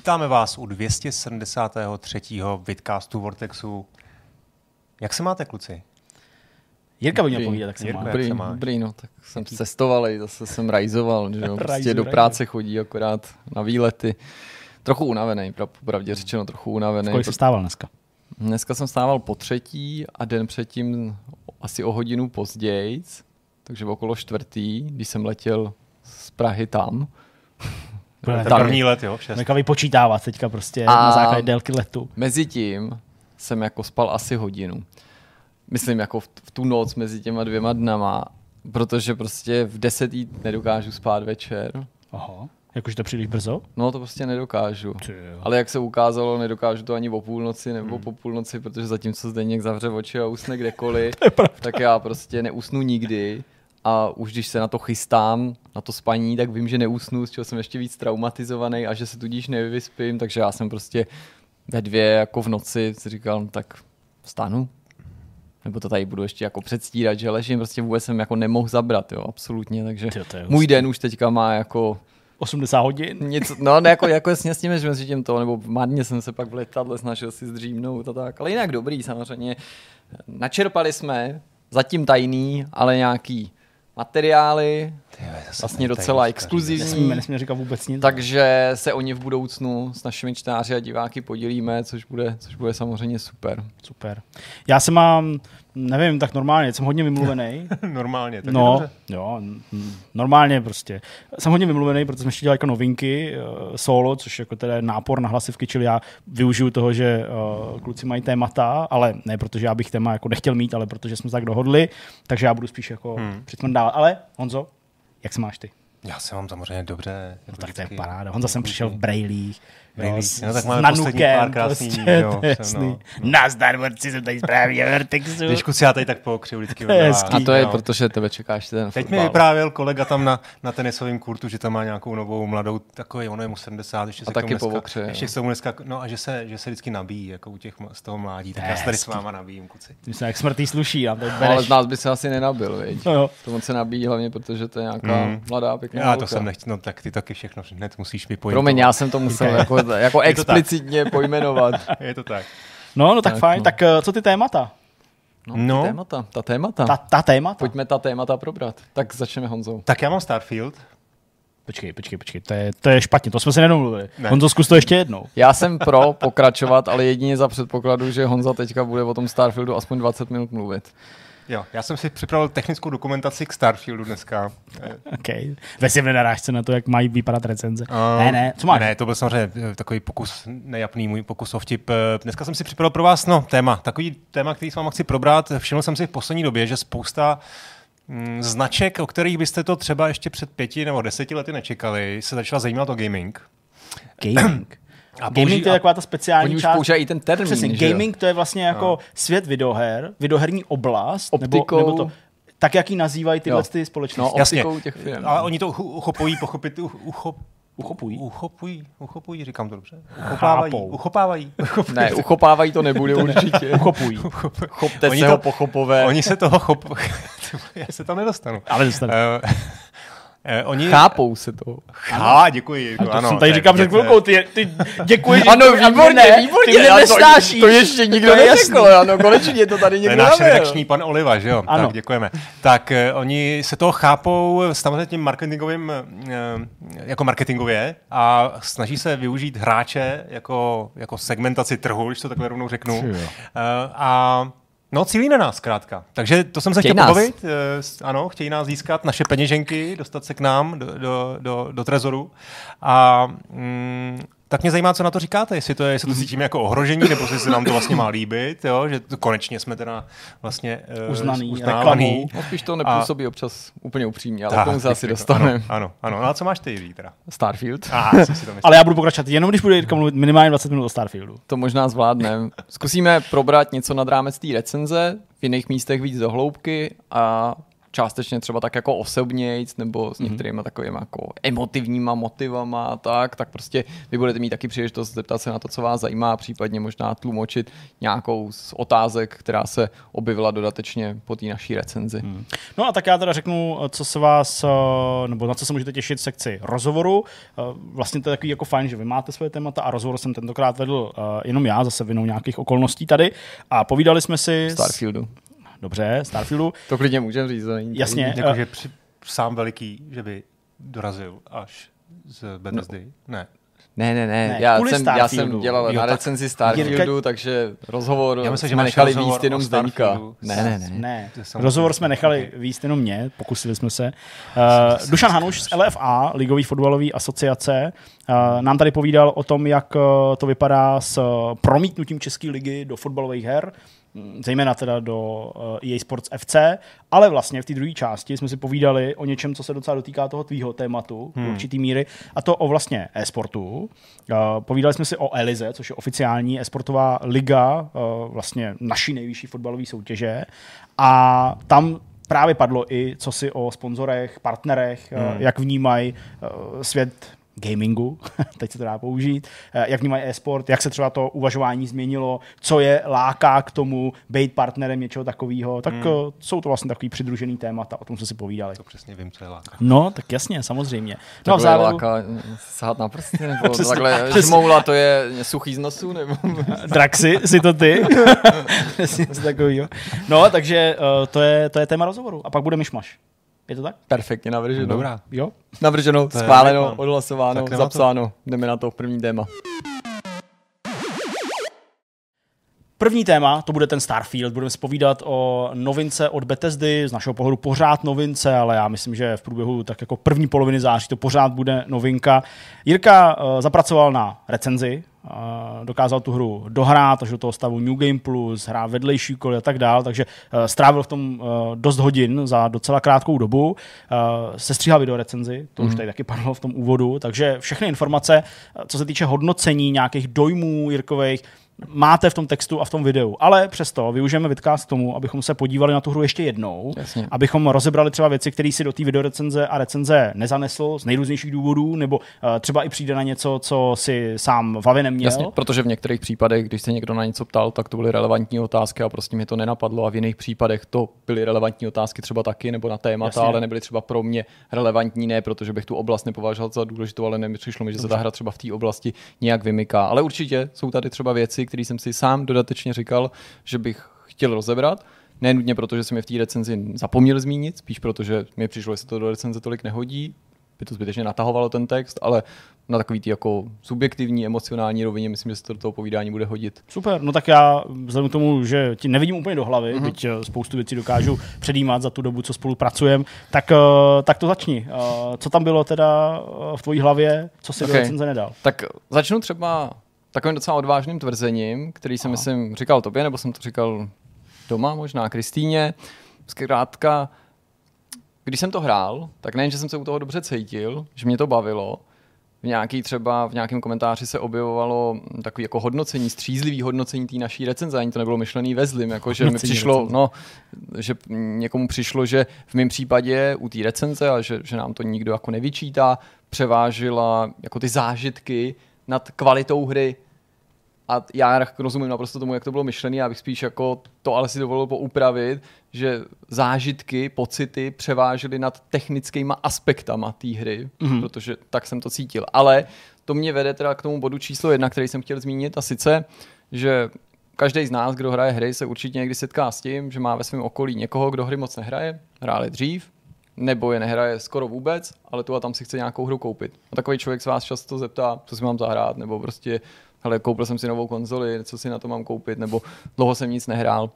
Vítáme vás u 273. Vidcastu Vortexu. Jak se máte, kluci? Jirka by měl povídat, tak se Jirko, má. jak Dobrý, se máš? dobrý, no, tak jsem cestovalej, zase jsem rajzoval, že jo, prostě Rajzu, do rajzu. práce chodí akorát na výlety. Trochu unavený, pra- popravdě řečeno, trochu unavený. Kolik jsi stával dneska? Dneska jsem stával po třetí a den předtím asi o hodinu později, takže okolo čtvrtý, když jsem letěl z Prahy tam. Ten Tam. první let, jo? šest. Nechal vypočítávat teďka prostě A- na základě délky letu. Mezitím jsem jako spal asi hodinu. Myslím jako v, v tu noc mezi těma dvěma dnama, protože prostě v deset jít nedokážu spát večer. Aha. Jakože to příliš brzo? No to prostě nedokážu. Ale jak se ukázalo, nedokážu to ani o půlnoci nebo po půlnoci, protože zatímco Zdeněk zavře oči a usne kdekoliv, tak já prostě neusnu nikdy. A už když se na to chystám, na to spaní, tak vím, že neusnu, z čeho jsem ještě víc traumatizovaný a že se tudíž nevyspím, takže já jsem prostě ve dvě jako v noci si říkal, no tak vstanu. Nebo to tady budu ještě jako předstírat, že ležím, prostě vůbec jsem jako nemohl zabrat, jo, absolutně, takže můj den už teďka má jako 80 hodin? Něco, no ne, jako, jako jasně s tím, že mezi tím to, nebo marně jsem se pak v letadle snažil si zdřímnout a tak, ale jinak dobrý samozřejmě. Načerpali jsme, zatím tajný, ale nějaký materiály, vlastně docela exkluzivní. Nesmíme, nesmíme říkat vůbec nic. Takže se o ně v budoucnu s našimi čtenáři a diváky podělíme, což bude, což bude samozřejmě super. Super. Já se mám, nevím, tak normálně, jsem hodně vymluvený. Normálně, tak je No, dobře. jo, normálně prostě. Jsem hodně vymluvený, protože jsme ještě dělali jako novinky, uh, solo, což jako teda je nápor na hlasivky, čili já využiju toho, že uh, kluci mají témata, ale ne protože já bych téma jako nechtěl mít, ale protože jsme se tak dohodli, takže já budu spíš jako hmm. přitmrdávat. Ale Honzo, jak se máš ty? Já se mám samozřejmě dobře. No, tak to je paráda. Honza jsem přišel v brejlích. Brejlích. jo, No, tak máme s poslední Nanukem, pár krásných prostě, dní, jo, to je jsem, no, Nazdar, borci, jsem tady správně v Vertexu. Když kluci, já tady tak pokřiju vždycky. To hezký. A to je, jo. protože tebe čekáš ten Teď mi fotbal. vyprávěl kolega tam na, na tenisovém kurtu, že tam má nějakou novou mladou, takový, ono je mu 70, ještě se A taky dneska, ještě se tomu dneska, no a že se, že se vždycky nabíjí, jako u těch z toho mládí, tak To já se tady s hezký. váma nabíjím, kluci. Myslím, jak smrtý sluší. A teď Ale bereš. z nás by se asi nenabil, viď? No jo. To on se nabíjí hlavně, protože to je nějaká Mm. mladá, pěkná Já to jsem nechtěl, no tak ty taky všechno hned musíš vypojit. Promiň, já jsem to musel jako, jako Je explicitně pojmenovat. Je to tak. No, no tak, Tak, fajn. no. Tak eh, co ty témata? No, No. Ta témata, ta témata. Ta, ta témata? Pojďme ta témata probrat. Tak začneme Honzou. Tak já mám Starfield. Počkej, počkej, počkej, to je, to je špatně, to jsme si nedomluvili. Ne. Honzo, zkus to ještě jednou. Já jsem pro pokračovat, ale jedině za předpokladu, že Honza teďka bude o tom Starfieldu aspoň 20 minut mluvit. Jo, já jsem si připravil technickou dokumentaci k Starfieldu dneska. OK. Vesím narážce na to, jak mají vypadat recenze. A- ne, ne, co máš? Ne, to byl samozřejmě eh, takový pokus, nejapný můj pokus o vtip. Eh, Dneska jsem si připravil pro vás no, téma, takový téma, který s váma chci probrat. Všiml jsem si v poslední době, že spousta mm, značek, o kterých byste to třeba ještě před pěti nebo deseti lety nečekali, se začala zajímat o gaming. Gaming. A gaming to je taková ta Oni speciální už část. používají i ten termín, Přesně, gaming to je vlastně jako svět videoher, videoherní oblast, nebo, Optikou. nebo to, tak jak ji nazývají tyhle Jo. ty No, společnosti. Jasně, optikou těch firm. ale oni to uchopují, pochopit, uchop, Uchopují? uchopují, uchopují, říkám to dobře. Uchopávají, Chápou. uchopávají. Ne, uchopávají to nebude určitě. Uchopují. Chopte Oni se to- ho pochopové. Oni se toho chop... Já se tam nedostanu. Ale dostane. Eh, eh, oni... Chápou se to. Chá, děkuji. to ano, jsem tady říkal před eh, chvilkou, ty, ty děkuji, že Ano, mě výborně, ne, výborně. Ty mě to, to ještě nikdo To je neřekl, ano, konečně to tady To je někdo náš redakční pan Oliva, že jo? Ano. Tak děkujeme. Tak eh, oni se toho chápou samozřejmě tím marketingovým, eh, jako marketingově a snaží se využít hráče jako, jako segmentaci trhu, když to takhle rovnou řeknu. Eh, a No, cílí na nás zkrátka. Takže to jsem se chtěl pobavit. eh, Ano, chtějí nás získat naše peněženky, dostat se k nám do, do, do, do trezoru. A mm, tak mě zajímá, co na to říkáte, jestli to, je, jestli to cítíme jako ohrožení, nebo jestli se nám to vlastně má líbit, jo? že to konečně jsme teda vlastně uh, Uznaný uznávaný. reklamou. No, spíš to nepůsobí občas úplně upřímně, ale Tak, tomu se asi pěkně. dostaneme. Ano, ano, ano. No a co máš ty, Jiří, teda? Starfield. Aha, si to. Ale já budu pokračovat jenom, když bude Jirka mluvit minimálně 20 minut o Starfieldu. To možná zvládneme. Zkusíme probrat něco nad rámec té recenze, v jiných místech víc do hloubky a částečně třeba tak jako osobnějc nebo s mhm. některými takovými jako emotivníma motivama a tak, tak prostě vy budete mít taky příležitost zeptat se na to, co vás zajímá, případně možná tlumočit nějakou z otázek, která se objevila dodatečně po té naší recenzi. Hmm. No a tak já teda řeknu, co se vás, eh, nebo na co se můžete těšit v sekci rozhovoru. Eh, vlastně to je takový jako fajn, že vy máte svoje témata a rozhovor jsem tentokrát vedl eh, jenom já, zase vinou nějakých okolností tady. A povídali jsme si... Starfieldu. Dobře, Starfieldu. To klidně můžeme říct. To není Jasně. Jakože při, sám veliký, že by dorazil až z Bethesdy? No. Ne. Ne, ne, ne, ne já, jsem, já jsem dělal jo, na recenzi Starfieldu, Jirka... takže rozhovor já myslím, že jsme nechali výst jenom Zdeňka. Ne, ne, ne. ne. Rozhovor jsme nechali okay. výst jenom mě, pokusili jsme se. Uh, Dušan Hanuš z LFA, Ligový fotbalové asociace, uh, nám tady povídal o tom, jak to vypadá s promítnutím České ligy do fotbalových her zejména teda do EA Sports FC, ale vlastně v té druhé části jsme si povídali o něčem, co se docela dotýká toho tvýho tématu hmm. určitý míry, a to o vlastně e-sportu. Povídali jsme si o Elize, což je oficiální e-sportová liga vlastně naší nejvyšší fotbalové soutěže a tam právě padlo i co si o sponzorech, partnerech, hmm. jak vnímají svět gamingu, teď se to dá použít, eh, jak vnímají e-sport, jak se třeba to uvažování změnilo, co je láká k tomu být partnerem něčeho takového, tak hmm. Eh, jsou to vlastně takový přidružený témata, o tom jsme si povídali. To přesně vím, co je láká. No, tak jasně, samozřejmě. No, v závěru... láká sahat na prsty, nebo přesně, takhle přesně. žmoula, to je suchý z nosu, nebo... Draxi, si to ty? přesně takového. No, takže uh, to, je, to je téma rozhovoru. A pak bude myšmaš. Je to tak? Perfektně navrženo. Dobrá. Jo? Navrženo, to schváleno, odhlasováno, zapsáno. To. Jdeme na to první téma. První téma, to bude ten Starfield. Budeme spovídat o novince od Bethesdy, z našeho pohledu pořád novince, ale já myslím, že v průběhu tak jako první poloviny září to pořád bude novinka. Jirka uh, zapracoval na recenzi dokázal tu hru dohrát až do toho stavu New Game Plus, hrá vedlejší koly a tak dál, takže uh, strávil v tom uh, dost hodin za docela krátkou dobu. Uh, sestříhal video recenzi, to mm. už mhm. tady taky padlo v tom úvodu, takže všechny informace, co se týče hodnocení nějakých dojmů Jirkových, máte v tom textu a v tom videu. Ale přesto využijeme vidcast k tomu, abychom se podívali na tu hru ještě jednou, Jasně. abychom rozebrali třeba věci, které si do té videorecenze a recenze nezanesl z nejrůznějších důvodů, nebo uh, třeba i přijde na něco, co si sám v hlavě neměl. Jasně, protože v některých případech, když se někdo na něco ptal, tak to byly relevantní otázky a prostě mi to nenapadlo a v jiných případech to byly relevantní otázky třeba taky nebo na témata, Jasně. ale nebyly třeba pro mě relevantní, ne protože bych tu oblast nepovažoval za důležitou, ale nepřišlo mi, že se ta hra třeba v té oblasti nějak vymyká. Ale určitě jsou tady třeba věci, který jsem si sám dodatečně říkal, že bych chtěl rozebrat. Nenutně proto, že jsem je v té recenzi zapomněl zmínit, spíš proto, že mi přišlo, že se to do recenze tolik nehodí, by to zbytečně natahovalo ten text, ale na takový ty jako subjektivní, emocionální rovině myslím, že se to do toho povídání bude hodit. Super, no tak já vzhledem k tomu, že ti nevidím úplně do hlavy, mm-hmm. byť eh, spoustu věcí dokážu předjímat za tu dobu, co spolu pracujeme, tak, uh, tak to začni. Uh, co tam bylo teda v tvojí hlavě, co si okay. do recenze nedal? Tak začnu třeba takovým docela odvážným tvrzením, který jsem, Aha. myslím, říkal tobě, nebo jsem to říkal doma, možná Kristýně. Zkrátka, když jsem to hrál, tak nejen, že jsem se u toho dobře cítil, že mě to bavilo, v nějaký třeba v nějakém komentáři se objevovalo takový jako hodnocení, střízlivý hodnocení té naší recenze, ani to nebylo myšlený ve zlým, jako že mi přišlo, no, že někomu přišlo, že v mém případě u té recenze, a že, že nám to nikdo jako nevyčítá, převážila jako ty zážitky nad kvalitou hry. A já rozumím naprosto tomu, jak to bylo myšlené, já bych spíš jako to ale si dovolil poupravit, že zážitky, pocity převážely nad technickými aspektama té hry, mm-hmm. protože tak jsem to cítil. Ale to mě vede teda k tomu bodu číslo jedna, který jsem chtěl zmínit, a sice, že každý z nás, kdo hraje hry, se určitě někdy setká s tím, že má ve svém okolí někoho, kdo hry moc nehraje, hráli dřív, nebo je nehraje skoro vůbec, ale tu a tam si chce nějakou hru koupit. A takový člověk se vás často zeptá, co si mám zahrát, nebo prostě, hele, koupil jsem si novou konzoli, co si na to mám koupit, nebo dlouho jsem nic nehrál.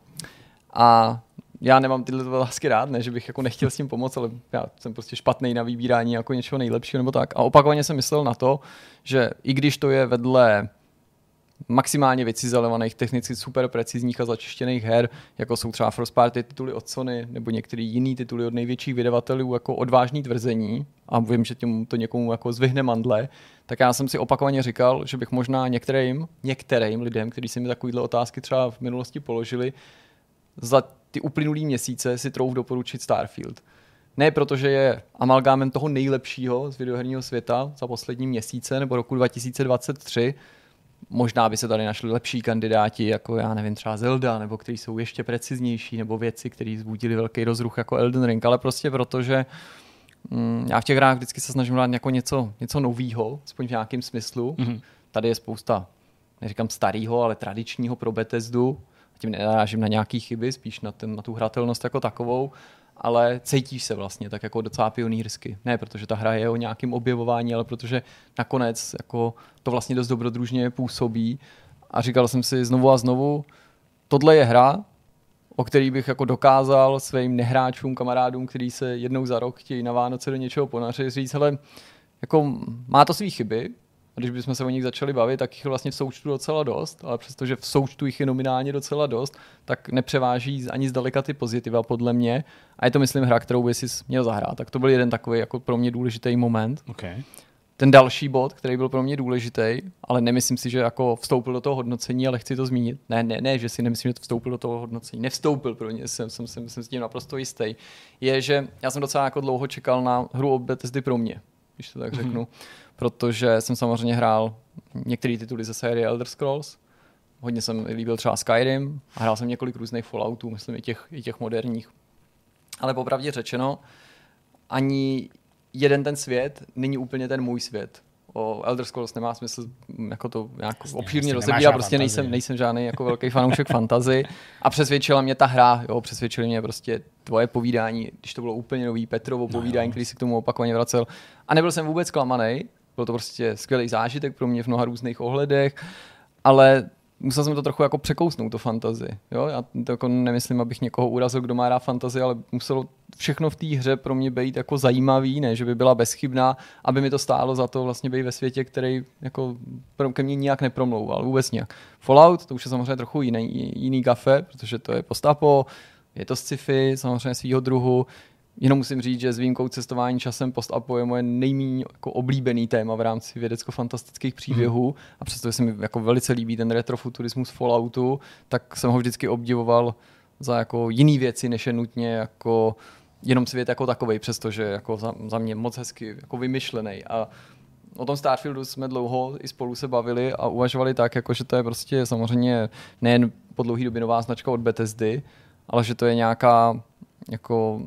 A já nemám tyhle otázky rád, ne, že bych jako nechtěl s tím pomoct, ale já jsem prostě špatný na vybírání jako něčeho nejlepšího nebo tak. A opakovaně jsem myslel na to, že i když to je vedle maximálně vycizelovaných, technicky super precizních a začištěných her, jako jsou třeba first party tituly od Sony nebo některé jiné tituly od největších vydavatelů, jako odvážný tvrzení, a vím, že tím to někomu jako zvyhne mandle, tak já jsem si opakovaně říkal, že bych možná některým, některým lidem, kteří si mi takovéhle otázky třeba v minulosti položili, za ty uplynulý měsíce si trouf doporučit Starfield. Ne protože je amalgámem toho nejlepšího z videoherního světa za poslední měsíce nebo roku 2023, možná by se tady našli lepší kandidáti, jako já nevím, třeba Zelda, nebo kteří jsou ještě preciznější, nebo věci, které zbudili velký rozruch jako Elden Ring, ale prostě protože mm, já v těch hrách vždycky se snažím dát jako něco, něco novýho, aspoň v nějakém smyslu. Mm-hmm. Tady je spousta, neříkám starého, ale tradičního pro Bethesdu, tím nenarážím na nějaké chyby, spíš na, ten, na tu hratelnost jako takovou, ale cítíš se vlastně tak jako docela pionýrsky. Ne protože ta hra je o nějakém objevování, ale protože nakonec jako to vlastně dost dobrodružně působí. A říkal jsem si znovu a znovu, tohle je hra, o který bych jako dokázal svým nehráčům, kamarádům, kteří se jednou za rok chtějí na Vánoce do něčeho ponařit, říct, hele, jako má to své chyby, a když bychom se o nich začali bavit, tak jich vlastně v součtu docela dost, ale přestože v součtu jich je nominálně docela dost, tak nepřeváží ani zdaleka ty pozitiva podle mě. A je to, myslím, hra, kterou by si měl zahrát. Tak to byl jeden takový jako pro mě důležitý moment. Okay. Ten další bod, který byl pro mě důležitý, ale nemyslím si, že jako vstoupil do toho hodnocení, ale chci to zmínit. Ne, ne, ne, že si nemyslím, že to vstoupil do toho hodnocení. Nevstoupil pro mě, jsem, jsem, jsem, jsem s tím naprosto jistý. Je, že já jsem docela jako dlouho čekal na hru o Bethesdy pro mě, když to tak mm-hmm. Protože jsem samozřejmě hrál některé tituly ze série Elder Scrolls, hodně jsem líbil třeba Skyrim a hrál jsem několik různých Falloutů, myslím i těch, i těch moderních. Ale popravdě řečeno, ani jeden ten svět není úplně ten můj svět. O Elder Scrolls nemá smysl jako to nějak Jasně, obšírně rozebírat, prostě nejsem, nejsem žádný jako velký fanoušek fantazy. A přesvědčila mě ta hra, jo, přesvědčili mě prostě tvoje povídání, když to bylo úplně nový Petrovo no povídání, no, který si k tomu opakovaně vracel. A nebyl jsem vůbec klamaný, byl to prostě skvělý zážitek pro mě v mnoha různých ohledech, ale musel jsem to trochu jako překousnout, to fantazy. Jo? Já to jako nemyslím, abych někoho urazil, kdo má rád fantazy, ale muselo všechno v té hře pro mě být jako zajímavý, ne, že by byla bezchybná, aby mi to stálo za to vlastně být ve světě, který jako ke mně nijak nepromlouval, vůbec nějak. Fallout, to už je samozřejmě trochu jiný, jiný kafe, protože to je postapo, je to sci-fi, samozřejmě svýho druhu, Jenom musím říct, že s výjimkou cestování časem post-apo je moje nejméně jako oblíbený téma v rámci vědecko-fantastických příběhů mm. a přestože se mi jako velice líbí ten retrofuturismus Falloutu, tak jsem ho vždycky obdivoval za jako jiný věci, než je nutně jako jenom svět jako takový, přestože jako za, za mě moc hezky jako vymyšlený. A o tom Starfieldu jsme dlouho i spolu se bavili a uvažovali tak, jako že to je prostě samozřejmě nejen po dlouhý době nová značka od Bethesdy, ale že to je nějaká jako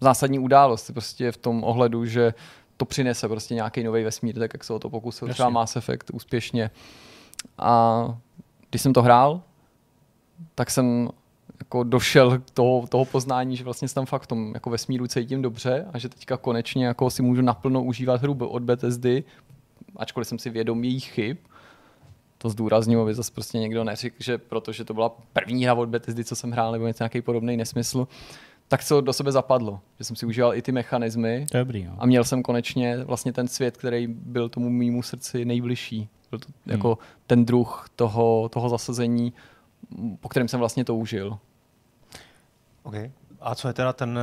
zásadní událost prostě v tom ohledu, že to přinese prostě nějaký nový vesmír, tak jak se o to pokusil Jasně. třeba Mass Effect úspěšně. A když jsem to hrál, tak jsem jako došel k toho, toho poznání, že vlastně tam fakt v tom jako vesmíru cítím dobře a že teďka konečně jako si můžu naplno užívat hru od Bethesdy, ačkoliv jsem si vědom jejich chyb, to zdůrazňuji, aby zase prostě někdo neřekl, že protože to byla první hra od Bethesdy, co jsem hrál, nebo něco nějaký podobný nesmysl, tak co do sebe zapadlo. Že jsem si užíval i ty mechanismy Dobrý, jo. a měl jsem konečně vlastně ten svět, který byl tomu mýmu srdci nejbližší. Byl to hmm. jako ten druh toho, toho zasazení, po kterém jsem vlastně toužil. Okay. A co je teda ten,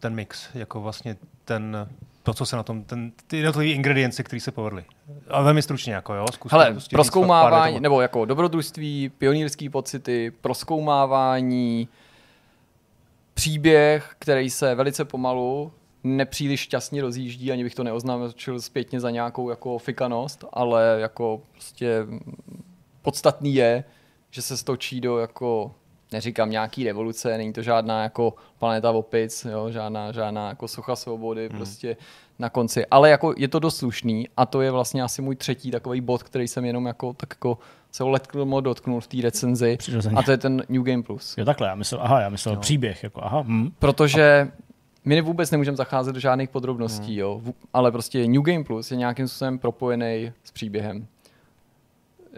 ten mix, jako vlastně ten, to, co se na tom, ten, ty jednotlivé ingredience, které se povedly. Ale velmi stručně, jako jo, zkuste. Hele, proskoumávání, nebo jako dobrodružství, pionýrský pocity, proskoumávání, příběh, který se velice pomalu nepříliš šťastně rozjíždí, ani bych to neoznámil zpětně za nějakou jako fikanost, ale jako prostě podstatný je, že se stočí do jako neříkám nějaký revoluce, není to žádná jako planeta opic, jo, žádná, žádná jako socha svobody, hmm. prostě na konci. Ale jako je to dost slušný a to je vlastně asi můj třetí takový bod, který jsem jenom jako tak jako se ho letkl dotknul v té recenzi Přirozeně. a to je ten New Game Plus. Jo takhle, já myslel, aha, já myslel no. příběh, jako aha. Hm. Protože my vůbec nemůžeme zacházet do žádných podrobností, hmm. jo, ale prostě New Game Plus je nějakým způsobem propojený s příběhem.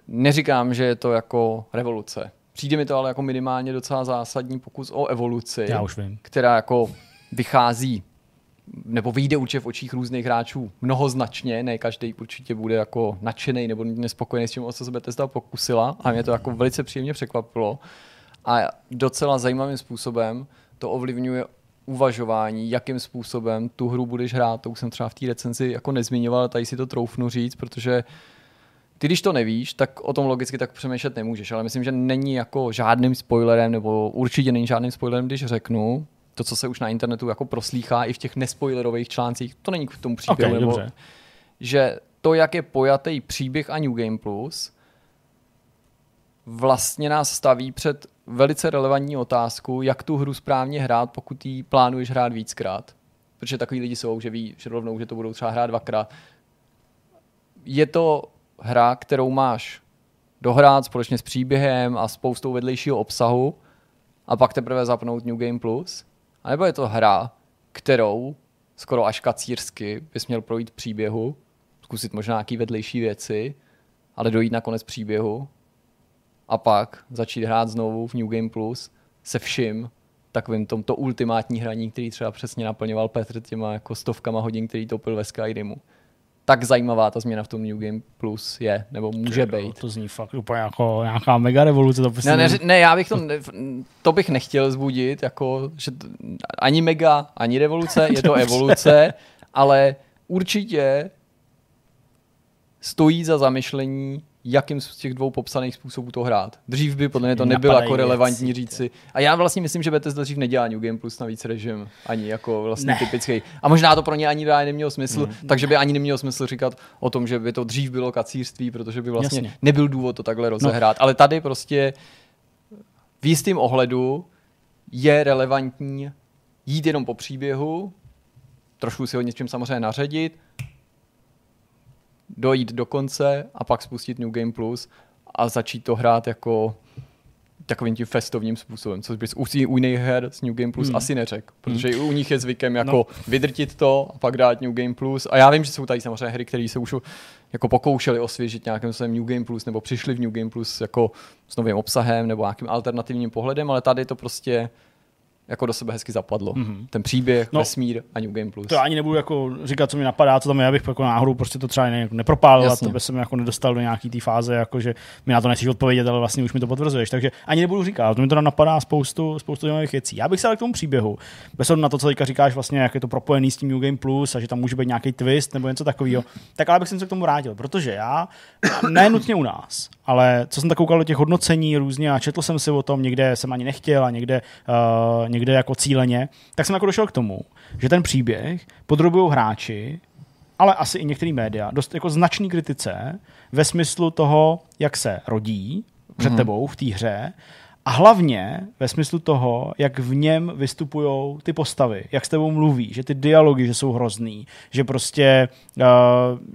Neříkám, že je to jako revoluce. Přijde mi to ale jako minimálně docela zásadní pokus o evoluci, Já už vím. která jako vychází nebo vyjde určitě v očích různých hráčů mnohoznačně, ne každý určitě bude jako nadšený nebo nespokojený s tím, o co se Bethesda pokusila a mě to jako velice příjemně překvapilo. A docela zajímavým způsobem to ovlivňuje uvažování, jakým způsobem tu hru budeš hrát, to už jsem třeba v té recenzi jako nezmiňoval, tady si to troufnu říct, protože ty když to nevíš, tak o tom logicky tak přemýšlet nemůžeš, ale myslím, že není jako žádným spoilerem, nebo určitě není žádným spoilerem, když řeknu, to, co se už na internetu jako proslýchá i v těch nespoilerových článcích, to není k tomu příběhu, okay, nebo, dobře. že to, jak je pojatý příběh a New Game Plus, vlastně nás staví před velice relevantní otázku, jak tu hru správně hrát, pokud ji plánuješ hrát víckrát. Protože takový lidi jsou, že ví že rovnou, že to budou třeba hrát dvakrát. Je to hra, kterou máš dohrát společně s příběhem a spoustou vedlejšího obsahu a pak teprve zapnout New Game Plus? A nebo je to hra, kterou skoro až kacírsky bys měl projít příběhu, zkusit možná nějaký vedlejší věci, ale dojít na konec příběhu a pak začít hrát znovu v New Game Plus se vším, takovým tomto ultimátní hraní, který třeba přesně naplňoval Petr těma jako stovkama hodin, který topil ve Skyrimu. Tak zajímavá ta změna v tom New Game Plus je, nebo může být. To zní fakt úplně jako nějaká mega revoluce. To prostě ne, ne, ne, já bych to, ne, to bych nechtěl zbudit, jako, že to, ani mega, ani revoluce, je to evoluce, ale určitě stojí za zamyšlení, jakým z těch dvou popsaných způsobů to hrát. Dřív by podle mě to nebylo jako relevantní věci. říci. A já vlastně myslím, že Bethesda dřív nedělá New Game Plus navíc režim, ani jako vlastně ne. typický. A možná to pro ně ani nemělo smysl, mm. takže by ani nemělo smysl říkat o tom, že by to dřív bylo kacírství, protože by vlastně Jasně. nebyl důvod to takhle rozehrát. No. Ale tady prostě v jistém ohledu je relevantní jít jenom po příběhu, trošku si ho něčím samozřejmě naředit, dojít do konce a pak spustit New Game Plus a začít to hrát jako takovým tím festovním způsobem, což bys u, u jiných her s New Game Plus hmm. asi neřekl, protože hmm. u nich je zvykem jako no. vydrtit to a pak dát New Game Plus a já vím, že jsou tady samozřejmě hry, které se už jako pokoušeli osvěžit nějakým svým New Game Plus nebo přišli v New Game Plus jako s novým obsahem nebo nějakým alternativním pohledem, ale tady to prostě jako do sebe hezky zapadlo. Mm-hmm. Ten příběh, no, vesmír a New Game Plus. To ani nebudu jako říkat, co mi napadá, co tam je, abych jako náhodou prostě to třeba ne, nepropálil a to by jsem jako nedostal do nějaký té fáze, jako že mi na to nechceš odpovědět, ale vlastně už mi to potvrzuješ. Takže ani nebudu říkat, to mi to napadá spoustu, spoustu zajímavých věcí. Já bych se ale k tomu příběhu, bez na to, co teďka říkáš, vlastně, jak je to propojený s tím New Game Plus a že tam může být nějaký twist nebo něco takového, tak ale bych se k tomu vrátil, protože já, ne nutně u nás, ale co jsem tak koukal do těch hodnocení různě a četl jsem si o tom, někde jsem ani nechtěl a někde, uh, někde jako cíleně, tak jsem jako došel k tomu, že ten příběh podrobují hráči, ale asi i některý média, dost jako značný kritice ve smyslu toho, jak se rodí před mm-hmm. tebou v té hře a hlavně ve smyslu toho, jak v něm vystupují ty postavy, jak s tebou mluví, že ty dialogy, že jsou hrozný, že prostě, uh,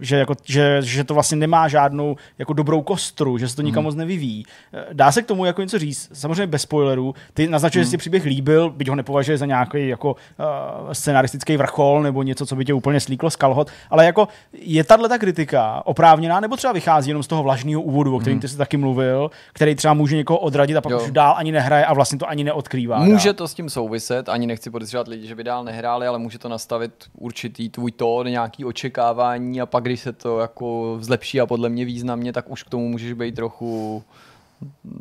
že, jako, že, že to vlastně nemá žádnou jako dobrou kostru, že se to nikam mm. moc nevyvíjí. Eh, dá se k tomu jako něco říct, samozřejmě bez spoilerů. Ty naznačuješ, mm. že si příběh líbil, byť ho nepovažuje za nějaký jako uh, scenaristický vrchol nebo něco, co by tě úplně slíklo z kalhot, ale jako je tahle ta kritika oprávněná, nebo třeba vychází jenom z toho vlažného úvodu, o kterém mm. ty jsi taky mluvil, který třeba může někoho odradit a pak jo. už dál ani nehraje a vlastně to ani neodkrývá. Může dál. to s tím souviset, ani nechci podezřívat lidi, že by dál nehráli, ale může to nastavit určitý tvůj tón, nějaký očekávání a pak, když se to jako zlepší a podle mě významně, tak už k tomu můžeš být trochu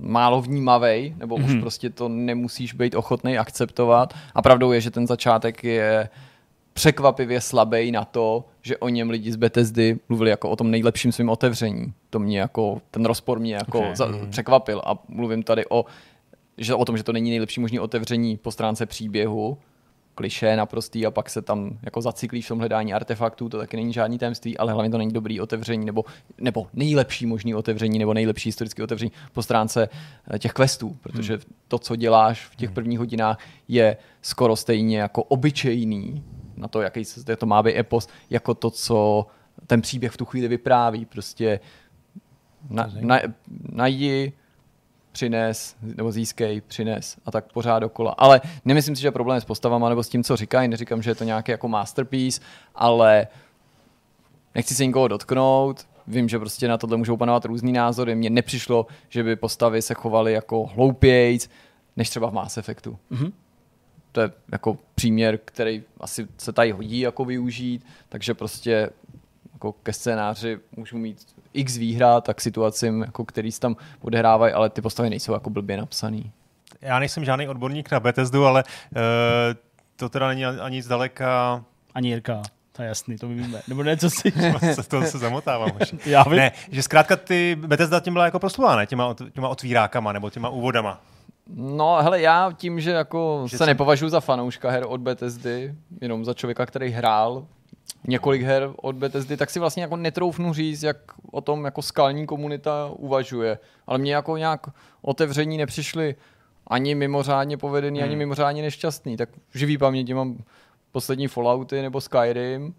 málo vnímavej, nebo mm-hmm. už mhm. prostě to nemusíš být ochotný akceptovat. A pravdou je, že ten začátek je překvapivě slabý na to, že o něm lidi z Bethesdy mluvili jako o tom nejlepším svým otevření. To mě jako, ten rozpor mě jako okay. za, překvapil a mluvím tady o že o tom, že to není nejlepší možný otevření po stránce příběhu, kliše naprostý a pak se tam jako zacyklí v tom hledání artefaktů, to taky není žádný tajemství, ale hlavně to není dobrý otevření nebo, nebo nejlepší možný otevření nebo nejlepší historický otevření po stránce eh, těch questů, protože hmm. to, co děláš v těch hmm. prvních hodinách, je skoro stejně jako obyčejný na to, jaký to má být epos, jako to, co ten příběh v tu chvíli vypráví. Prostě na, na, najdi přines, nebo získej, přines a tak pořád dokola. Ale nemyslím si, že je problém s postavama nebo s tím, co říkají. Neříkám, že je to nějaký jako masterpiece, ale nechci se nikoho dotknout. Vím, že prostě na tohle můžou panovat různý názory. Mně nepřišlo, že by postavy se chovaly jako hloupějc, než třeba v Mass Effectu. Mm-hmm. To je jako příměr, který asi se tady hodí jako využít, takže prostě jako ke scénáři můžu mít x výhrad tak situacím, jako který se tam odehrávají, ale ty postavy nejsou jako blbě napsaný. Já nejsem žádný odborník na Bethesdu, ale uh, to teda není ani zdaleka... Ani Jirka. To je jasný, to my víme. Nebo ne, co si... se to se zamotávám už. Já vím. Ne, že zkrátka ty Bethesda tím byla jako proslulá, ne? Těma, těma otvírákama nebo těma úvodama. No, hele, já tím, že jako Že že se jsem- nepovažuji za fanouška her od Bethesdy, jenom za člověka, který hrál několik her od Bethesdy, tak si vlastně jako netroufnu říct, jak o tom jako skalní komunita uvažuje. Ale mě jako nějak otevření nepřišly ani mimořádně povedený, Hmm. ani mimořádně nešťastný. Tak v živý paměti mám poslední Fallouty nebo Skyrim.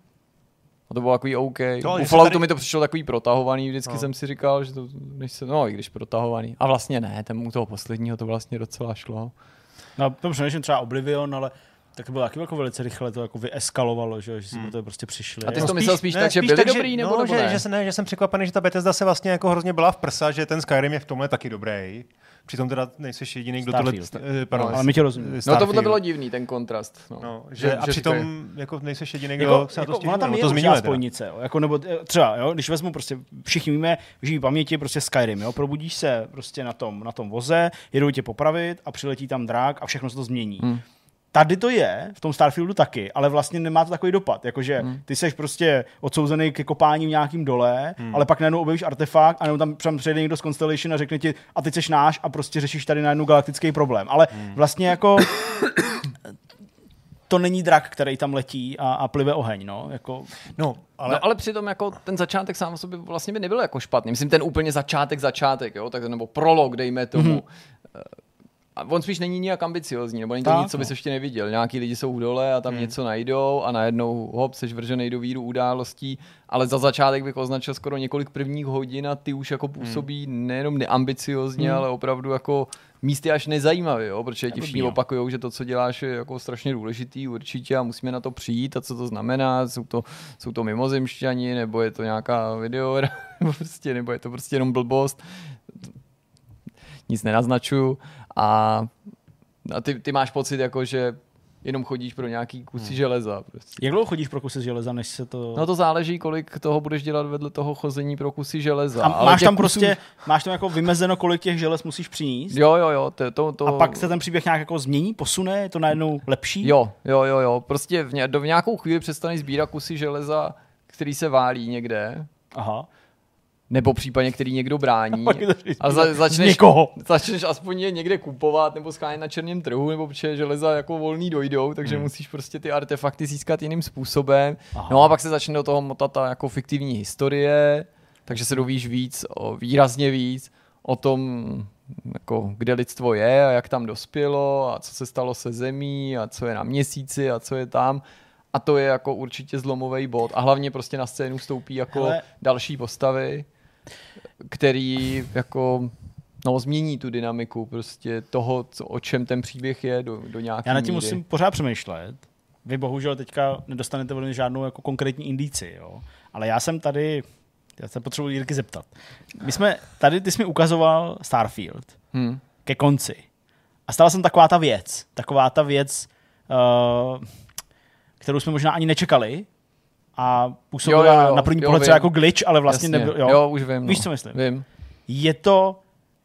A to bylo takový OK. No, U Falloutu tady- mi to přišlo takový protahovaný, vždycky No. no. jsem si říkal, že to, než se, no i když protahovaný. A vlastně ne, ten u toho posledního to vlastně docela šlo. No, to přemýšlím třeba Oblivion, ale tak to bylo taky jako velice rychle, to jako vyeskalovalo, že, že si Hmm. to prostě přišli. A ty jsi to myslel spíš tak, že byli tak, dobrý, nebo- no, nebo že, ne? že, jsem, ne, že jsem překvapený, že ta Bethesda se vlastně jako hrozně byla v prsa, že ten Skyrim je v tomhle taky dobrý. Přitom teda nejsi jediný, kdo tohle... Eh, Pardon, No, ale my tě rozumíme. No to bylo divný, ten kontrast. No. No, že, a přitom jako nejsi jediný, kdo jako, se na to jako, stěžuje, ona tam no, to zmiňuje spojnice, jo, jako, nebo eh, třeba, jo, když vezmu prostě, všichni víme, v živý paměti prostě Skyrim, jo, probudíš se prostě na tom, na tom voze, jedou tě popravit a přiletí tam drak a všechno se to změní. Hmm. Tady to je, v tom Starfieldu taky, ale vlastně nemá to takový dopad. Jakože Hmm. ty seš prostě odsouzený ke kopání v nějakým dole, Hmm. ale pak najednou objevíš artefakt a nebo tam přijde někdo z Constellation a řekne ti, a ty seš náš a prostě řešíš tady najednou galaktický problém. Ale Hmm. vlastně jako to není drak, který tam letí a, a plive oheň, no. Jako, No, Ale... ale, No, ale přitom jako ten začátek sám o sobě vlastně by nebyl jako špatný. Myslím ten úplně začátek, začátek, jo, tak, nebo prolog, dejme tomu. Mm-hmm. A on spíš není nijak ambiciozní, nebo není to Tak, nic, co bys no. ještě neviděl. Nějaký lidi jsou v dole a tam hmm. něco najdou a najednou hop, seš vržený do víru událostí, ale za začátek bych označil skoro několik prvních hodin a ty už jako působí hmm. nejenom neambiciozně, hmm. ale opravdu jako místy až nezajímavě, jo, protože ti Blbý, všichni opakují, že to, co děláš, je jako strašně důležitý určitě a musíme na to přijít a co to znamená, jsou to, jsou to mimozemšťani, nebo je to nějaká video, nebo, prostě, nebo je to prostě jenom blbost. Nic nenaznačuju a, a ty, ty máš pocit, jako, že jenom chodíš pro nějaký kusy hmm. železa. Prostě. jak dlouho chodíš pro kusy železa, než se to... No to záleží, kolik toho budeš dělat vedle toho chození pro kusy železa. a ale máš tam kusů- prostě, máš tam jako vymezeno, kolik těch želez musíš přinést? Jo, jo, jo. To, to, to... A pak se ten příběh nějak jako změní, posune, je to najednou lepší? Jo, jo, jo, jo. Prostě v, ně, do, v nějakou chvíli přestaneš sbírat kusy železa, který se válí někde, Aha. Nebo případně který někdo brání. A za, začneš, někoho. začneš aspoň je někde kupovat nebo schánět na černém trhu, nebo protože železa jako volný dojdou, takže hmm. musíš prostě ty artefakty získat jiným způsobem. Aha. No a pak se začne do toho motat ta jako fiktivní historie, takže se dovíš víc, o, výrazně víc o tom, jako, kde lidstvo je a jak tam dospělo a co se stalo se zemí a co je na měsíci a co je tam. A to je jako určitě zlomový bod. A hlavně prostě na scénu vstoupí jako. Hele. další postavy, který jako no, změní tu dynamiku prostě toho, co, o čem ten příběh je do, do nějaké Já na tím míry. musím pořád přemýšlet. Vy bohužel teďka nedostanete ode mě žádnou jako konkrétní indici, jo. Ale já jsem tady, já se potřebuji Jirky zeptat. My jsme, tady ty jsi mi ukazoval Starfield Hmm. ke konci. A stala jsem taková ta věc, taková ta věc, uh, kterou jsme možná ani nečekali a působila Jo, jo, jo, na první jo, pohled vím. jako glitch, ale vlastně Jasně. nebyl. Jo. jo, už vím. Víš, no. co myslím? Vím. Je to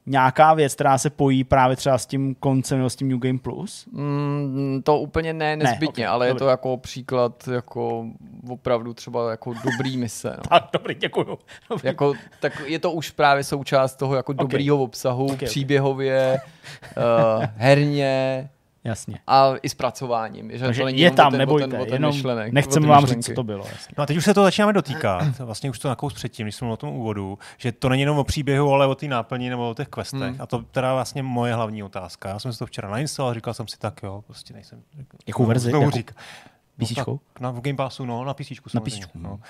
nějaká věc, která se pojí právě třeba s tím koncem nebo s tím New Game Plus? Mm, to úplně ne nezbytně, ok, ale je dobrý. to jako příklad jako opravdu třeba jako dobrý mise. No. Tak, dobrý, děkuju. Dobrý. Jako, tak je to už právě součást toho jako Ok. dobrýho obsahu, Ok, ok. příběhově, uh, herně Jasně. a i zpracováním. Že Takže to není je tam, ten, nebojte, ten, jenom myšlenek, ty vám myšlenky. říct, co to bylo. Jasně. No a teď už se to začínáme dotýkat, vlastně už to nakous předtím, když jsme mluvili o tom úvodu, že to není jenom o příběhu, ale o té náplni nebo o těch questech. Hmm. A to teda vlastně moje hlavní otázka. Já jsem si to včera nainstaloval, říkal jsem si tak, jo, prostě nejsem. Jakou verzi? Jakou? řík. Písíčkou? No, tak, na v Game Passu, no, na PC. Na písíčku. No. Uh,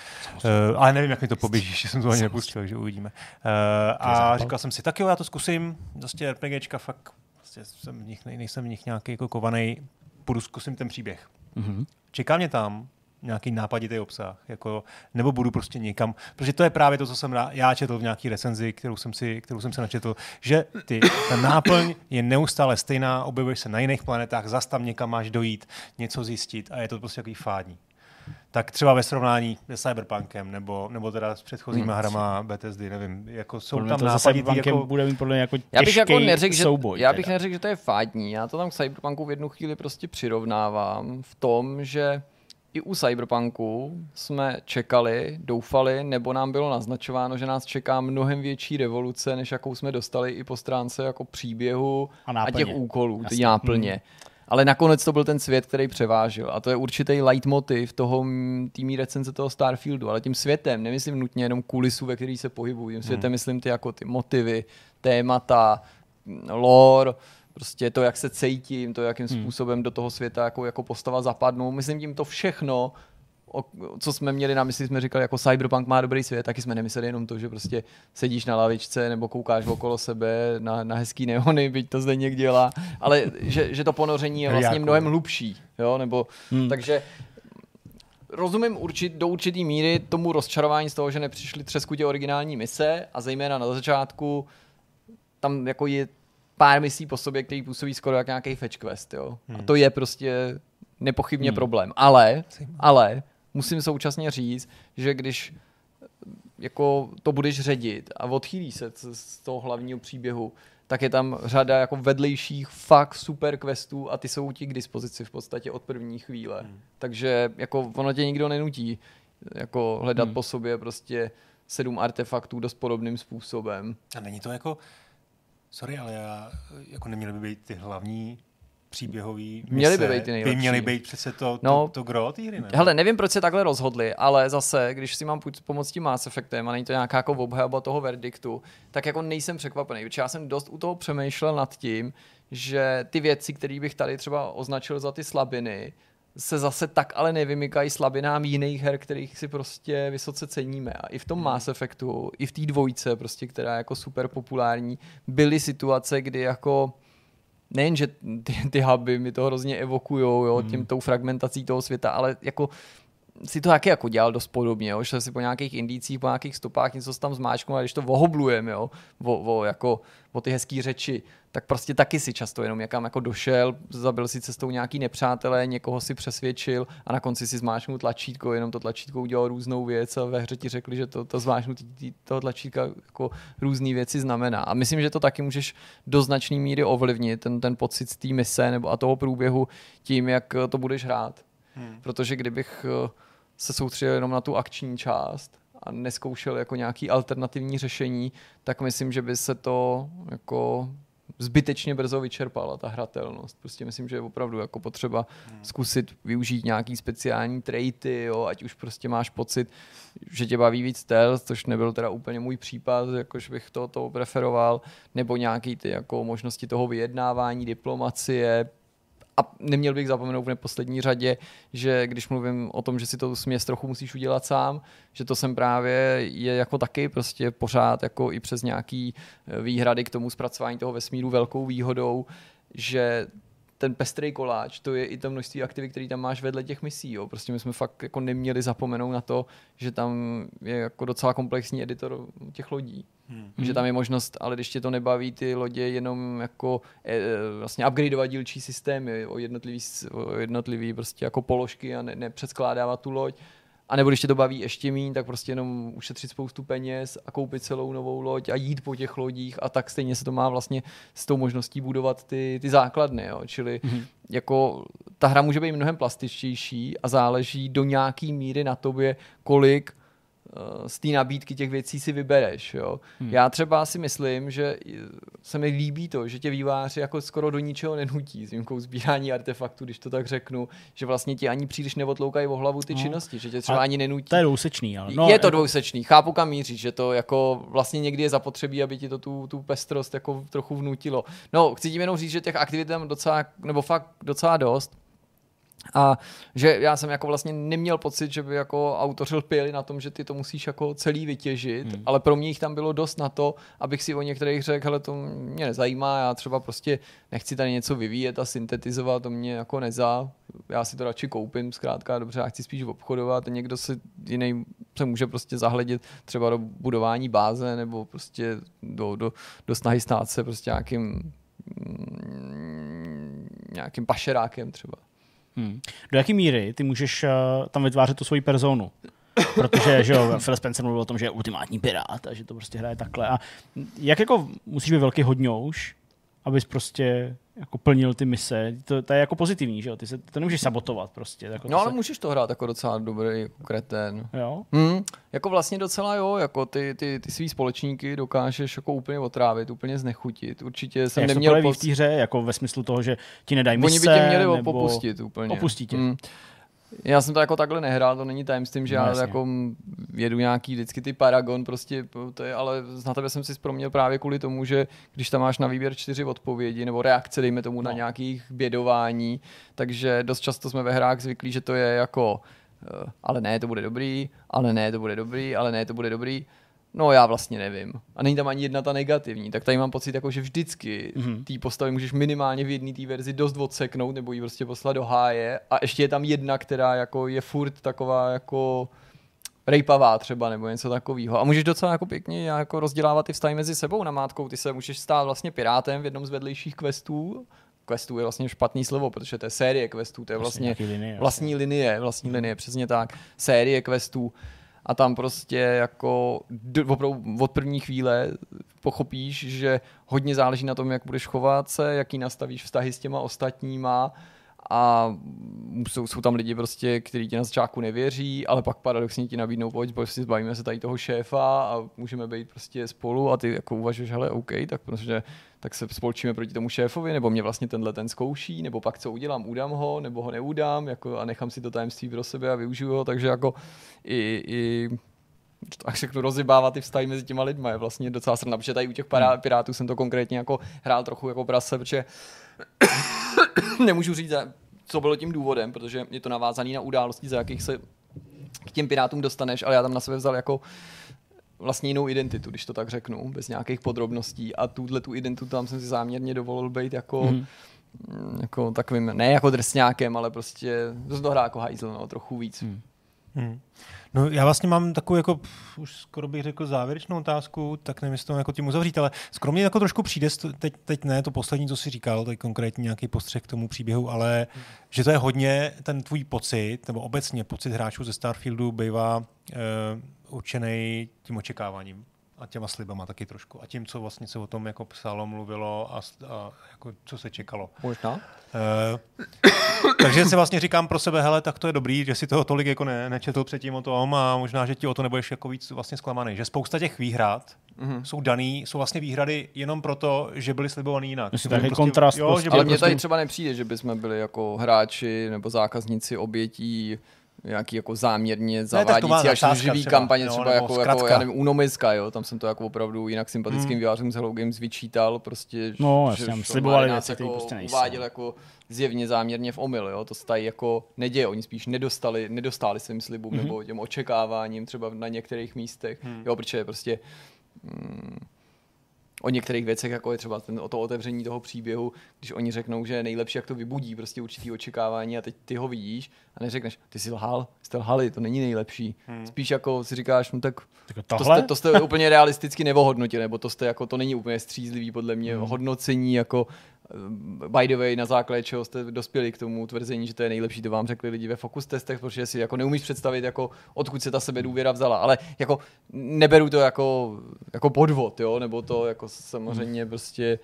ale nevím, jak mi to poběží, že jsem to ani nepustil, že uvidíme. Uh, a říkal jsem si, tak jo, já to zkusím, prostě RPGčka, fakt, prostě jsem v nich, nej- nejsem v nich nějaký jako kovaný, půjdu zkusím ten příběh. Mhm. Čeká mě tam nějaký nápaditý obsah, jako, nebo budu prostě někam, protože to je právě to, co jsem rá- já četl v nějaký recenzi, kterou jsem si, kterou jsem se načetl, že ty, ta náplň je neustále stejná, objevuješ se na jiných planetách, zas tam někam máš dojít, něco zjistit a je to prostě takový fádní. Tak třeba ve srovnání se Cyberpunkem, nebo, nebo teda s předchozíma Hmm. hrama Bethesdy, nevím, jako jsou Podle tam nápaditý, Cyberpunkem jako, bude mít podle mě jako Já bych jako neřekl, že, souboj. já bych teda. neřekl, že to je fádní. Já to tam k Cyberpunku v jednu chvíli prostě přirovnávám v tom, že i u Cyberpunku jsme čekali, doufali, nebo nám bylo naznačováno, že nás čeká mnohem větší revoluce, než jakou jsme dostali i po stránce jako příběhu a, a těch úkolů, ty náplně. Hmm. Ale nakonec to byl ten svět, který převážil. A to je určitý leitmotiv toho týmí recenze toho Starfieldu. Ale tím světem, nemyslím nutně jenom kulisu, ve který se pohybují. Tím světem hmm. myslím ty jako ty motivy, témata, lore, prostě to, jak se cítím, to, jakým hmm. způsobem do toho světa jako, jako postava zapadnu. Myslím tím to všechno, o, co jsme měli na mysli, jsme říkali, jako Cyberpunk má dobrý svět, taky jsme nemysleli jenom to, že prostě sedíš na lavičce nebo koukáš okolo sebe na, na hezký neony, byť to zde někde dělá, ale že, že to ponoření je vlastně mnohem hlubší, jo, nebo, hmm. takže rozumím určit, do určitý míry tomu rozčarování z toho, že nepřišly třeskutě originální mise a zejména na začátku tam jako je pár misí po sobě, který působí skoro jak nějaký fetch quest, jo. Hmm. A to je prostě nepochybně hmm. problém. Ale, ale musím současně říct, že když jako to budeš ředit a odchýlí se z toho hlavního příběhu, tak je tam řada jako vedlejších fakt super questů a ty jsou ti k dispozici v podstatě od první chvíle. Hmm. Takže jako ono tě nikdo nenutí jako hledat hmm. po sobě prostě sedm artefaktů dost podobným způsobem. A není to jako, sorry, ale já, jako neměly by být ty hlavní příběhový mise, měly by být ty nejlepší. By měly být přece to, to, no, to gro té hry, ne? Hele, nevím, proč se takhle rozhodli, ale zase, když si mám pomoct tím Mass Effectem a není to nějaká jako obhajoba toho verdiktu, tak jako nejsem překvapený, protože já jsem dost u toho přemýšlel nad tím, že ty věci, které bych tady třeba označil za ty slabiny, se zase tak ale nevymykají slabinám jiných her, kterých si prostě vysoce ceníme. A i v tom hmm. Mass Effectu, i v té dvojce, prostě, která je jako super populární, byly situace, kdy jako nejen, že ty, ty huby mi to hrozně evokujou, jo, tím hmm. tou fragmentací toho světa, ale jako si to taky jako dělal dost podobně, jo, že si po nějakých indicích, po nějakých stopách něco tam zmáčknu a když to vohoblujeme, jo, o, o, jako, o ty hezké řeči, tak prostě taky si často jenom někam jako došel, zabil si cestou nějaký nepřátelé, někoho si přesvědčil a na konci si zmáčknul tlačítko, jenom to tlačítko udělalo různou věc a ve hře ti řekli, že to, to zmáčknutí toho tlačítka jako různé věci znamená. A myslím, že to taky můžeš do značné míry ovlivnit, ten, ten pocit z té mise nebo a toho průběhu tím, jak to budeš hrát. Hmm. Protože kdybych eh, se soustředil jenom na tu akční část a neskoušel jako nějaký alternativní řešení, tak myslím, že by se to jako zbytečně brzo vyčerpala ta hratelnost. Prostě myslím, že je opravdu jako potřeba hmm. zkusit využít nějaký speciální traity, jo, ať už prostě máš pocit, že tě baví víc stealth, což nebyl teda úplně můj případ, jakož bych to, to preferoval, nebo nějaký ty jako možnosti toho vyjednávání, diplomacie, a neměl bych zapomenout v neposlední řadě, že když mluvím o tom, že si to směs trochu musíš udělat sám, že to jsem právě je jako taky prostě pořád jako i přes nějaký eh, výhrady k tomu zpracování toho vesmíru velkou výhodou, že ten pestrý koláč, to je i to množství aktivit, který tam máš vedle těch misí. Jo. Prostě my jsme fakt jako neměli zapomenout na to, že tam je jako docela komplexní editor těch lodí. Hmm. Že tam je možnost, ale když tě to nebaví, ty lodě jenom jako e, vlastně upgradeovat dílčí systémy o jednotlivý, o jednotlivý prostě jako položky a ne, nepředskládávat tu loď, a nebo když tě to baví ještě méně, tak prostě jenom ušetřit spoustu peněz a koupit celou novou loď a jít po těch lodích a tak stejně se to má vlastně s tou možností budovat ty, ty základny. Jo. Čili mm-hmm. jako ta hra může být mnohem plastičtější a záleží do nějaký míry na tobě, kolik z té nabídky těch věcí si vybereš. Jo. Hmm. Já třeba si myslím, že se mi líbí to, že tě výváři jako skoro do ničeho nenutí, s výjimkou sbírání artefaktů, když to tak řeknu, že vlastně ti ani příliš neotloukají o hlavu ty no. činnosti, že tě třeba a ani nenutí. To je dvousečný, ale. No, je to jako... dvousečný, chápu kam míří, že to jako vlastně někdy je zapotřebí, aby ti to tu, tu pestrost jako trochu vnutilo. No, chci tím jenom říct, že těch aktivit tam docela, nebo fakt docela dost. A že já jsem jako vlastně neměl pocit, že by jako autoři lpěli na tom, že ty to musíš jako celý vytěžit, hmm. ale pro mě jich tam bylo dost na to, abych si o některých řekl, hele, to mě nezajímá, já třeba prostě nechci tady něco vyvíjet a syntetizovat, to mě jako nezá, já si to radši koupím, zkrátka dobře, já chci spíš obchodovat, někdo si jiný se může prostě zahledět třeba do budování báze nebo prostě do, do, do snahy stát se prostě nějakým mm, nějakým pašerákem třeba. Hmm. Do jaké míry ty můžeš uh, tam vytvářet tu svoji personu? Protože že jo, Phil Spencer mluvil o tom, že je ultimátní pirát a že to prostě hraje takhle. A jak jako musíš být velký hodňouš, abys prostě jako plnil ty mise. To, to je jako pozitivní, že jo? Ty se, to nemůžeš sabotovat prostě. Jako no ale se... můžeš to hrát jako docela dobrý jako kretén. Jo? Hmm, jako vlastně docela jo, jako ty, ty, ty svý společníky dokážeš jako úplně otrávit, úplně znechutit. Určitě jsem Jak neměl... to poc... v té hře, jako ve smyslu toho, že ti nedají mise, Oni by tě měli nebo... popustit úplně. Opustí tě. Hmm. Já jsem to jako takhle nehrál, to není tajemstvím, že no, já jako jedu nějaký vždycky ty Paragon, prostě to je, ale na tebe jsem si vzpomněl právě kvůli tomu, že když tam máš na výběr čtyři odpovědi nebo reakce, dejme tomu, no. na nějakých bědování, takže dost často jsme ve hrách zvyklí, že to je jako uh, ale ne, to bude dobrý, ale ne, to bude dobrý, ale ne, to bude dobrý. No já vlastně nevím. A není tam ani jedna ta negativní. Tak tady mám pocit, jako, že vždycky mm-hmm. té postavy můžeš minimálně v jedné té verzi dost odseknout nebo ji prostě poslat do háje. A ještě je tam jedna, která jako je furt taková jako rejpavá třeba nebo něco takového. A můžeš docela jako pěkně jako rozdělávat ty vztahy mezi sebou namátkou. Ty se můžeš stát vlastně pirátem v jednom z vedlejších questů, questů je vlastně špatný slovo, protože to je série questů, to je vlastně, vlastně linie, vlastní linie, vlastní linie, přesně tak, série questů a tam prostě jako od první chvíle pochopíš, že hodně záleží na tom, jak budeš chovat se, jaký nastavíš vztahy s těma ostatníma a jsou, jsou tam lidi prostě, kteří ti na začátku nevěří, ale pak paradoxně ti nabídnou, pojď, prostě zbavíme se tady toho šéfa a můžeme být prostě spolu a ty jako uvažuješ, hele, OK, tak prostě tak se spolčíme proti tomu šéfovi, nebo mě vlastně tenhle ten zkouší, nebo pak co udělám, udám ho, nebo ho neudám, jako a nechám si to tajemství pro sebe a využiju ho, takže jako i, i tak řeknu, rozjebávat ty vztahy mezi těma lidma je vlastně docela srna, protože tady u těch pará, hmm. pirátů jsem to konkrétně jako hrál trochu jako prase, protože nemůžu říct, co bylo tím důvodem, protože je to navázané na události, za jakých se k těm pirátům dostaneš, ale já tam na sebe vzal jako vlastně jinou identitu, když to tak řeknu, bez nějakých podrobností a tuhle tu identitu tam jsem si záměrně dovolil být jako mm. jako takovým, ne jako drsňákem, ale prostě to hrá jako hajzl, no, trochu víc. Mm. Hmm. No já vlastně mám takovou jako, už skoro bych řekl závěrečnou otázku, tak nevím, jestli to jako tím uzavřít, ale skromně jako trošku přijde, teď, teď ne to poslední, co jsi říkal, teď konkrétně nějaký postřeh k tomu příběhu, ale hmm. že to je hodně ten tvůj pocit, nebo obecně pocit hráčů ze Starfieldu bývá uh, určený tím očekáváním a těma slibama taky trošku. A tím, co vlastně se o tom jako psalo, mluvilo a, a jako, co se čekalo. Možná. Uh, takže si vlastně říkám pro sebe, hele, tak to je dobrý, že si toho tolik jako ne, nečetl předtím o tom a možná, že ti o to nebudeš jako víc vlastně zklamaný. Že spousta těch výhrad mm-hmm. jsou daný, jsou vlastně výhrady jenom proto, že byly slibovaný jinak. Myslím, prostě, kontrast. Jo, prostě. že Ale mně prostě... tady třeba nepřijde, že bychom byli jako hráči nebo zákazníci obětí nějaký jako záměrně zavádící až živý třeba, kampaně, no, třeba jako, jako, já nevím, Unomiska, jo, tam jsem to jako opravdu jinak sympatickým mm. vývářům z Hello Games vyčítal, prostě, no, že, jasně, slibovali věci, jako prostě uváděl jako zjevně záměrně v omyl, jo, to stají jako neděje, oni spíš nedostali, nedostali svým slibům mm-hmm. nebo těm očekáváním třeba na některých místech, mm. jo, protože prostě mm, o některých věcech, jako je třeba ten, o to otevření toho příběhu, když oni řeknou, že je nejlepší, jak to vybudí prostě určitý očekávání a teď ty ho vidíš a neřekneš, ty jsi lhal, jste lhali, to není nejlepší. Hmm. Spíš jako si říkáš, no tak to jste, to jste úplně realisticky nevohodnotili, nebo to jste jako, to není úplně střízlivý podle mě hmm. hodnocení jako by the way, na základě čeho jste dospěli k tomu tvrzení, že to je nejlepší, to vám řekli lidi ve fokus testech, protože si jako neumíš představit, jako odkud se ta sebedůvěra vzala, ale jako neberu to jako, jako podvod, jo, nebo to jako samozřejmě prostě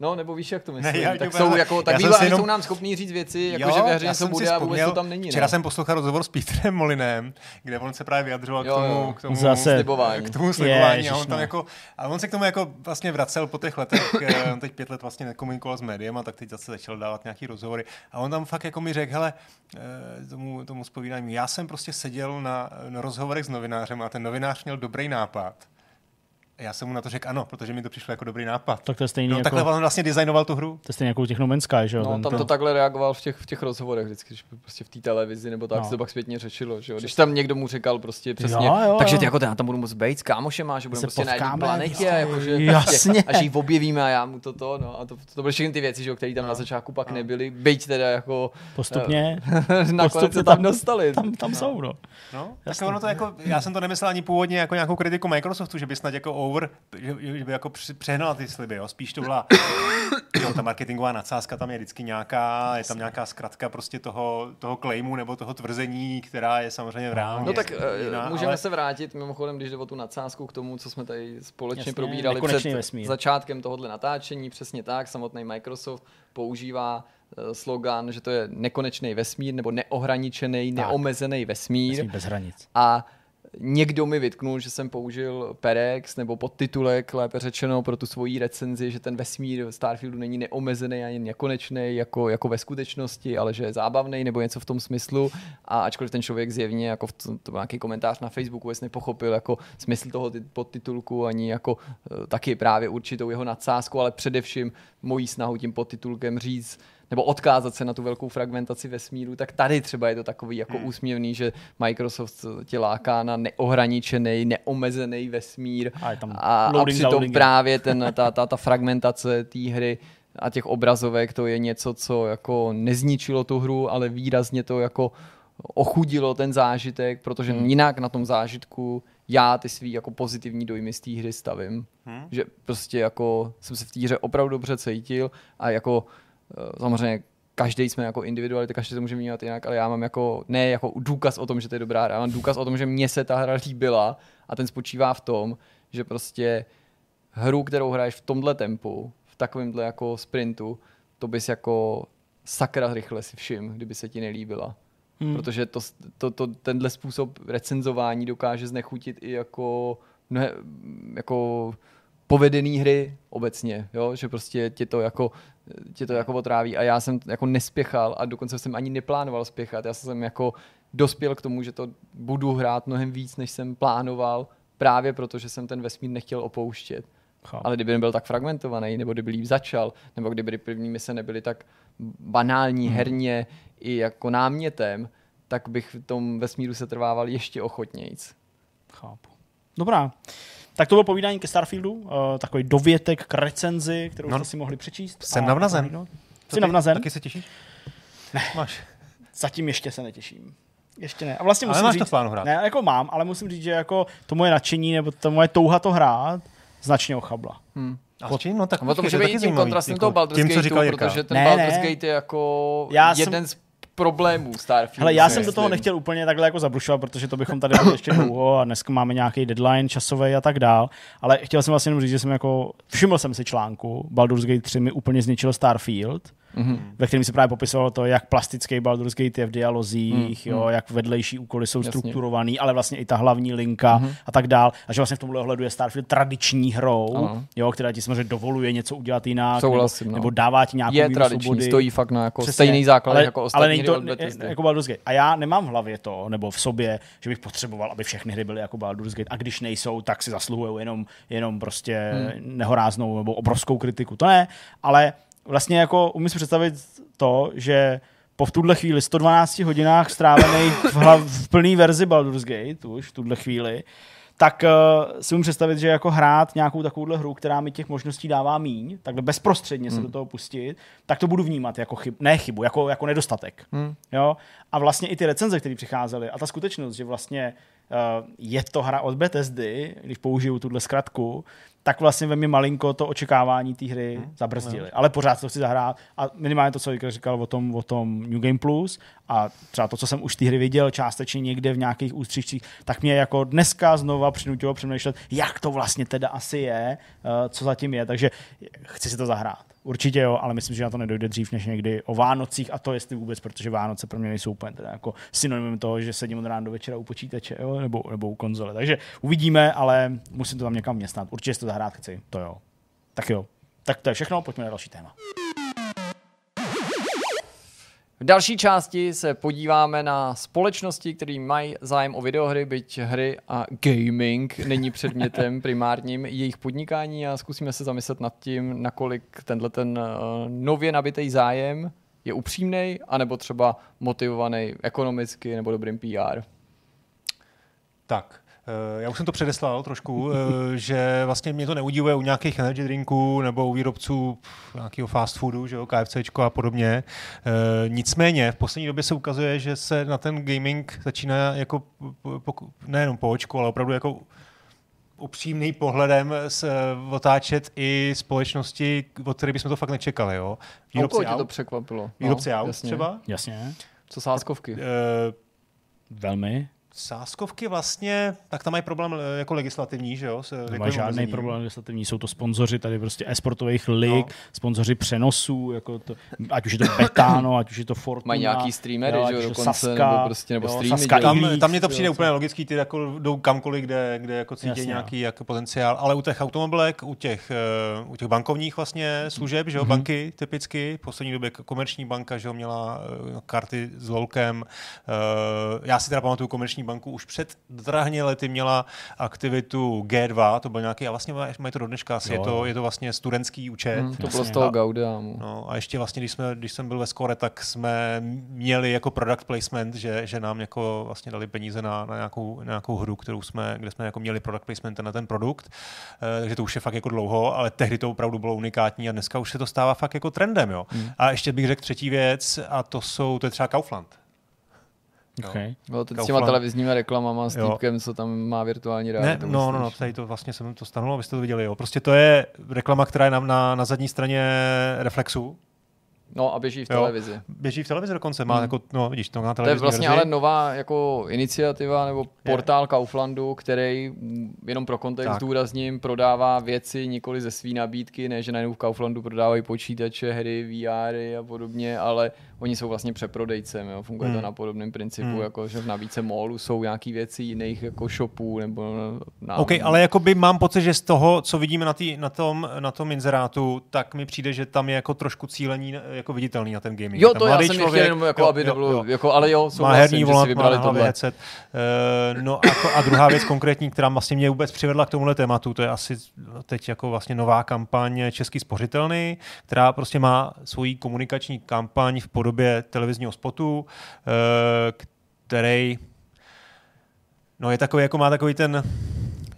No, nebo víš, jak to myslím. Ne, já, tak jsou, jako, tak výváři jenom... jsou nám schopní říct věci, jako jo, že ve hře něco bude a vůbec to tam není. Včera ne? jsem poslouchal rozhovor s Petrem Molinem, kde on se právě vyjadřoval jo, k tomu, k tomu Zase. slibování. K tomu slibování a on tam jako, a on se k tomu jako vlastně vracel po těch letech, eh, on teď pět let vlastně nekomunikoval s médiem a tak teď zase začal dávat nějaký rozhovory. A on tam fakt jako mi řekl, hele, eh, tomu, tomu spovídání, já jsem prostě seděl na, na rozhovorech s novinářem a ten novinář měl dobrý nápad já jsem mu na to řekl ano, protože mi to přišlo jako dobrý nápad. Tak to je stejný no, jako... Takhle on vlastně designoval tu hru. To je stejně jako u těch No Man's Sky, že jo? No, tam to takhle reagoval v těch, v těch rozhovorech vždycky, když prostě v té televizi nebo tak no. se to pak zpětně řešilo, že jo? Když tam někdo mu říkal prostě přesně, jo, jo, takže ty jako já tam budu moc být s kámošem a že budeme prostě na jedné planetě, jako, že Jasně. Prostě, a že ji objevíme a já mu to to, no a to, to byly všechny ty věci, že jo, které tam no. na začátku pak no. nebyly, byť teda jako postupně, nakonec se tam dostali. Tam, tam jsou, no. No, tak ono to jako, já jsem to nemyslel ani původně jako nějakou kritiku Microsoftu, že by snad jako over, že, že by jako přehnala ty sliby, jo. Spíš to byla jo, ta marketingová nadsázka tam je vždycky nějaká, je tam nějaká zkratka prostě toho, toho claimu nebo toho tvrzení, která je samozřejmě v reálně No tak jiná, můžeme ale... se vrátit mimochodem, když jde o tu nadsázku k tomu, co jsme tady společně Jasně, probírali před vesmír. začátkem tohohle natáčení. Přesně tak, samotný Microsoft používá eh, slogan, že to je nekonečný vesmír nebo neohraničený, neomezený vesmír. Vesmír bez hranic. A někdo mi vytknul, že jsem použil Perex nebo podtitulek, lépe řečeno, pro tu svoji recenzi, že ten vesmír Starfieldu není neomezený ani nekonečný jako, jako ve skutečnosti, ale že je zábavný nebo něco v tom smyslu. A ačkoliv ten člověk zjevně, jako v tom, to byl nějaký komentář na Facebooku, vůbec nepochopil jako smysl toho podtitulku, ani jako eh, taky právě určitou jeho nadsázku, ale především mojí snahu tím podtitulkem říct, nebo odkázat se na tu velkou fragmentaci vesmíru, tak tady třeba je to takový jako hmm. úsměvný, že Microsoft tě láká na neohraničený, neomezený vesmír A je tam a, a loading za přitom loadingem. právě ten, ta, ta, ta fragmentace té hry a těch obrazovek, to je něco, co jako nezničilo tu hru, ale výrazně to jako ochudilo ten zážitek, protože hmm. jinak na tom zážitku já ty svý jako pozitivní dojmy z té hry stavím. Hmm. Že prostě jako jsem se v té hře opravdu dobře cítil a jako samozřejmě každý jsme jako individuality, každý to může vnímat jinak, ale já mám jako, ne jako důkaz o tom, že to je dobrá hra, já mám důkaz o tom, že mně se ta hra líbila a ten spočívá v tom, že prostě hru, kterou hraješ v tomhle tempu, v takovémhle jako sprintu, to bys jako sakra rychle si všim, kdyby se ti nelíbila. Hmm. Protože to, to, to, tenhle způsob recenzování dokáže znechutit i jako, mnohe, jako povedený hry obecně, jo? že prostě tě to jako tě to jako otráví a já jsem jako nespěchal a dokonce jsem ani neplánoval spěchat. Já jsem jako dospěl k tomu, že to budu hrát mnohem víc, než jsem plánoval, právě proto, že jsem ten vesmír nechtěl opouštět. Chápu. Ale kdyby nebyl tak fragmentovaný, nebo kdyby líp začal, nebo kdyby první mise nebyly tak banální hmm. herně i jako námětem, tak bych v tom vesmíru se trvával ještě ochotnějc. Chápu. Dobrá. Tak to bylo povídání ke Starfieldu, uh, takový dovětek k recenzi, kterou No, jste si mohli přečíst. jsem navnazen. Jsi navnazen? Taky se těšíš? Ne. Máš. Zatím ještě se netěším. Ještě ne. A vlastně Ale musím máš říct, to plánu hrát. Ne, jako mám, ale musím říct, že jako to moje nadšení nebo to moje touha to hrát značně ochabla. Hmm. A s čím? No, tak A to je může taky být tím kontrastem jako toho Baldur's tím, co Gateu, říkal Jirka. protože ten Ne, Baldur's. Gate je jako Já jsem- jeden z problémů Starfieldu. Hele, já jsem do toho nechtěl úplně takhle jako zabrušovat, protože to bychom tady byli ještě dlouho a dneska máme nějaký deadline časový a tak dál. Ale chtěl jsem vlastně jenom říct, že jsem jako, všiml jsem si článku, Baldur's Gate 3 mi úplně zničilo Starfield, Mhm. ve kterém se právě popisovalo to, jak plastický Baldur's Gate je v dialozích, Mm, jo, jak vedlejší úkoly jsou Jasně. strukturovaný, ale vlastně i ta hlavní linka Mhm. a tak dál. A že vlastně v tomhle ohledu je Starfield tradiční hrou, Ano. jo, která ti samozřejmě dovoluje něco udělat jinak, Souhlasím, nebo, no. nebo dává ti nějakou Je míru tradiční, svobody. stojí fakt na jako Přesně, stejný základ ale, jako ale ostatní není hry to Bethesdy. jako Baldur's Gate. A já nemám v hlavě to, nebo v sobě, že bych potřeboval, aby všechny hry byly jako Baldur's Gate. A když nejsou, tak si zasluhují jenom, jenom prostě hmm. nehoráznou nebo obrovskou kritiku. To ne, ale vlastně jako umím si představit to, že po v tuhle chvíli 112 hodinách strávených v, hlav, v plný verzi Baldur's Gate už v tuhle chvíli, tak uh, si umím představit, že jako hrát nějakou takovouhle hru, která mi těch možností dává míň, takhle bezprostředně se Hmm. do toho pustit, tak to budu vnímat jako chyb, ne chybu, jako, jako nedostatek. Hmm. Jo? A vlastně i ty recenze, které přicházely, a ta skutečnost, že vlastně uh, je to hra od Bethesdy, když použiju tuhle zkratku, tak vlastně ve mě malinko to očekávání té hry hmm. zabrzdili. Ale pořád to chci zahrát a minimálně to, co Jirka říkal o tom, o tom New Game Plus a třeba to, co jsem už té hry viděl částečně někde v nějakých ústřičcích, tak mě jako dneska znova přinutilo přemýšlet, jak to vlastně teda asi je, uh, co zatím je, takže chci si to zahrát. Určitě jo, ale myslím, že na to nedojde dřív než někdy o Vánocích a to jestli vůbec, protože Vánoce pro mě nejsou úplně teda jako synonymem toho, že sedím od rána do večera u počítače jo, nebo, nebo u konzole. Takže uvidíme, ale musím to tam někam městnat. Určitě si to zahrát chci, to jo. Tak jo. Tak to je všechno, pojďme na další téma. V další části se podíváme na společnosti, které mají zájem o videohry, byť hry a gaming není předmětem primárním jejich podnikání a zkusíme se zamyslet nad tím, nakolik tenhle ten uh, nově nabitý zájem je upřímný, anebo třeba motivovaný ekonomicky nebo dobrým PR. Tak, eh, já už jsem to předeslal trošku, eh, že vlastně mě to neudivuje u nějakých energy drinků nebo u výrobců nějakého fast foodu, že jo, KFCčko a podobně. Eh, Nicméně v poslední době se ukazuje, že se na ten gaming začíná jako nejenom po očku, ale opravdu jako upřímný pohledem s, eh, otáčet i společnosti, od které bychom to fakt nečekali. Jo? Výrobci tě to překvapilo. Výrobci no, aut jasně. třeba? Jasně. Co sáskovky? Uh, Velmi. Sáskovky vlastně, tak tam mají problém eh, jako legislativní, že jo? Nemá žádný problém legislativní, jsou to sponzoři tady prostě esportových lig, no. sponzoři přenosů, jako to, ať už je to Betano, ať už je to Fortuna. Mají nějaký streamery, jo, že jo, dokonce, Saska, nebo prostě, nebo jo, streamy. Saska tam, tam mě to přijde jo, úplně co? logický, ty jako jdou kamkoliv, kde, kde jako cítí Jasně, nějaký jako potenciál, ale u těch automobilek, u těch, uh, u těch bankovních vlastně služeb, že jo, mm-hmm. banky typicky, v poslední době komerční banka, že jo, měla uh, karty s lolkem. Uh, já si teda pamatuju komerční banku už před drahně lety měla aktivitu G2, to byl nějaký, a vlastně mají to do dneška, asi je to, je to vlastně studentský účet. Hmm, to bylo z toho Gaudiamu. No, a ještě vlastně, když, jsme, když jsem byl ve Skore, tak jsme měli jako product placement, že, že nám jako vlastně dali peníze na, na, nějakou, na nějakou hru, kterou jsme, kde jsme jako měli product placement na ten produkt, takže to už je fakt jako dlouho, ale tehdy to opravdu bylo unikátní a dneska už se to stává fakt jako trendem. Jo. Hmm. A ještě bych řekl třetí věc, a to jsou, to je třeba Kaufland. Okay. Bylo to s těma televizními reklamama s týpkem, co tam má virtuální realitu. Ne, no, no, no, tady to vlastně jsem to stanulo, abyste to viděli. Jo. Prostě to je reklama, která je na, na, na zadní straně Reflexu, No a běží v jo, televizi. Běží v televizi dokonce, má hmm. jako, no vidíš, to na televizi. To je vlastně verzi. ale nová jako iniciativa nebo portál je. Kauflandu, který jenom pro kontext tak. důrazním prodává věci nikoli ze své nabídky, ne že najednou v Kauflandu prodávají počítače, hry, VR a podobně, ale oni jsou vlastně přeprodejcem, jo? funguje hmm. to na podobném principu, hmm. jako že v nabídce molu jsou nějaký věci jiných jako shopů nebo na... OK, ale jakoby mám pocit, že z toho, co vidíme na, tý, na, tom, na tom inzerátu, tak mi přijde, že tam je jako trošku cílení jako viditelný na ten gaming. Jo, to já jsem člověk, jenom, jako, jo, aby jo, bylo, jo. Jako, ale jo, má herní volant, si vybrali má tohle. Headset. Uh, no a, to, a druhá věc konkrétní, která vlastně mě vůbec přivedla k tomuhle tématu, to je asi teď jako vlastně nová kampaň Český spořitelný, která prostě má svoji komunikační kampaň v podobě televizního spotu, uh, který no je takový, jako má takový ten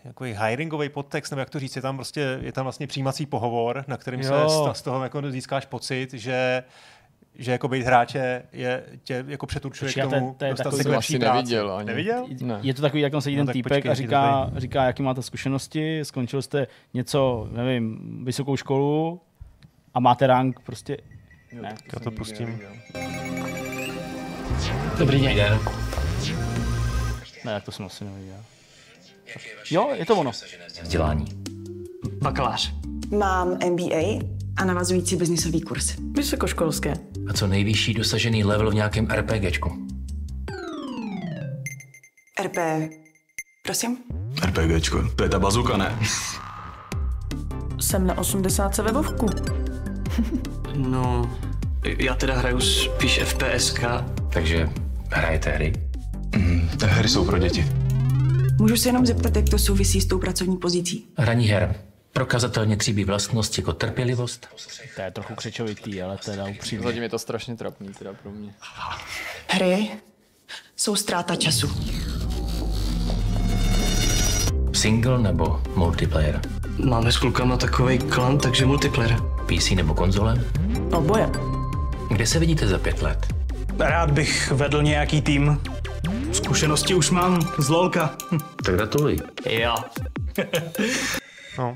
takový hiringový podtext, nebo jak to říct, je tam prostě, je tam vlastně přijímací pohovor, na kterým jo. se z toho jako získáš pocit, že že jako být hráče je, tě jako přeturčuje k tomu to je dostat se k lepší neviděl, ani. Neviděl? Ne. Je to takový, jak tam sedí no, ten týpek počkej, a říká, říká, jaký máte zkušenosti, skončil jste něco, nevím, vysokou školu a máte rank prostě... Jo, ne, já to pustím. Dobrý den. Ne, jak to jsem asi neviděl. Jo, je to ono. Vzdělání. Bakalář. Mám MBA a navazující biznisový kurz. Vysokoškolské. A co nejvyšší dosažený level v nějakém RPGčku? RP... Prosím? RPGčko, to je ta bazuka, ne? Jsem na 80 webovku. No, já teda hraju spíš FPSK. Takže hrajete hry? Mm, hry jsou pro děti. Můžu se jenom zeptat, jak to souvisí s tou pracovní pozicí? Hraní her. Prokazatelně tříbí vlastnost jako trpělivost. To je trochu křečovitý, ale teda upřímně. Zatím je to strašně trapný teda pro mě. Hry jsou ztráta času. Single nebo multiplayer? Máme s klukama takový klan, takže multiplayer. PC nebo konzole? Oboje. Kde se vidíte za pět let? Rád bych vedl nějaký tým. Zkušenosti už mám z LOLka. Tak gratuluji. Jo. no.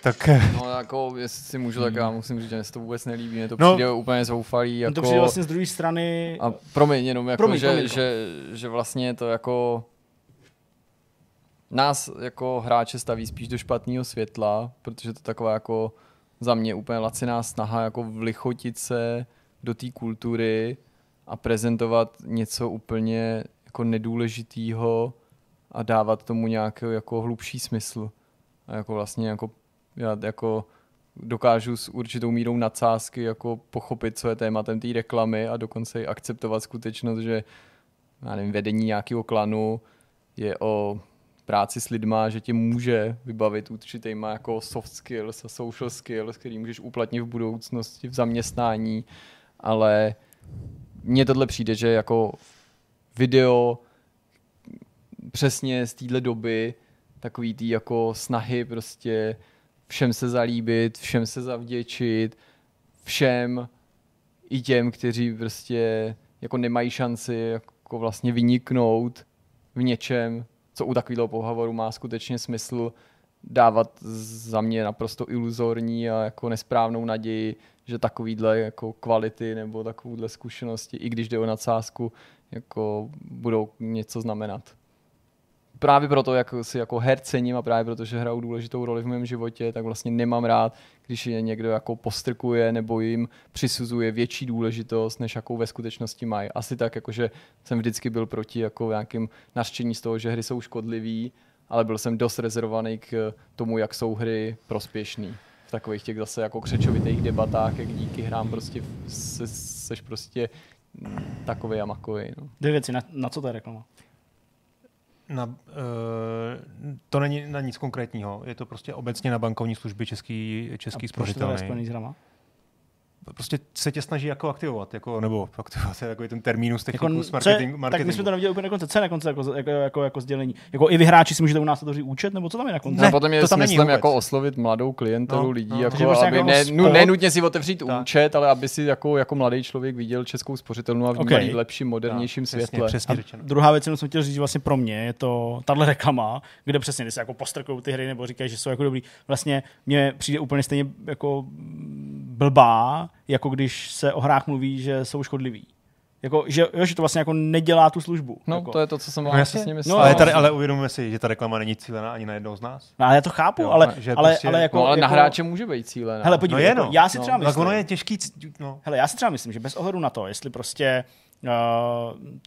Tak... Eh, no jako, jestli si můžu, tak já musím říct, že mě to vůbec nelíbí, mě to no, přijde úplně zoufalý. Jako... To přijde vlastně z druhé strany... A promiň, jenom jako, promiň, že, promiň. Že, že vlastně to jako nás jako hráče staví spíš do špatného světla, protože to taková jako za mě úplně laciná snaha jako vlichotit se do té kultury a prezentovat něco úplně jako nedůležitýho a dávat tomu nějaký jako hlubší smysl. A jako vlastně jako já jako dokážu s určitou mírou nadsázky jako pochopit, co je tématem té reklamy a dokonce i akceptovat skutečnost, že já nevím, vedení nějakého klanu je o práci s lidma, že tě může vybavit určitýma jako soft skills a social skills, který můžeš uplatnit v budoucnosti v zaměstnání, ale mně tohle přijde, že jako video přesně z téhle doby takový tý jako snahy prostě všem se zalíbit, všem se zavděčit, všem i těm, kteří prostě jako nemají šanci jako vlastně vyniknout v něčem, co u takového pohovoru má skutečně smysl, dávat za mě naprosto iluzorní a jako nesprávnou naději, že takovýhle jako kvality nebo takovouhle zkušenosti, i když jde o nadsázku, jako budou něco znamenat. Právě proto, jak si jako her cením a právě proto, že hrajou důležitou roli v mém životě, tak vlastně nemám rád, když je někdo jako postrkuje nebo jim přisuzuje větší důležitost, než jakou ve skutečnosti mají. Asi tak, jakože jsem vždycky byl proti jako nějakým nařčení z toho, že hry jsou škodlivý, ale byl jsem dost rezervovaný k tomu, jak jsou hry prospěšný. V takových těch zase jako křečovitých debatách, jak díky hrám prostě se, seš prostě takový a makový. No. Dvě věci, na, na co to je reklama? Na, uh, to není na nic konkrétního. Je to prostě obecně na bankovní služby český, český A proč to spořitelný. s hrama? Prostě se tě snaží jako aktivovat, jako, nebo aktivovat, je takový ten termínus Jako, technicus co je, marketing, tak marketingu. my jsme to neviděli úplně na konci. Co je na konci jako, jako, jako, jako sdělení? Jako i vy hráči si můžete u nás otevřít účet, nebo co tam je na konci? Ne, podle mě to to tam není smyslem jako oslovit mladou klientelu No, lidí, no. jako, prostě aby jako ne, sport- nu, nenutně si otevřít Tak. účet, ale aby si jako, jako mladý člověk viděl českou spořitelnu a vnímal Okay. v lepším, modernějším přesně, světle. Přesně řečeno. Druhá věc, kterou jsem chtěl říct, vlastně pro mě je to tahle reklama, kde přesně ty se jako postrkují ty hry nebo říkají, že jsou jako dobrý. Vlastně mně přijde úplně stejně jako blbá, jako když se o hrách mluví, že jsou škodliví. Jako, že, jo, že to vlastně jako nedělá tu službu. No, jako. to je to, co jsem No vám jasně, přesně myslel. No, ale, tady, ale uvědomíme si, že ta reklama není cílená ani na jednoho z nás. No, ale já to chápu, Jo, ale, že ale, prostě- ale jako... no, ale na jako, hráče může být cíle. Hele, podívej, No je, jako, no. já si No, třeba Tak myslím, ono je těžký, no. Hele, já si třeba myslím, že bez ohledu na to, jestli prostě uh,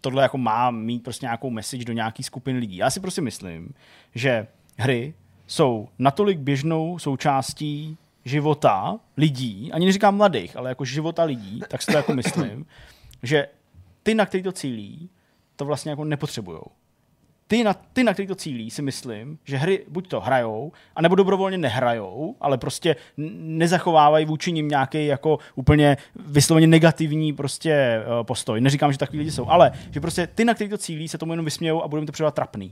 tohle jako má mít prostě nějakou message do nějaký skupiny lidí. Já si prostě myslím, že hry jsou natolik běžnou součástí života lidí, ani neříkám mladých, ale jako života lidí, tak si to jako myslím, že ty, na který to cílí, to vlastně jako nepotřebujou. Ty na, ty, na který to cílí, si myslím, že hry buď to hrajou, anebo dobrovolně nehrajou, ale prostě nezachovávají vůči nim nějaký jako úplně vysloveně negativní prostě uh, postoj. Neříkám, že takový lidi jsou, ale že prostě ty, na který to cílí, se tomu jenom vysmějou a budou to připadat trapný.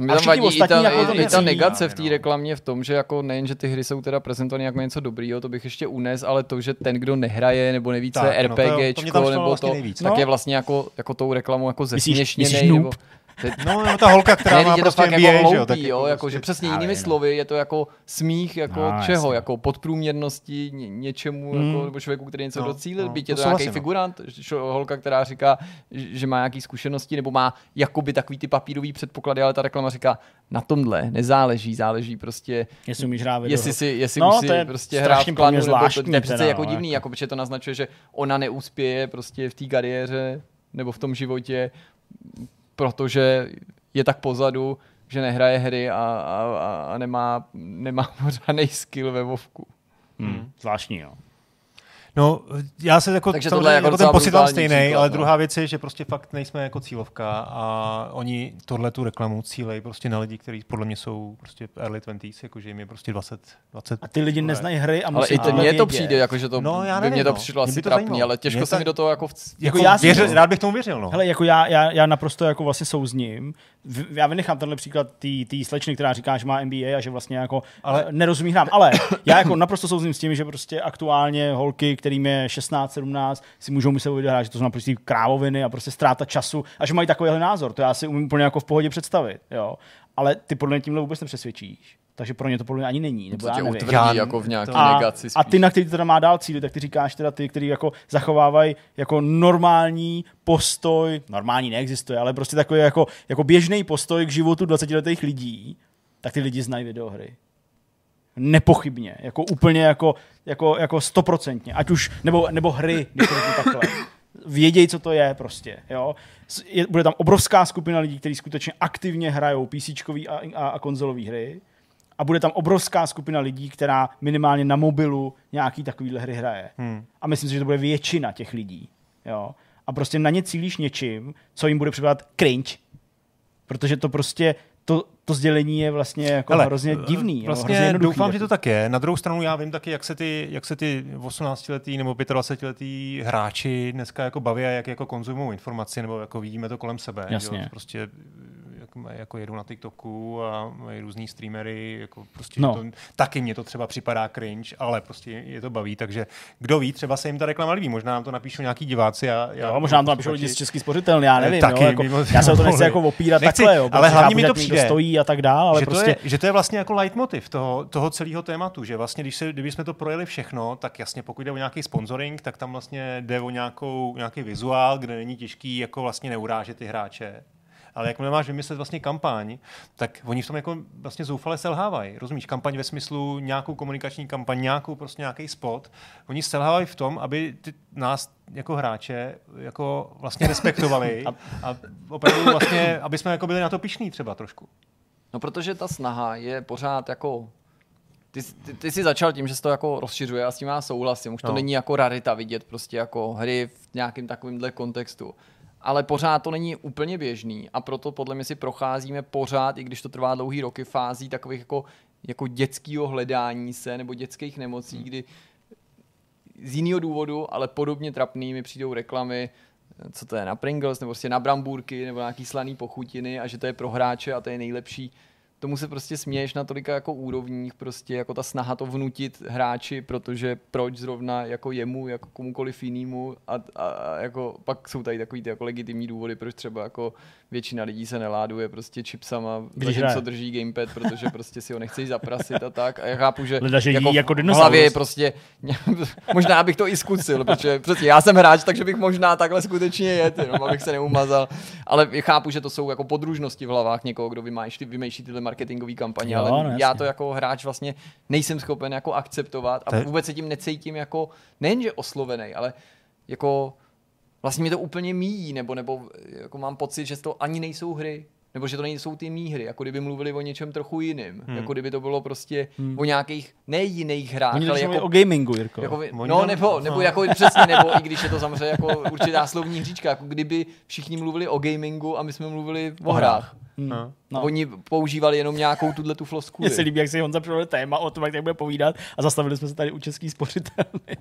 Mě A tam vadí i ta, jako to i, i ta negace v té No. reklamě v tom, že jako nejen, že ty hry jsou teda prezentované jako něco dobrýho, to bych ještě unes, ale to, že ten, kdo nehraje nebo neví, co je no to to RPGčko, nebo vlastně to, nejvíc. tak No. je vlastně jako, jako tou reklamou jako Myslíš- zesměšněnej. myslíš nebo, No, no, ta holka, která ne, má je to prostě fakt MBA, jako že jo, hloupý, tak jo, jako jako, prostě- že přesně jinými vím. slovy je to jako smích jako No, čeho, jasně. jako podprůměrnosti ně, něčemu, Hmm. jako, nebo člověku, který něco No, docílil, no, byť to je to souhlasím, nějaký no. figurant, že- holka, která říká, že že má nějaký zkušenosti, nebo má jakoby takový ty papírový předpoklady, ale ta reklama říká, na tomhle nezáleží, záleží prostě Jestli umíš hrát jestli si, jestli No, musí to je prostě hrát v klanu, nebo to, zvláštní to je přece jako no, divný, jako. protože to naznačuje, že ona neuspěje prostě v té kariéře nebo v tom životě, protože je tak pozadu, že nehraje hry a, a, a- nemá, nemá pořádný skill ve Vovku. Hmm, zvláštní, jo. No, já se jako, Takže tohle jako jako ten pocit mám brutální stejný, příklad, ale no. druhá věc je, že prostě fakt nejsme jako cílovka a oni tohle tu reklamu cílejí prostě na lidi, kteří podle mě jsou prostě early 20s, jakože jim je prostě 20, 20. A ty lidi neznají hry a Ale musí i to, tohle mně to přijde, jako, že to, No, já by nevím, mě to no. přišlo asi by to trapný, zajímalo. ale těžko se mi do toho jako... vc- Jako já si věřil, to- rád bych tomu věřil, no. Hele, jako já, já, já naprosto jako vlastně souzním. V- Já vynechám tenhle příklad té slečny, která říká, že má MBA a že vlastně jako Ale- ale... nerozumí hrám. Ale já jako naprosto souzním s tím, že prostě aktuálně holky, kterým je 16, 17, si můžou myslet o videohrách, že to jsou naprosto krávoviny a prostě ztráta času a že mají takovýhle názor. To já si umím úplně jako v pohodě představit. Jo. Ale ty podle mě tímhle vůbec nepřesvědčíš. Takže pro ně to podle mě ani není. Nebo To já utvrdí Já- jako v nějaký a, negaci a spíš. ty, na který to teda má dál cíly, tak ty říkáš teda ty, který jako zachovávají jako normální postoj, normální neexistuje, ale prostě takový jako, jako běžný postoj k životu 20-letých lidí, tak ty lidi znají videohry. Nepochybně, jako úplně jako, jako, jako stoprocentně, ať už, nebo, nebo hry, když to řeknu takhle. Vědějí, co to je prostě, jo. Je, bude tam obrovská skupina lidí, kteří skutečně aktivně hrajou PC a, a, a konzolové hry a bude tam obrovská skupina lidí, která minimálně na mobilu nějaký takovýhle hry hraje. Hmm. A myslím si, že to bude většina těch lidí. Jo? A prostě na ně cílíš něčím, co jim bude připadat cringe. Protože to prostě, to, to sdělení je vlastně jako Hele, hrozně divný. Vlastně jo? hrozně doufám, že to tak je. Na druhou stranu já vím taky, jak se ty, jak se ty 18-letý nebo 25-letý hráči dneska jako baví a jak jako konzumují informaci, nebo jako vidíme to kolem sebe. že jo? Jasně. Prostě jak tak jako jedu na TikToku a mají různý streamery, jako prostě No. to, taky mně to třeba připadá cringe, ale prostě je to baví, takže kdo ví, třeba se jim ta reklama líbí, možná nám to napíšou nějaký diváci. A, já, Jo, možná nám to napíšou lidi z Český spořitelny, já nevím. Taky, jo, jako, mimo- já se o to nechci jako opírat Nechci, takhle, jo, ale hlavně mi to přijde, stojí a tak dál, ale že, prostě... to je, že to je vlastně jako leitmotiv toho, toho celého tématu, že vlastně, když se, kdyby jsme to projeli všechno, tak jasně, pokud jde o nějaký sponsoring, tak tam vlastně jde o nějakou, nějaký vizuál, kde není těžký jako vlastně neurážet ty hráče. Ale jakmile máš vymyslet vlastně kampaň, tak oni v tom jako vlastně zoufale selhávají. Rozumíš, kampaň ve smyslu nějakou komunikační kampaň, nějakou prostě nějaký spot. Oni selhávají v tom, aby ty, nás jako hráče jako vlastně respektovali a opravdu vlastně, aby jsme jako byli na to pišní třeba trošku. No protože ta snaha je pořád jako ty, ty, ty jsi začal tím, že se to jako rozšiřuje a s tím já souhlasím. Už to No. není jako rarita vidět prostě jako hry v nějakým takovýmhle kontextu. Ale pořád to není úplně běžný a proto podle mě si procházíme pořád, i když to trvá dlouhý roky, fází takových jako, jako dětského hledání se nebo dětských nemocí, Hmm. kdy z jiného důvodu, ale podobně trapný mi přijdou reklamy, co to je na Pringles, nebo prostě na brambůrky, nebo nějaký slaný pochutiny a že to je pro hráče a to je nejlepší. Tomu se prostě směješ na tolika jako úrovních, prostě jako ta snaha to vnutit hráči, protože proč zrovna jako jemu, jako komukoliv jinému a, a, a, jako pak jsou tady takový ty jako legitimní důvody, proč třeba jako většina lidí se neláduje prostě chipsama, Když hraje. drží gamepad, protože prostě si ho nechceš zaprasit a tak. A já chápu, že Leda, že jako, jako v hlavě je prostě, možná bych to i zkusil, protože přesně já jsem hráč, takže bych možná takhle skutečně jet, jenom abych se neumazal. Ale chápu, že to jsou jako podružnosti v hlavách někoho, kdo vymýšlí, vymýšlí tyhle marketingové kampaně, Jo, ale no, já to jako hráč vlastně nejsem schopen jako akceptovat a vůbec se tím necítím jako nejenže oslovený, ale jako vlastně mě to úplně míjí, nebo, nebo jako mám pocit, že to ani nejsou hry, nebo že to nejsou ty mý hry, jako kdyby mluvili o něčem trochu jiným, hmm. jako kdyby to bylo prostě hmm. o nějakých ne jiných hrách, Oni ale jako o gamingu, Jirko. jako, Oni no tam- nebo, nebo no. jako přesně, nebo i když je to samozřejmě jako určitá slovní hříčka, jako kdyby všichni mluvili o gamingu a my jsme mluvili o, hrách. No. No. Oni používali jenom nějakou tuhle tu floskuli. Mně se líbí, jak si Honza připravil téma o tom, jak tady bude povídat a zastavili jsme se tady u český spořitelny.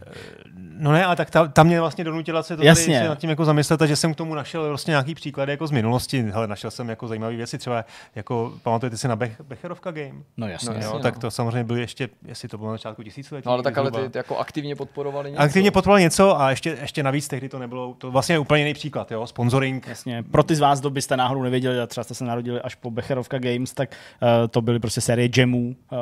No ne, ale tak ta, ta mě vlastně donutila se to Jasně. tady se nad tím jako zamyslet, a že jsem k tomu našel vlastně nějaký příklady jako z minulosti. Hele, našel jsem jako zajímavé věci, třeba jako, pamatujete si na Bech, Becherovka game? No jasně. No, jo, jasně, tak no. to samozřejmě byly ještě, jestli to bylo na začátku tisíciletí. No ale tak ale ty, ty jako aktivně podporovali něco. Aktivně podporoval něco a ještě, ještě navíc tehdy to nebylo, to vlastně je úplně jiný příklad, jo, sponsoring. Jasně. Pro ty z vás, kdo byste náhodou nevěděli, a třeba jste se narodili až po Becherovka Games, tak uh, to byly prostě série jamů, uh,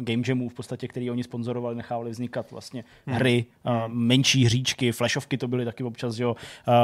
game jamů v podstatě, který oni sponzorovali, nechávali vznikat vlastně Hmm. hry, uh, menší hříčky, flashovky to byly taky občas, jo, uh,